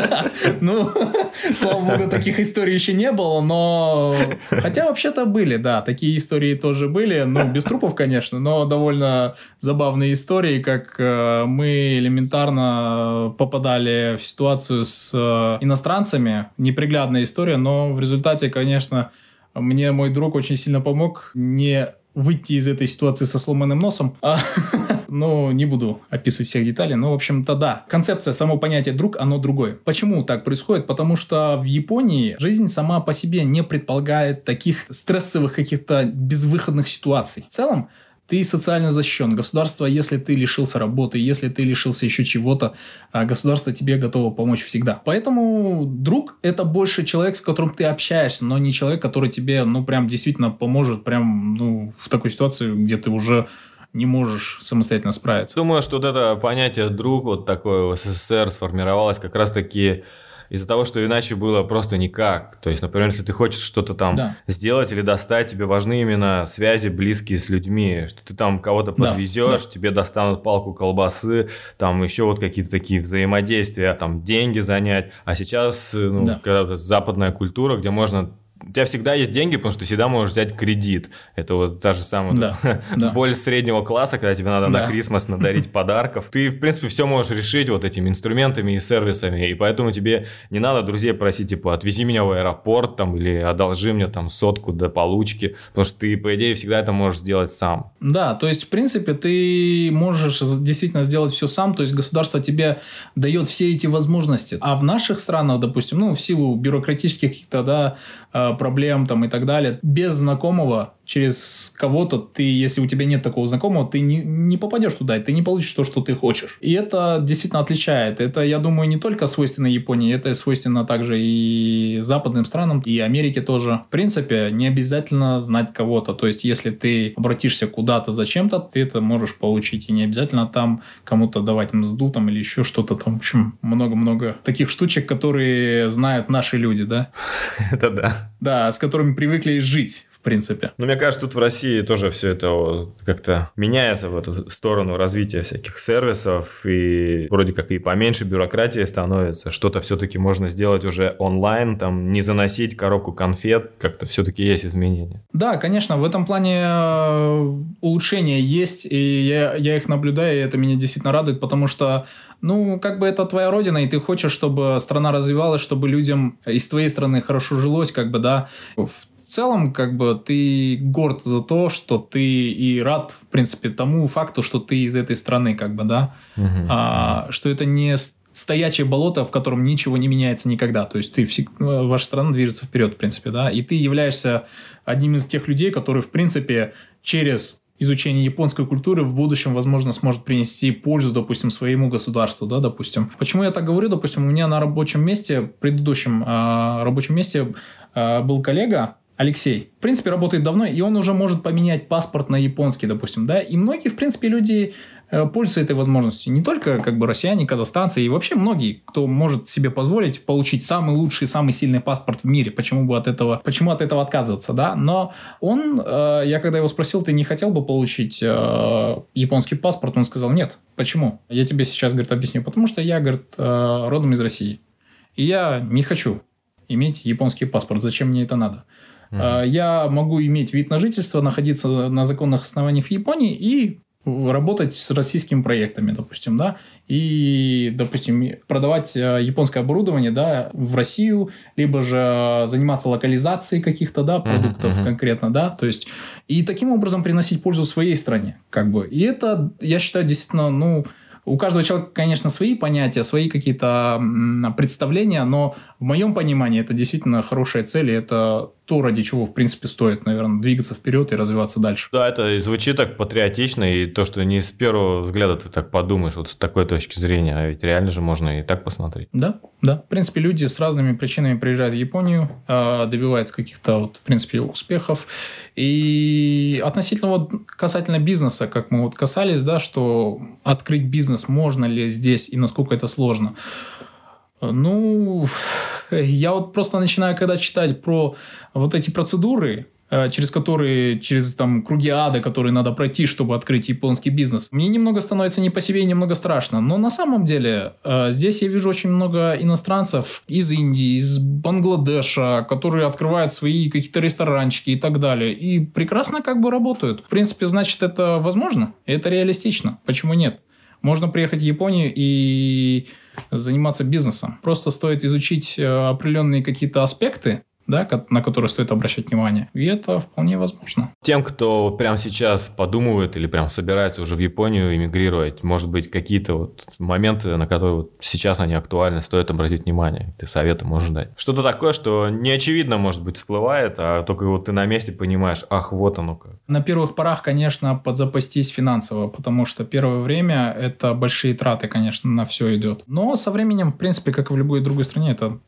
(laughs) Ну, (laughs) слава богу, таких историй еще не было, но... Хотя вообще-то были, да, такие истории тоже были. Ну, без трупов, конечно, но довольно забавные истории, как э, мы элементарно попадали в ситуацию с э, иностранцами. Неприглядная история, но в результате, конечно, мне мой друг очень сильно помог не выйти из этой ситуации со сломанным носом. А, (laughs) но не буду описывать всех деталей. Но, в общем-то, да. Концепция, само понятие «друг», оно другое. Почему так происходит? Потому что в Японии жизнь сама по себе не предполагает таких стрессовых каких-то безвыходных ситуаций. В целом, ты социально защищен. Государство, если ты лишился работы, если ты лишился еще чего-то, а государство тебе готово помочь всегда. Поэтому друг – это больше человек, с которым ты общаешься, но не человек, который тебе, ну, прям действительно поможет прям, ну, в такой ситуации, где ты уже не можешь самостоятельно справиться. Думаю, что вот это понятие «друг» вот такое в СССР сформировалось как раз-таки из-за того, что иначе было просто никак. То есть, например, если ты хочешь что-то там да. сделать или достать, тебе важны именно связи близкие с людьми, что ты там кого-то подвезешь, да. тебе достанут палку колбасы, там еще вот какие-то такие взаимодействия, там деньги занять. А сейчас, ну, да. когда западная культура, где можно у тебя всегда есть деньги, потому что ты всегда можешь взять кредит. Это вот та же самая да, да. боль среднего класса, когда тебе надо да. на Крисмас надарить (laughs) подарков. Ты, в принципе, все можешь решить вот этими инструментами и сервисами, и поэтому тебе не надо друзей просить, типа, отвези меня в аэропорт, там, или одолжи мне там сотку до получки, потому что ты, по идее, всегда это можешь сделать сам. Да, то есть, в принципе, ты можешь действительно сделать все сам, то есть государство тебе дает все эти возможности. А в наших странах, допустим, ну, в силу бюрократических каких-то, да, а, проблем там и так далее. Без знакомого через кого-то ты, если у тебя нет такого знакомого, ты не, не попадешь туда, и ты не получишь то, что ты хочешь. И это действительно отличает. Это, я думаю, не только свойственно Японии, это свойственно также и западным странам, и Америке тоже. В принципе, не обязательно знать кого-то. То есть, если ты обратишься куда-то за чем-то, ты это можешь получить. И не обязательно там кому-то давать мзду там или еще что-то там. В общем, много-много таких штучек, которые знают наши люди, да? (laughs) Это да. Да, с которыми привыкли жить в принципе. Ну, мне кажется, тут в России тоже все это как-то меняется в эту сторону развития всяких сервисов, и вроде как и поменьше бюрократии становится, что-то все-таки можно сделать уже онлайн, там, не заносить коробку конфет, как-то все-таки есть изменения. Да, конечно, в этом плане э, улучшения есть, и я, я их наблюдаю, и это меня действительно радует, потому что ну, как бы это твоя родина, и ты хочешь, чтобы страна развивалась, чтобы людям из твоей страны хорошо жилось, как бы, да. В целом, как бы, ты горд за то, что ты и рад, в принципе, тому факту, что ты из этой страны, как бы, да. Угу. А, что это не стоячее болото, в котором ничего не меняется никогда. То есть ты э, ваша страна движется вперед, в принципе, да, и ты являешься одним из тех людей, которые, в принципе, через изучение японской культуры в будущем, возможно, сможет принести пользу, допустим, своему государству, да, допустим. Почему я так говорю? Допустим, у меня на рабочем месте, предыдущем э, рабочем месте э, был коллега, Алексей. В принципе, работает давно, и он уже может поменять паспорт на японский, допустим, да. И многие, в принципе, люди э, пользуются этой возможностью. Не только как бы россияне, казахстанцы, и вообще многие, кто может себе позволить получить самый лучший, самый сильный паспорт в мире. Почему бы от этого, почему от этого отказываться, да? Но он, э, я когда его спросил, ты не хотел бы получить э, японский паспорт, он сказал, нет. Почему? Я тебе сейчас, говорит, объясню. Потому что я, говорит, родом из России. И я не хочу иметь японский паспорт. Зачем мне это надо? Mm-hmm. Я могу иметь вид на жительство, находиться на законных основаниях в Японии и работать с российскими проектами, допустим, да, и, допустим, продавать а, японское оборудование, да, в Россию, либо же заниматься локализацией каких-то, да, продуктов uh-huh, uh-huh. конкретно, да, то есть, и таким образом приносить пользу своей стране, как бы, и это, я считаю, действительно, ну, у каждого человека, конечно, свои понятия, свои какие-то представления, но в моем понимании это действительно хорошая цель, и это то, ради чего, в принципе, стоит, наверное, двигаться вперед и развиваться дальше. Да, это звучит так патриотично, и то, что не с первого взгляда ты так подумаешь, вот с такой точки зрения, а ведь реально же можно и так посмотреть. Да, да. В принципе, люди с разными причинами приезжают в Японию, а, добиваются каких-то, вот, в принципе, успехов. И относительно вот касательно бизнеса, как мы вот касались, да, что открыть бизнес можно ли здесь и насколько это сложно. Ну, я вот просто начинаю, когда читать про вот эти процедуры, через которые, через там круги ада, которые надо пройти, чтобы открыть японский бизнес. Мне немного становится не по себе и немного страшно. Но на самом деле э, здесь я вижу очень много иностранцев из Индии, из Бангладеша, которые открывают свои какие-то ресторанчики и так далее. И прекрасно как бы работают. В принципе, значит, это возможно, это реалистично. Почему нет? Можно приехать в Японию и заниматься бизнесом. Просто стоит изучить э, определенные какие-то аспекты, да, на которые стоит обращать внимание. И это вполне возможно. Тем, кто прямо сейчас подумывает или прям собирается уже в Японию эмигрировать, может быть, какие-то вот моменты, на которые вот сейчас они актуальны, стоит обратить внимание. Ты советы можешь дать. Что-то такое, что не очевидно, может быть, всплывает, а только вот ты на месте понимаешь, ах, вот оно как. На первых порах, конечно, подзапастись финансово, потому что первое время это большие траты, конечно, на все идет. Но со временем, в принципе, как и в любой другой стране, это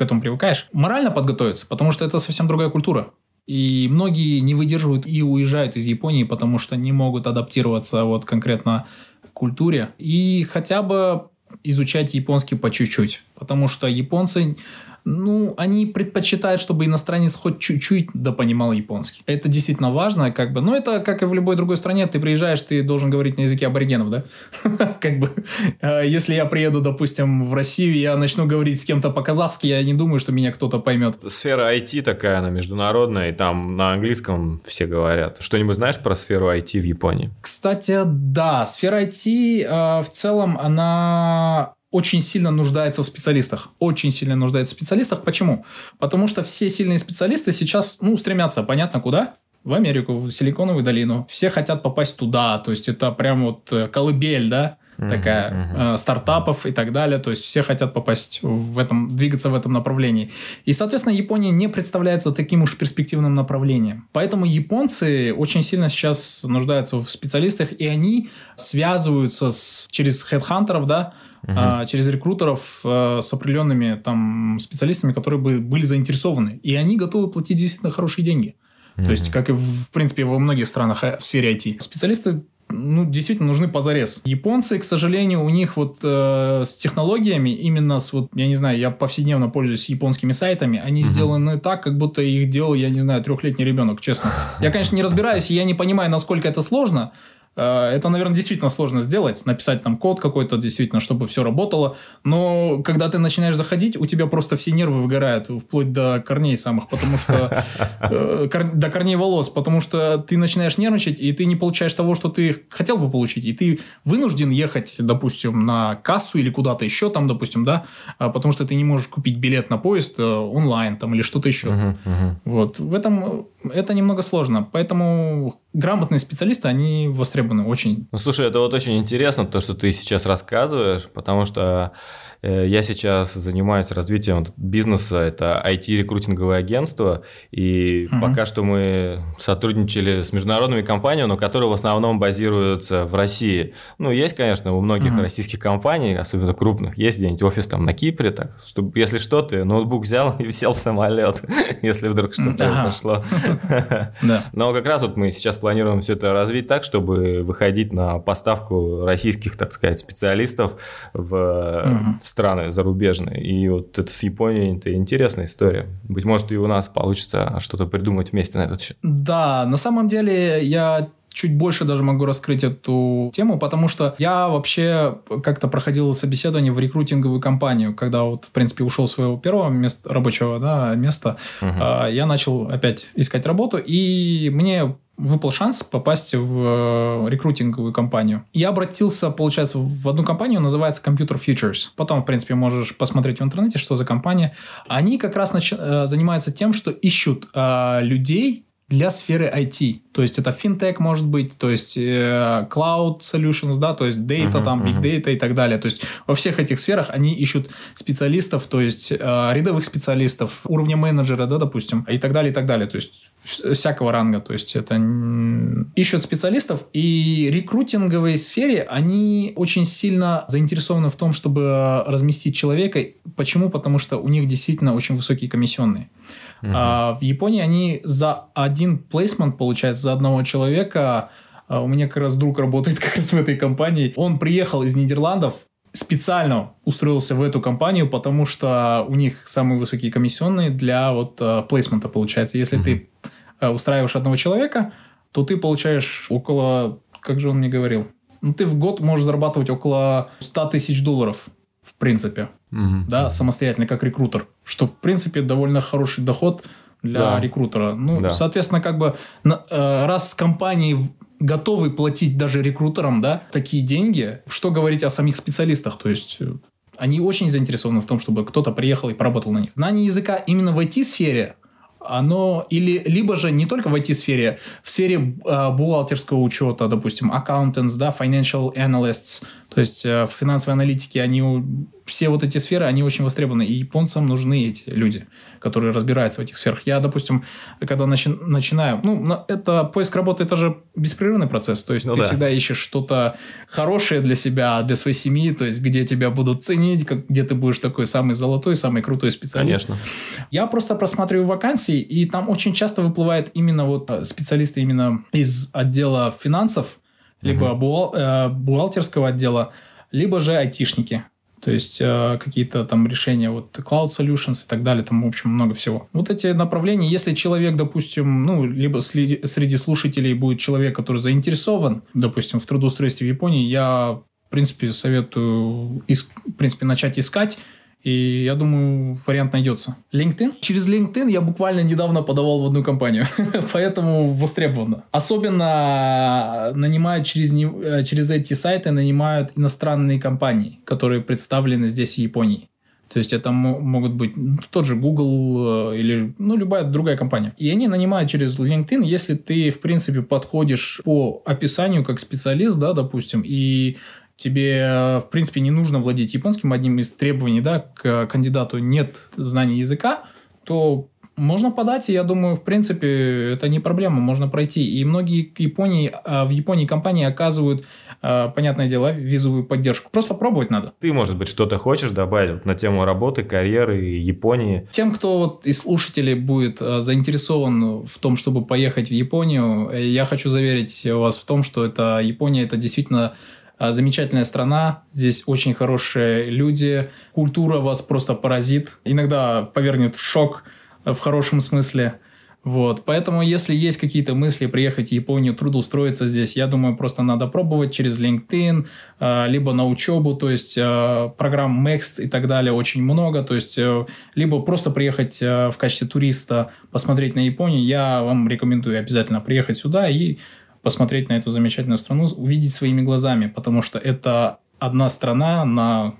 к этому привыкаешь. Морально подготовиться, потому что это совсем другая культура. И многие не выдерживают и уезжают из Японии, потому что не могут адаптироваться вот конкретно к культуре. И хотя бы изучать японский по чуть-чуть. Потому что японцы ну, они предпочитают, чтобы иностранец хоть чуть-чуть да понимал японский. Это действительно важно, как бы. Но это, как и в любой другой стране, ты приезжаешь, ты должен говорить на языке аборигенов, да? (laughs) Как бы, э, если я приеду, допустим, в Россию, я начну говорить с кем-то по-казахски, я не думаю, что меня кто-то поймет. Сфера IT такая, она международная, и там на английском все говорят. Что-нибудь знаешь про сферу IT в Японии? Кстати, да, сфера IT э, в целом, она очень сильно нуждается в специалистах. Очень сильно нуждается в специалистах. Почему? Потому что все сильные специалисты сейчас, ну, стремятся, понятно, куда? В Америку, в Силиконовую долину. Все хотят попасть туда. То есть, это прям вот э, колыбель, да? такая uh-huh. э, стартапов и так далее. То есть все хотят попасть в этом, двигаться в этом направлении. И, соответственно, Япония не представляется таким уж перспективным направлением. Поэтому японцы очень сильно сейчас нуждаются в специалистах, и они связываются с, через хедхантеров, да, угу. а, через рекрутеров а, с определенными там специалистами, которые бы были заинтересованы. И они готовы платить действительно хорошие деньги. Угу. То есть, как и, в, в принципе, во многих странах э, в сфере IT. Специалисты ну, действительно нужны позарез. Японцы, к сожалению, у них вот э, с технологиями, именно с вот, я не знаю, я повседневно пользуюсь японскими сайтами, они угу. сделаны так, как будто их делал, я не знаю, трехлетний ребенок, честно. Я, конечно, не разбираюсь, и я не понимаю, насколько это сложно, это, наверное, действительно сложно сделать, написать там код какой-то, действительно, чтобы все работало. Но когда ты начинаешь заходить, у тебя просто все нервы выгорают, вплоть до корней самых, потому что... Э, до корней волос, потому что ты начинаешь нервничать, и ты не получаешь того, что ты хотел бы получить. И ты вынужден ехать, допустим, на кассу или куда-то еще там, допустим, да, а, потому что ты не можешь купить билет на поезд э, онлайн там или что-то еще. Вот. В этом это немного сложно. Поэтому грамотные специалисты, они востребованы очень. Ну, слушай, это вот очень интересно, то, что ты сейчас рассказываешь, потому что я сейчас занимаюсь развитием бизнеса, это IT-рекрутинговое агентство, и угу. пока что мы сотрудничали с международными компаниями, но которые в основном базируются в России. Ну, есть, конечно, у многих угу. российских компаний, особенно крупных, есть где-нибудь офис там на Кипре, так, чтобы, если что, ты ноутбук взял (laughs) и сел в самолет, (laughs) если вдруг что-то произошло. (laughs) Но как раз вот мы сейчас планируем все это развить так, чтобы выходить на поставку российских, так сказать, специалистов в страны зарубежные. И вот это с Японией это интересная история. Быть может, и у нас получится что-то придумать вместе на этот счет. Да, на самом деле я чуть больше даже могу раскрыть эту тему, потому что я вообще как-то проходил собеседование в рекрутинговую компанию, когда вот, в принципе, ушел с своего первого места, рабочего да, места, угу. я начал опять искать работу, и мне выпал шанс попасть в э, рекрутинговую компанию. Я обратился, получается, в одну компанию, называется Computer Futures. Потом, в принципе, можешь посмотреть в интернете, что за компания. Они как раз нач... Э, занимаются тем, что ищут э, людей для сферы IT. То есть это финтех может быть, то есть э, cloud solutions, да, то есть data, uh-huh, там, big data и так далее. То есть во всех этих сферах они ищут специалистов, то есть э, рядовых специалистов, уровня менеджера, да, допустим, и так далее, и так далее. То есть всякого ранга. То есть это ищут специалистов, и рекрутинговой сфере они очень сильно заинтересованы в том, чтобы разместить человека. Почему? Потому что у них действительно очень высокие комиссионные. Uh-huh. А в Японии они за один плейсмент, получается, за одного человека а у меня как раз друг работает (laughs) как раз в этой компании. Он приехал из Нидерландов, специально устроился в эту компанию, потому что у них самые высокие комиссионные для вот плейсмента получается. Если uh-huh. ты э, устраиваешь одного человека, то ты получаешь около, как же он мне говорил, ну, ты в год можешь зарабатывать около 100 тысяч долларов, принципе, Мгм. да, самостоятельно, как рекрутер, что, в принципе, довольно хороший доход для Да. рекрутера. Ну, Да. соответственно, как бы, э, раз компании готовы платить даже рекрутерам, да, такие деньги, что говорить о самих специалистах, то есть... э, Они очень заинтересованы в том, чтобы кто-то приехал и поработал на них. Знание языка именно в IT-сфере, оно или либо же не только в IT-сфере, в сфере э, бухгалтерского учета, допустим, accountants, да, financial analysts, то есть э, в финансовой аналитике, они все вот эти сферы, они очень востребованы, и японцам нужны эти люди, которые разбираются в этих сферах. Я, допустим, когда начи- начинаю, ну, это поиск работы, это же беспрерывный процесс, то есть Ну ты да. всегда ищешь что-то хорошее для себя, для своей семьи, то есть где тебя будут ценить, как- где ты будешь такой самый золотой, самый крутой специалист. Конечно. Я просто просматриваю вакансии, и там очень часто выплывает именно вот э, специалисты именно из отдела финансов, либо э, бухгалтерского отдела, либо же айтишники. То есть э, какие-то там решения, вот Cloud Solutions и так далее, там, в общем, много всего. Вот эти направления, если человек, допустим, ну, либо среди слушателей будет человек, который заинтересован, допустим, в трудоустройстве в Японии, я, в принципе, советую, ис- в принципе, начать искать, и я думаю, вариант найдется. LinkedIn? Через LinkedIn я буквально недавно подавал в одну компанию, (laughs) поэтому востребовано. Особенно нанимают через, не- э, через эти сайты, нанимают иностранные компании, которые представлены здесь в Японии. То есть это мо- могут быть ну, тот же Google э, или ну, любая другая компания. И они нанимают через LinkedIn, если ты, в принципе, подходишь по описанию как специалист, да, допустим, и тебе, э, в принципе, не нужно владеть японским, одним из требований, да, к кандидату нет знания языка, то можно подать, и я думаю, в принципе, это не проблема, можно пройти. И многие к Японии, а, в Японии компании оказывают, а, понятное дело, визовую поддержку. Просто пробовать надо. Ты, может быть, что-то хочешь добавить на тему работы, карьеры и Японии? Тем, кто вот из слушателей будет э, заинтересован в том, чтобы поехать в Японию, э, я хочу заверить вас в том, что это Япония это действительно э, замечательная страна. Здесь очень хорошие люди. Культура вас просто поразит. Иногда повергнет в шок э, в хорошем смысле. Вот. Поэтому, если есть какие-то мысли приехать в Японию, трудоустроиться здесь, я думаю, просто надо пробовать через LinkedIn, э, либо на учебу, то есть э, программ Next и так далее очень много, то есть э, либо просто приехать э, в качестве туриста, посмотреть на Японию. Я вам рекомендую обязательно приехать сюда и посмотреть на эту замечательную страну, увидеть своими глазами, потому что это одна страна на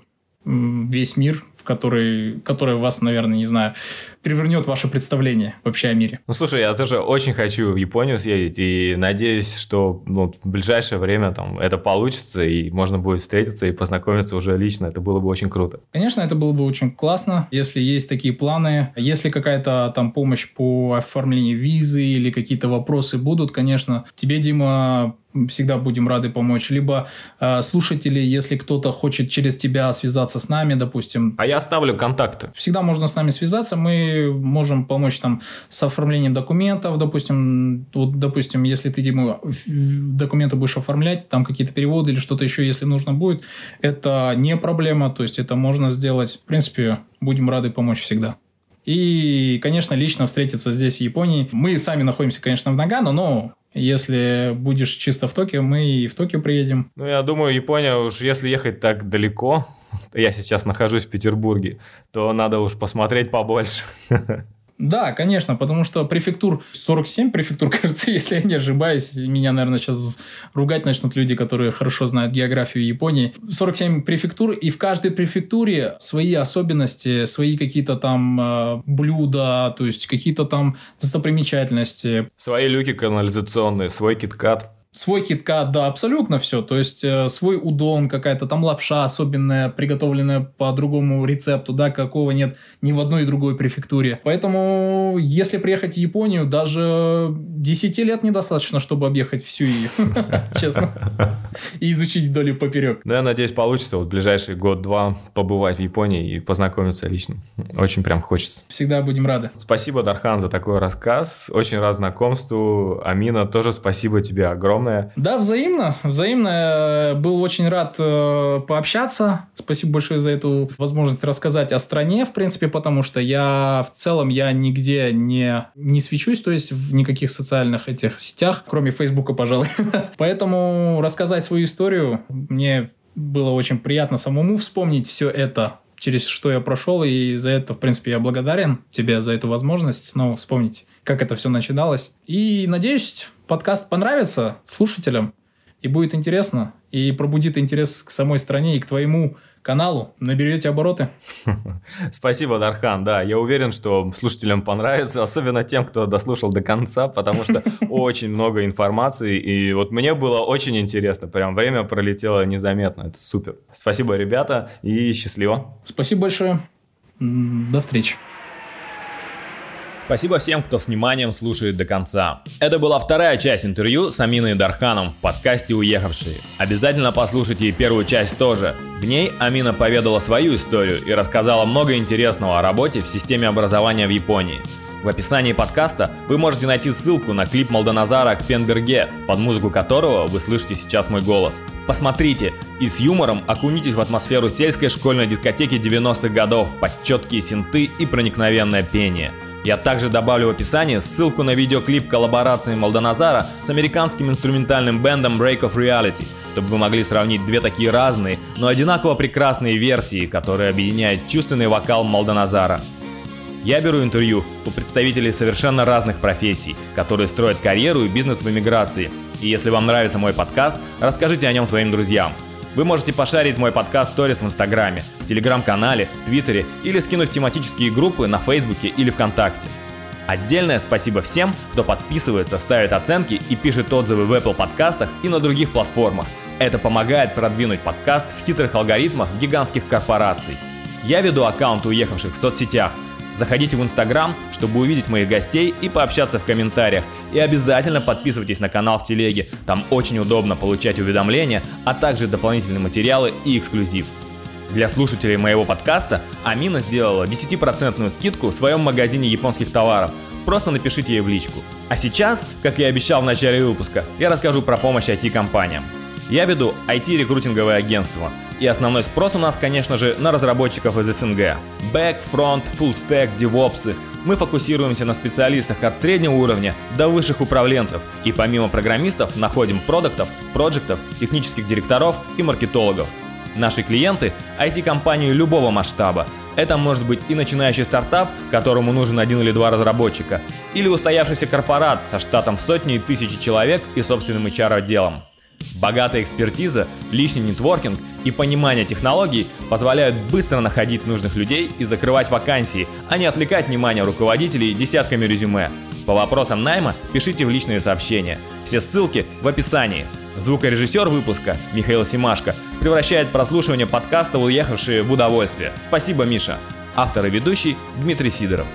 весь мир, который, которая вас, наверное, не знаю, перевернет ваше представление вообще о мире. Ну, слушай, я тоже очень хочу в Японию съездить и надеюсь, что ну, в ближайшее время там это получится и можно будет встретиться и познакомиться уже лично. Это было бы очень круто. Конечно, это было бы очень классно, если есть такие планы. Если какая-то там помощь по оформлению визы или какие-то вопросы будут, конечно, тебе, Дима, всегда будем рады помочь. Либо э, слушатели, если кто-то хочет через тебя связаться с нами, допустим, А я оставлю контакты. всегда можно с нами связаться, мы можем помочь там с оформлением документов, допустим, вот, допустим, если ты, Дима, документы будешь оформлять, там какие-то переводы или что-то еще, если нужно будет, это не проблема, то есть это можно сделать. В принципе, будем рады помочь всегда. И, конечно, лично встретиться здесь, в Японии. Мы сами находимся, конечно, в Нагано, но если будешь чисто в Токио, мы и в Токио приедем. Ну, я думаю, Япония уж если ехать так далеко, (laughs) я сейчас нахожусь в Петербурге, то надо уж посмотреть побольше. (laughs) Да, конечно, потому что префектур 47 префектур, (laughs) кажется, если я не ошибаюсь, меня, наверное, сейчас ругать начнут люди, которые хорошо знают географию Японии. 47 префектур, и в каждой префектуре свои особенности, свои какие-то там э, блюда, то есть какие-то там достопримечательности, Свои люки канализационные, свой киткат. Свой киткат, да, абсолютно все. То есть э, свой удон, какая-то там лапша особенная, приготовленная по другому рецепту, да, какого нет ни в одной и другой префектуре. Поэтому, если приехать в Японию, даже 10 лет недостаточно, чтобы объехать всю ее, (laughs) честно, и изучить вдоль и поперек. Ну, я надеюсь, получится вот ближайший год-два побывать в Японии и познакомиться лично. Очень прям хочется. Всегда будем рады. Спасибо, Дархан, за такой рассказ. Очень рад знакомству. Амина, тоже спасибо тебе огромное. Огромное. Да, взаимно. Взаимно. Э, был очень рад э, пообщаться. Спасибо большое за эту возможность рассказать о стране, в принципе, потому что я в целом я нигде не, не свечусь, то есть в никаких социальных этих сетях, кроме Фейсбука, пожалуй. (laughs) Поэтому рассказать свою историю мне было очень приятно самому вспомнить все это через что я прошел, и за это, в принципе, я благодарен тебе за эту возможность снова вспомнить, как это все начиналось. И надеюсь, подкаст понравится слушателям, и будет интересно, и пробудит интерес к самой стране и к твоему каналу, наберете обороты. (laughs) Спасибо, Дархан. Да, я уверен, что слушателям понравится, особенно тем, кто дослушал до конца, потому что (laughs) очень много информации, и вот мне было очень интересно, прям время пролетело незаметно, это супер. Спасибо, ребята, и счастливо. Спасибо большое. До встречи. Спасибо всем, кто с вниманием слушает до конца. Это была вторая часть интервью с Аминой Дарханом в подкасте «Уехавшие». Обязательно послушайте и первую часть тоже. В ней Амина поведала свою историю и рассказала много интересного о работе в системе образования в Японии. В описании подкаста вы можете найти ссылку на клип Молдоназара к Пенберге, под музыку которого вы слышите сейчас мой голос. Посмотрите и с юмором окунитесь в атмосферу сельской школьной дискотеки 90-х годов под четкие синты и проникновенное пение – я также добавлю в описании ссылку на видеоклип коллаборации Молдоназара с американским инструментальным бендом Break of Reality, чтобы вы могли сравнить две такие разные, но одинаково прекрасные версии, которые объединяют чувственный вокал Молдоназара. Я беру интервью у представителей совершенно разных профессий, которые строят карьеру и бизнес в эмиграции. И если вам нравится мой подкаст, расскажите о нем своим друзьям. Вы можете пошарить мой подкаст сторис в Инстаграме, в Телеграм-канале, Твиттере или скинуть тематические группы на Фейсбуке или ВКонтакте. Отдельное спасибо всем, кто подписывается, ставит оценки и пишет отзывы в Apple подкастах и на других платформах. Это помогает продвинуть подкаст в хитрых алгоритмах гигантских корпораций. Я веду аккаунты уехавших в соцсетях – Заходите в Инстаграм, чтобы увидеть моих гостей и пообщаться в комментариях. И обязательно подписывайтесь на канал в Телеге, там очень удобно получать уведомления, а также дополнительные материалы и эксклюзив. Для слушателей моего подкаста Амина сделала 10% скидку в своем магазине японских товаров. Просто напишите ей в личку. А сейчас, как я обещал в начале выпуска, я расскажу про помощь IT-компаниям. Я веду IT-рекрутинговое агентство, и основной спрос у нас, конечно же, на разработчиков из СНГ. Back, front, full stack, DevOps. Мы фокусируемся на специалистах от среднего уровня до высших управленцев. И помимо программистов находим продуктов, проектов, технических директоров и маркетологов. Наши клиенты – IT-компании любого масштаба. Это может быть и начинающий стартап, которому нужен один или два разработчика, или устоявшийся корпорат со штатом в сотни и тысячи человек и собственным HR-отделом. Богатая экспертиза, лишний нетворкинг и понимание технологий позволяют быстро находить нужных людей и закрывать вакансии, а не отвлекать внимание руководителей десятками резюме. По вопросам найма пишите в личные сообщения. Все ссылки в описании. Звукорежиссер выпуска Михаил Симашко превращает прослушивание подкаста «Уехавшие» в удовольствие. Спасибо, Миша. Автор и ведущий Дмитрий Сидоров.